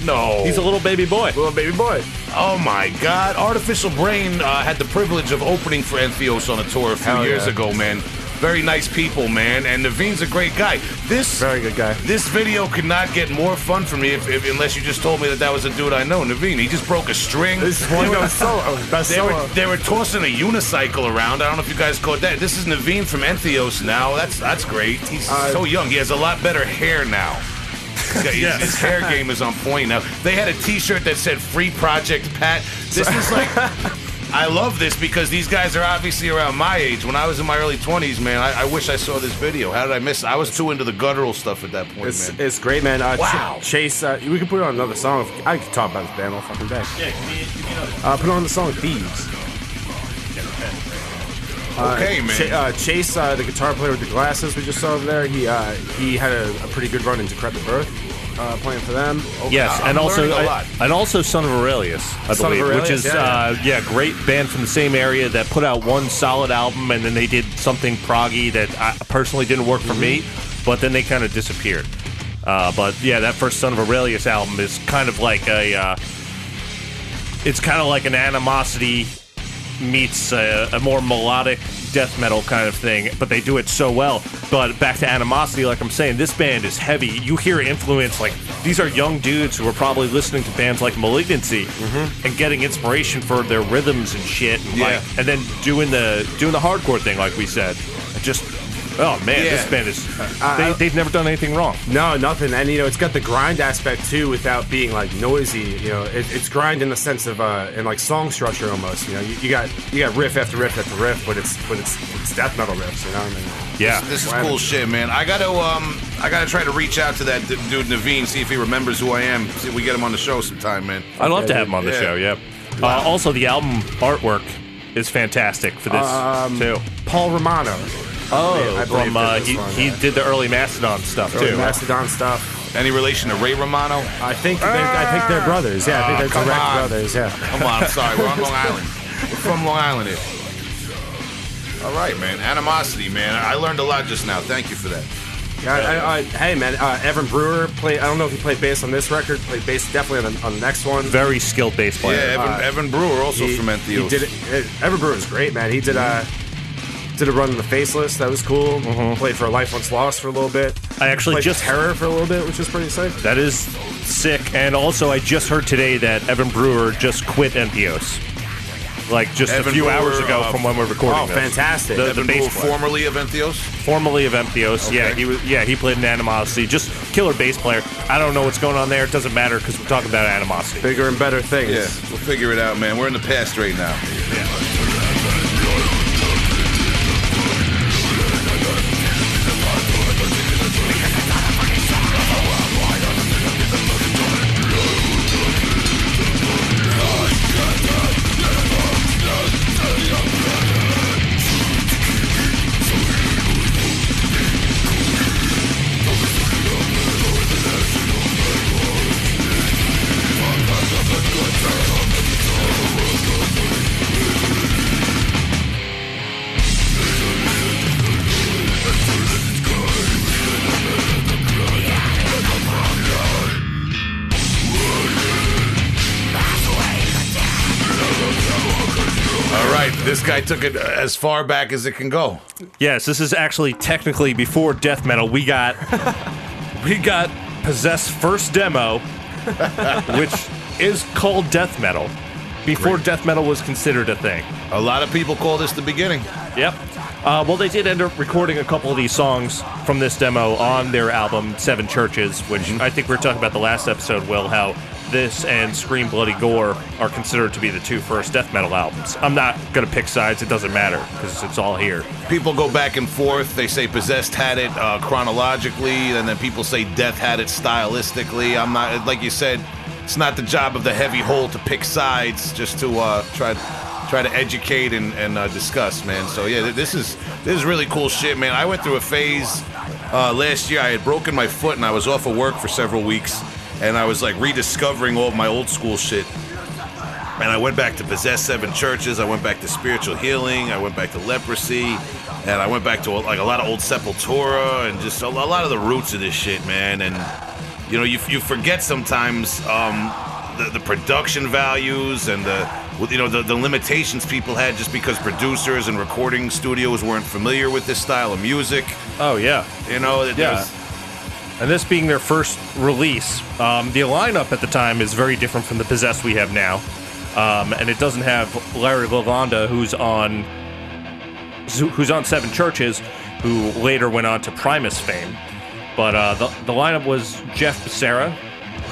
No. he's a little baby boy. little baby boy. Oh my God! Artificial Brain uh, had the privilege of opening for Entheos on a tour a few Hell years yeah. ago, man. Very nice people, man. And Navene's a great guy. This Very good guy. This video could not get more fun for me if, if, unless you just told me that that was a dude I know, Navene. He just broke a string. This is one solo. Best They solo. were, they were tossing a unicycle around. I don't know if you guys caught that. This is Navene from Entheos now. That's that's great. He's Uh, so young. He has a lot better hair now. He's his, his hair game is on point now. They had a T-shirt that said "Free Project Pat." This is like. I love this because these guys are obviously around my age. When I was in my early 20s, man, I, I wish I saw this video. How did I miss it? I was too into the guttural stuff at that point, It's, man. it's great, man. Uh, Ch- Wow. Chase, uh, we can put on another song. I could talk about this band all fucking day. Yeah, uh, put on the song "Thieves." Okay, man. Ch- uh, Chase, uh, the guitar player with the glasses we just saw over there, he uh, he had a, a pretty good run in Decrepit Birth, uh, playing for them. Yes, I'm and also learning a I- lot. and also Son of Aurelius, I Son of believe, which is yeah, uh, yeah, great band from the same area that put out one solid album, and then they did something proggy that I personally didn't work for me, Mm-hmm. but then they kind of disappeared. Uh, but yeah, that first Son of Aurelius album is kind of like a, uh, it's kind of like an animosity meets a, a more melodic death metal kind of thing, but they do it so well. But back to animosity, like I'm saying, this band is heavy. You hear influence like these are young dudes who are probably listening to bands like Malignancy mm-hmm. and getting inspiration for their rhythms and shit, and, Yeah. like, and then doing the doing the hardcore thing, like we said. Just oh man, Yeah. this band is I- they, they've never done anything wrong. No, nothing. And you know, it's got the grind aspect too, without being like noisy. You know, it, it's grind in the sense of uh, in like song structure almost. You know, you, you got you got riff after riff after riff, but it's but it's it's death metal riffs. You know, what I mean, Yeah, This is cool shit, man. I gotta um, I gotta try to reach out to that d- dude Navene, see if he remembers who I am. See if we get him on the show sometime, man. I'd love to have him on the Yeah. show. Yeah. Uh, also, the album artwork is fantastic for this Um, too. Paul Romano. Oh, I believe from uh, he, one, he yeah. did the early Mastodon stuff Early too. Mastodon stuff. Any relation to Ray Romano? I think they, I think they're brothers. Yeah, I think Ah, they're direct on. brothers. Yeah. Come on, I'm sorry. We're on Long Island. We're from Long Island here. All right, man. Animosity, man. I learned a lot just now. Thank you for that. Yeah, I, I, hey man, uh, Evan Brewer played. I don't know if he played bass on this record. Played bass definitely on the, on the next one. Very skilled bass player. Yeah, Evan, Uh, Evan Brewer also he, from Entheos. he did it. it Evan Brewer is great, man. He did uh, did a run in the Faceless. That was cool. Played for a Life Once Lost for a little bit. Mm-hmm. I actually played just- Terror for a little bit, which is pretty sick. That is sick. And also, I just heard today that Evan Brewer just quit Entheos. Like just Evan a few Brewer, hours ago uh, from when we're recording Oh, this. fantastic. The, the Evan bass Brewer, formerly of Entheos. formerly of Entheos. Yeah, he was. Yeah, he played in Animosity. Just killer bass player. I don't know what's going on there. It doesn't matter because we're talking about Animosity. Bigger and better things. Yeah, we'll figure it out, man. We're in the past right now. Took it as far back as it can go. Yes, this is actually technically before death metal. We got we got Possessed first demo, which is called death metal. Before death metal was considered a thing. A lot of people call this the beginning. Yep. Uh, well, they did end up recording a couple of these songs from this demo on their album Seven Churches, which I think we are talking about the last episode, Will, how this and Scream Bloody Gore are considered to be the two first death metal albums. I'm not going to pick sides, it doesn't matter because it's all here. People go back and forth. They say Possessed had it uh, chronologically, and then people say Death had it stylistically. I'm not, like you said, it's not the job of the heavy hole to pick sides, just to uh, try try to educate and, and uh, discuss, man. So yeah, this is this is really cool shit, man. I went through a phase uh, last year. I had broken my foot and I was off of work for several weeks, and I was like rediscovering all of my old school shit. And I went back to possess seven churches. I went back to spiritual healing. I went back to leprosy, and I went back to like a lot of old Sepultura and just a, a lot of the roots of this shit, man. And you know, you, you forget sometimes um, the, the production values and the you know the, the limitations people had just because producers and recording studios weren't familiar with this style of music. Oh, yeah. You know, Yeah. And this being their first release, um, the lineup at the time is very different from the Possessed we have now. Um, and it doesn't have Larry LaLonde, who's on who's on Seven Churches, who later went on to Primus fame. But uh, the, the lineup was Jeff Becerra,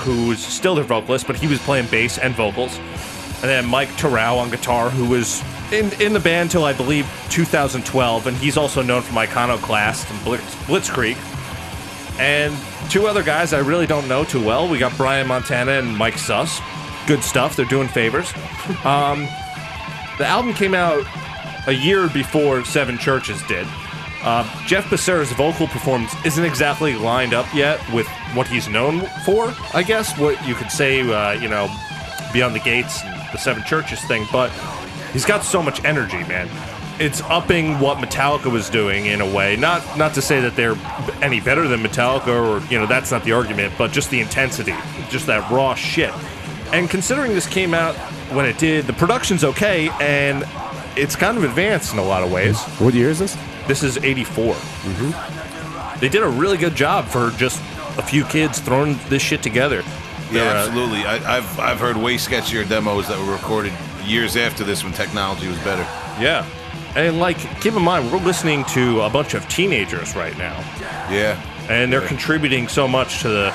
who's still their vocalist, but he was playing bass and vocals. And then Mike Torrao on guitar, who was in, in the band till I believe 2012, and he's also known from Iconoclast and Blitz, Blitzkrieg and two other guys I really don't know too well. We got Brian Montana and Mike Sus. Good stuff. They're doing favors. Um, the album came out a year before Seven Churches did. Uh, Jeff Becerra's vocal performance isn't exactly lined up yet with what he's known for, I guess. What you could say, uh, you know, Beyond the Gates and the Seven Churches thing, but he's got so much energy, man. It's upping what Metallica was doing in a way. Not not to say that they're any better than Metallica, or you know, that's not the argument, but just the intensity, just that raw shit. And considering this came out when it did, the production's okay, and it's kind of advanced in a lot of ways. What year is this? This is 84. Mm-hmm. They did a really good job for just a few kids throwing this shit together. yeah, They're, uh, absolutely. I, I've I've heard way sketchier demos that were recorded years after this when technology was better. Yeah. And like, keep in mind, we're listening to a bunch of teenagers right now, Yeah. and they're contributing so much to the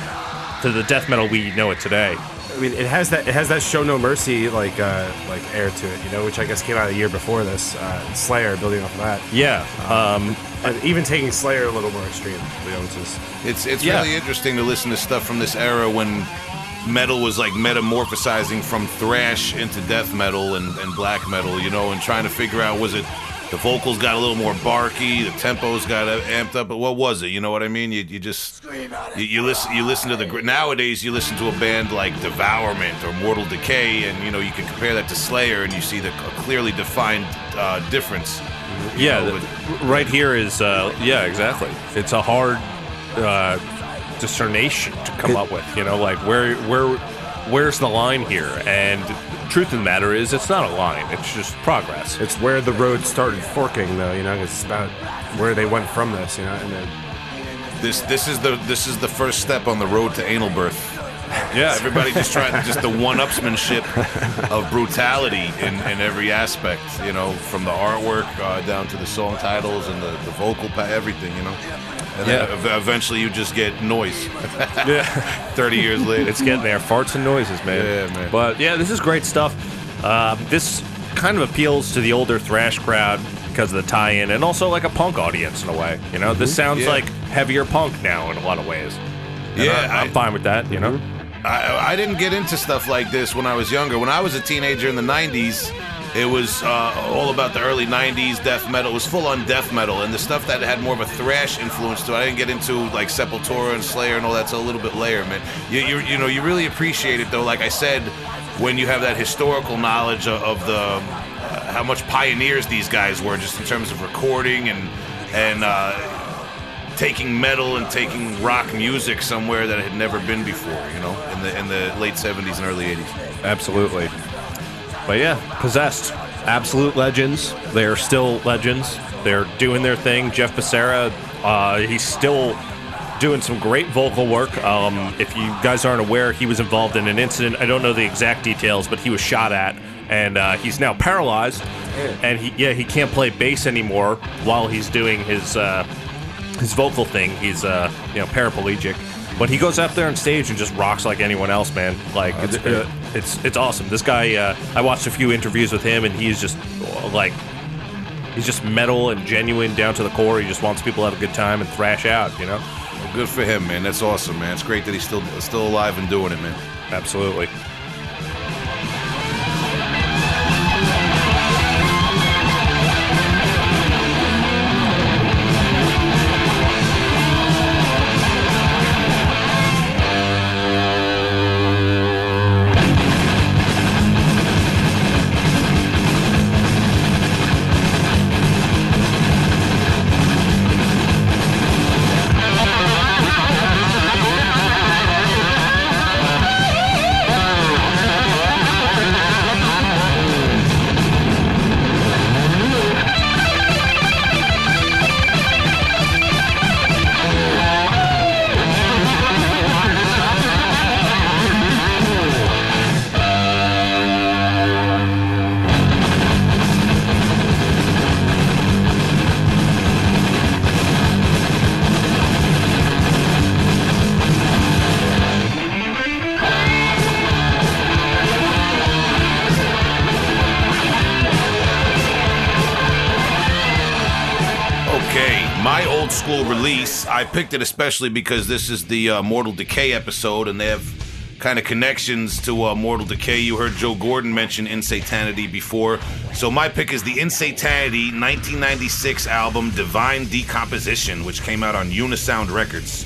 to the death metal we know it today. I mean, it has that it has that show no mercy like uh, like air to it, you know, which I guess came out a year before this. Uh, Slayer building off of that, Yeah. Um, and even taking Slayer a little more extreme, you know, which is It's it's Yeah. really interesting to listen to stuff from this era when metal was like metamorphosizing from thrash into death metal and, and black metal, you know, and trying to figure out was it the vocals got a little more barky, the tempos got amped up, but what was it? You know what I mean? You, you just you, you listen you listen to the gr- nowadays you listen to a band like Devourment or Mortal Decay, and you know you can compare that to Slayer, and you see the clearly defined uh, difference. yeah. know, the- with- right here is, uh, yeah, exactly. It's a hard uh, discernation to come up with. You know, like where where where's the line here? And truth of the matter is, it's not a line. It's just progress. it's where the road started forking, though. You know, it's about where they went from this, you know, and then this this is the this is the first step on the road to anal birth. Yeah. Everybody just trying just the one-upsmanship of brutality in, in every aspect, you know, from the artwork uh, down to the song titles and the, the vocal, pa- everything, you know. And then Yeah. eventually you just get noise. yeah. 30 years later. It's getting there. Farts and noises, man. Yeah, man. But yeah, this is great stuff. Um, this kind of appeals to the older thrash crowd because of the tie-in, and also like a punk audience in a way. You know, this sounds Mm-hmm. Yeah. like heavier punk now in a lot of ways. And Yeah, I, am Mm-hmm. fine with that. You know. I, I didn't get into stuff like this when I was younger. When I was a teenager in the 90s, it was uh, all about the early 90s death metal. It was full on death metal. And the stuff that had more of a thrash influence to it, I didn't get into like Sepultura and Slayer and all that's a little bit layer, man. You, you, you know, you really appreciate it though, like I said, when you have that historical knowledge of, of the uh, how much pioneers these guys were just in terms of recording and, and, uh, taking metal and taking rock music somewhere that it had never been before, you know, in the in the late 70s and early 80s. Absolutely. But yeah, possessed. absolute legends. They're still legends. They're doing their thing. Jeff Becerra, uh, he's still doing some great vocal work. Um, if you guys aren't aware, he was involved in an incident. I don't know the exact details, but he was shot at, and uh, he's now paralyzed. And he, yeah, he can't play bass anymore while he's doing his uh, his vocal thing. He's uh, you know paraplegic, but he goes up there on stage and just rocks like anyone else, man. Like it's uh, it's it's awesome. This guy, uh, I watched a few interviews with him, and he's just uh, like he's just metal and genuine down to the core. He just wants people to have a good time and thrash out, you know. Well, good for him, man. That's awesome, man. It's great that he's still still alive and doing it, man. Absolutely. Picked it especially because this is the uh, Mortal Decay episode, and they have kind of connections to uh, Mortal Decay. You heard Joe Gordon mention Insanity before, so my pick is the Insanity 1996 album Divine Decomposition, which came out on Unisound Records.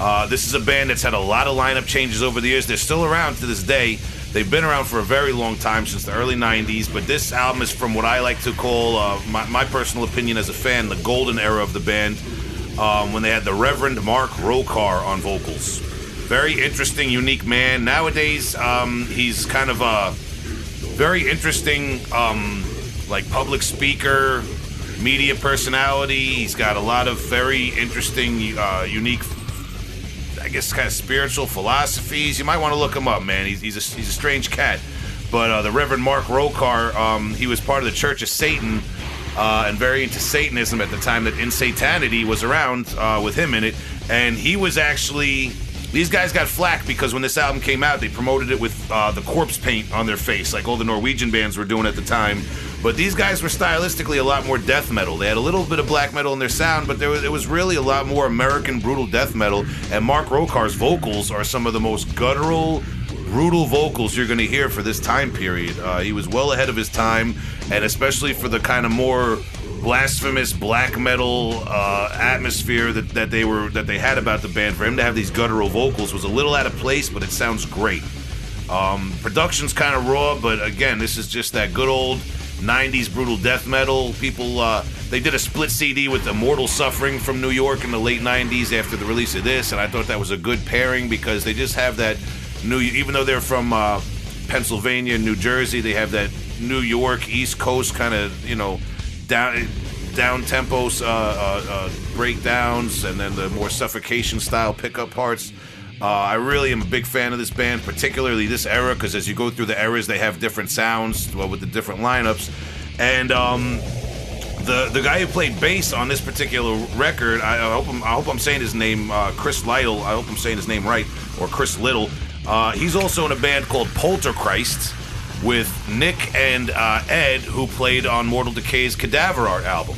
Uh, this is a band that's had a lot of lineup changes over the years. They're still around to this day. They've been around for a very long time, since the early 90s, but this album is from what I like to call, uh, my, my personal opinion as a fan, the golden era of the band, um, when they had the Reverend Mark Rokar on vocals. Very interesting, unique man. Nowadays, um, he's kind of a very interesting, um, like public speaker, media personality. He's got a lot of very interesting, uh, unique I guess kind of spiritual philosophies. You might want to look him up, man. He's he's a, he's a strange cat. But uh, the Reverend Mark Rokar, um, he was part of the Church of Satan uh, and very into Satanism at the time that Insanity was around uh, with him in it. And he was actually. These guys got flack because when this album came out, they promoted it with uh, the corpse paint on their face, like all the Norwegian bands were doing at the time. But these guys were stylistically a lot more death metal. They had a little bit of black metal in their sound, but there was, it was really a lot more American brutal death metal. And Mark Rokar's vocals are some of the most guttural, brutal vocals you're going to hear for this time period. Uh, he was well ahead of his time, and especially for the kind of more blasphemous black metal uh, atmosphere that, that they were that they had about the band. For him to have these guttural vocals was a little out of place, but it sounds great. Um, production's kind of raw, but again, this is just that good old 90s brutal death metal. People, uh, they did a split CD with Immortal Suffering from New York in the late 90s after the release of this, and I thought that was a good pairing because they just have that New, even though they're from uh, Pennsylvania, New Jersey, they have that New York East Coast kind of, you know, down down tempos, uh, uh, uh, breakdowns, and then the more suffocation style pickup parts. Uh, I really am a big fan of this band, particularly this era, because as you go through the eras, they have different sounds well, with the different lineups. And um, the the guy who played bass on this particular record, I, I hope I'm, I hope I'm saying his name, uh, Chris Lytle. I hope I'm saying his name right, or Chris Little. Uh, he's also in a band called Polterchrist with Nick and uh, Ed, who played on Mortal Decay's Cadaver Art album.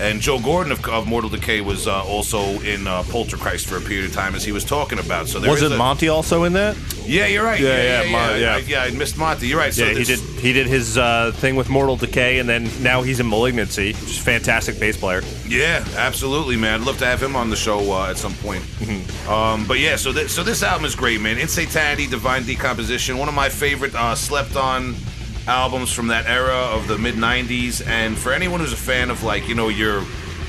And Joe Gordon of, of Mortal Decay was uh, also in uh, Polterchrist for a period of time, as he was talking about. So there Was it a- Monty also in that? Yeah, you're right. Yeah, Yeah, yeah, yeah, Mon- yeah. I, yeah, I missed Monty. You're right. So yeah, he did. He did his uh, thing with Mortal Decay, and then now he's in Malignancy. Just fantastic bass player. Yeah, absolutely, man. I'd love to have him on the show uh, at some point. Um, but yeah, so th- so this album is great, man. Insanity, Divine Decomposition, one of my favorite uh, slept on albums from that era of the mid '90s. And for anyone who's a fan of like you know your,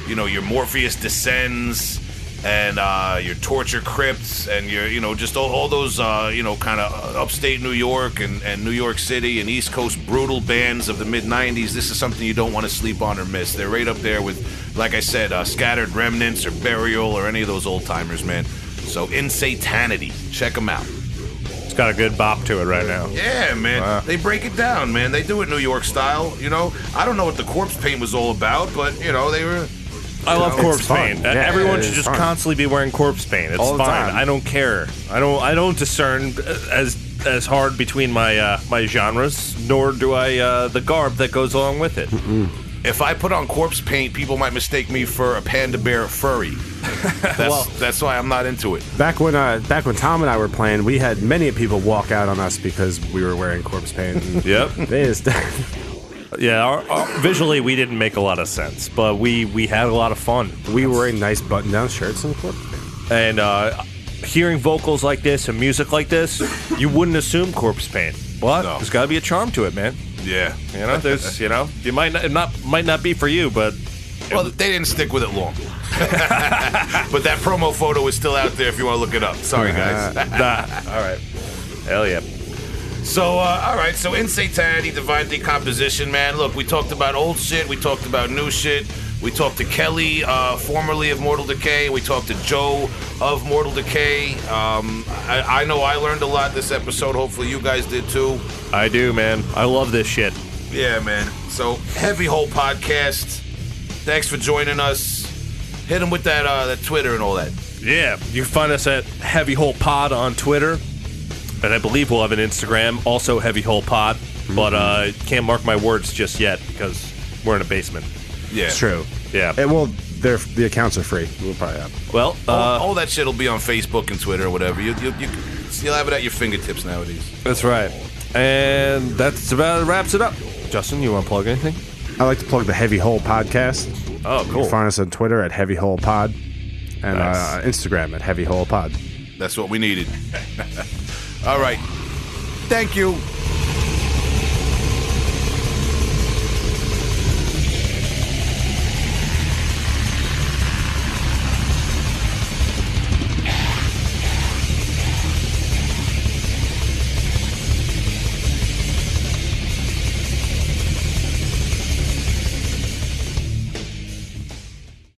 you know your Morpheus Descends, and uh, your torture crypts and your you know just all, all those uh, you know kind of upstate New York and, and New York City and East Coast brutal bands of the mid '90s. This is something you don't want to sleep on or miss. They're right up there with, like I said, uh, Scattered Remnants or Burial or any of those old timers, man. So Insanity, check them out. It's got a good bop to it right now. Yeah, man. They break it down, man. They do it New York style. You know, I don't know what the corpse paint was all about, but you know they were. I love It's corpse fun. paint. Yeah, Everyone it should just fun. constantly be wearing corpse paint. It's All the fine. time. I don't care. I don't. I don't discern as as hard between my uh, my genres, nor do I uh, the garb that goes along with it. If I put on corpse paint, people might mistake me for a panda bear furry. That's, Well- that's why I'm not into it. Back when uh, back when Tom and I were playing, we had many people walk out on us because we were wearing corpse paint. Yep. They just, Yeah. Our, our, visually, we didn't make a lot of sense, but we we had a lot of fun. we were in nice button-down shirts and corpse paint. And uh, hearing vocals like this and music like this, you wouldn't assume corpse paint. But No. there's got to be a charm to it, man. Yeah. You know, there's you know, you might not, it not might not be for you, but Well, they didn't stick with it long. but that promo photo is still out there if you want to look it up. Sorry, guys. nah. All right. Hell yeah. So, uh, all right. So, Insanity, Divine Decomposition, man. Look, we talked about old shit. We talked about new shit. We talked to Kelly, uh, formerly of Mortal Decay. We talked to Joe of Mortal Decay. Um, I, I know I learned a lot this episode. Hopefully, you guys did too. I do, man. I love this shit. Yeah, man. So, Heavy Hole Podcast. Thanks for joining us. Hit them with that uh, that Twitter and all that. Yeah, you can find us at Heavy Hole Pod on Twitter, and I believe we'll have an Instagram, also Heavy Hole Pod. But uh, can't mark my words just yet because we're in a basement. Yeah, It's true. Yeah. It, well, they're, the accounts are free. We'll probably have. Well, all, uh, all that shit will be on Facebook and Twitter or whatever. You, you, you, you'll have it at your fingertips nowadays. that's right. And that's about wraps it up. Justin, you want to plug anything? I like to plug the Heavy Hole Podcast. Oh, You cool. can find us on Twitter at Heavy Hole Pod and Nice. uh, Instagram at Heavy Hole Pod. That's what we needed. all right. Thank you.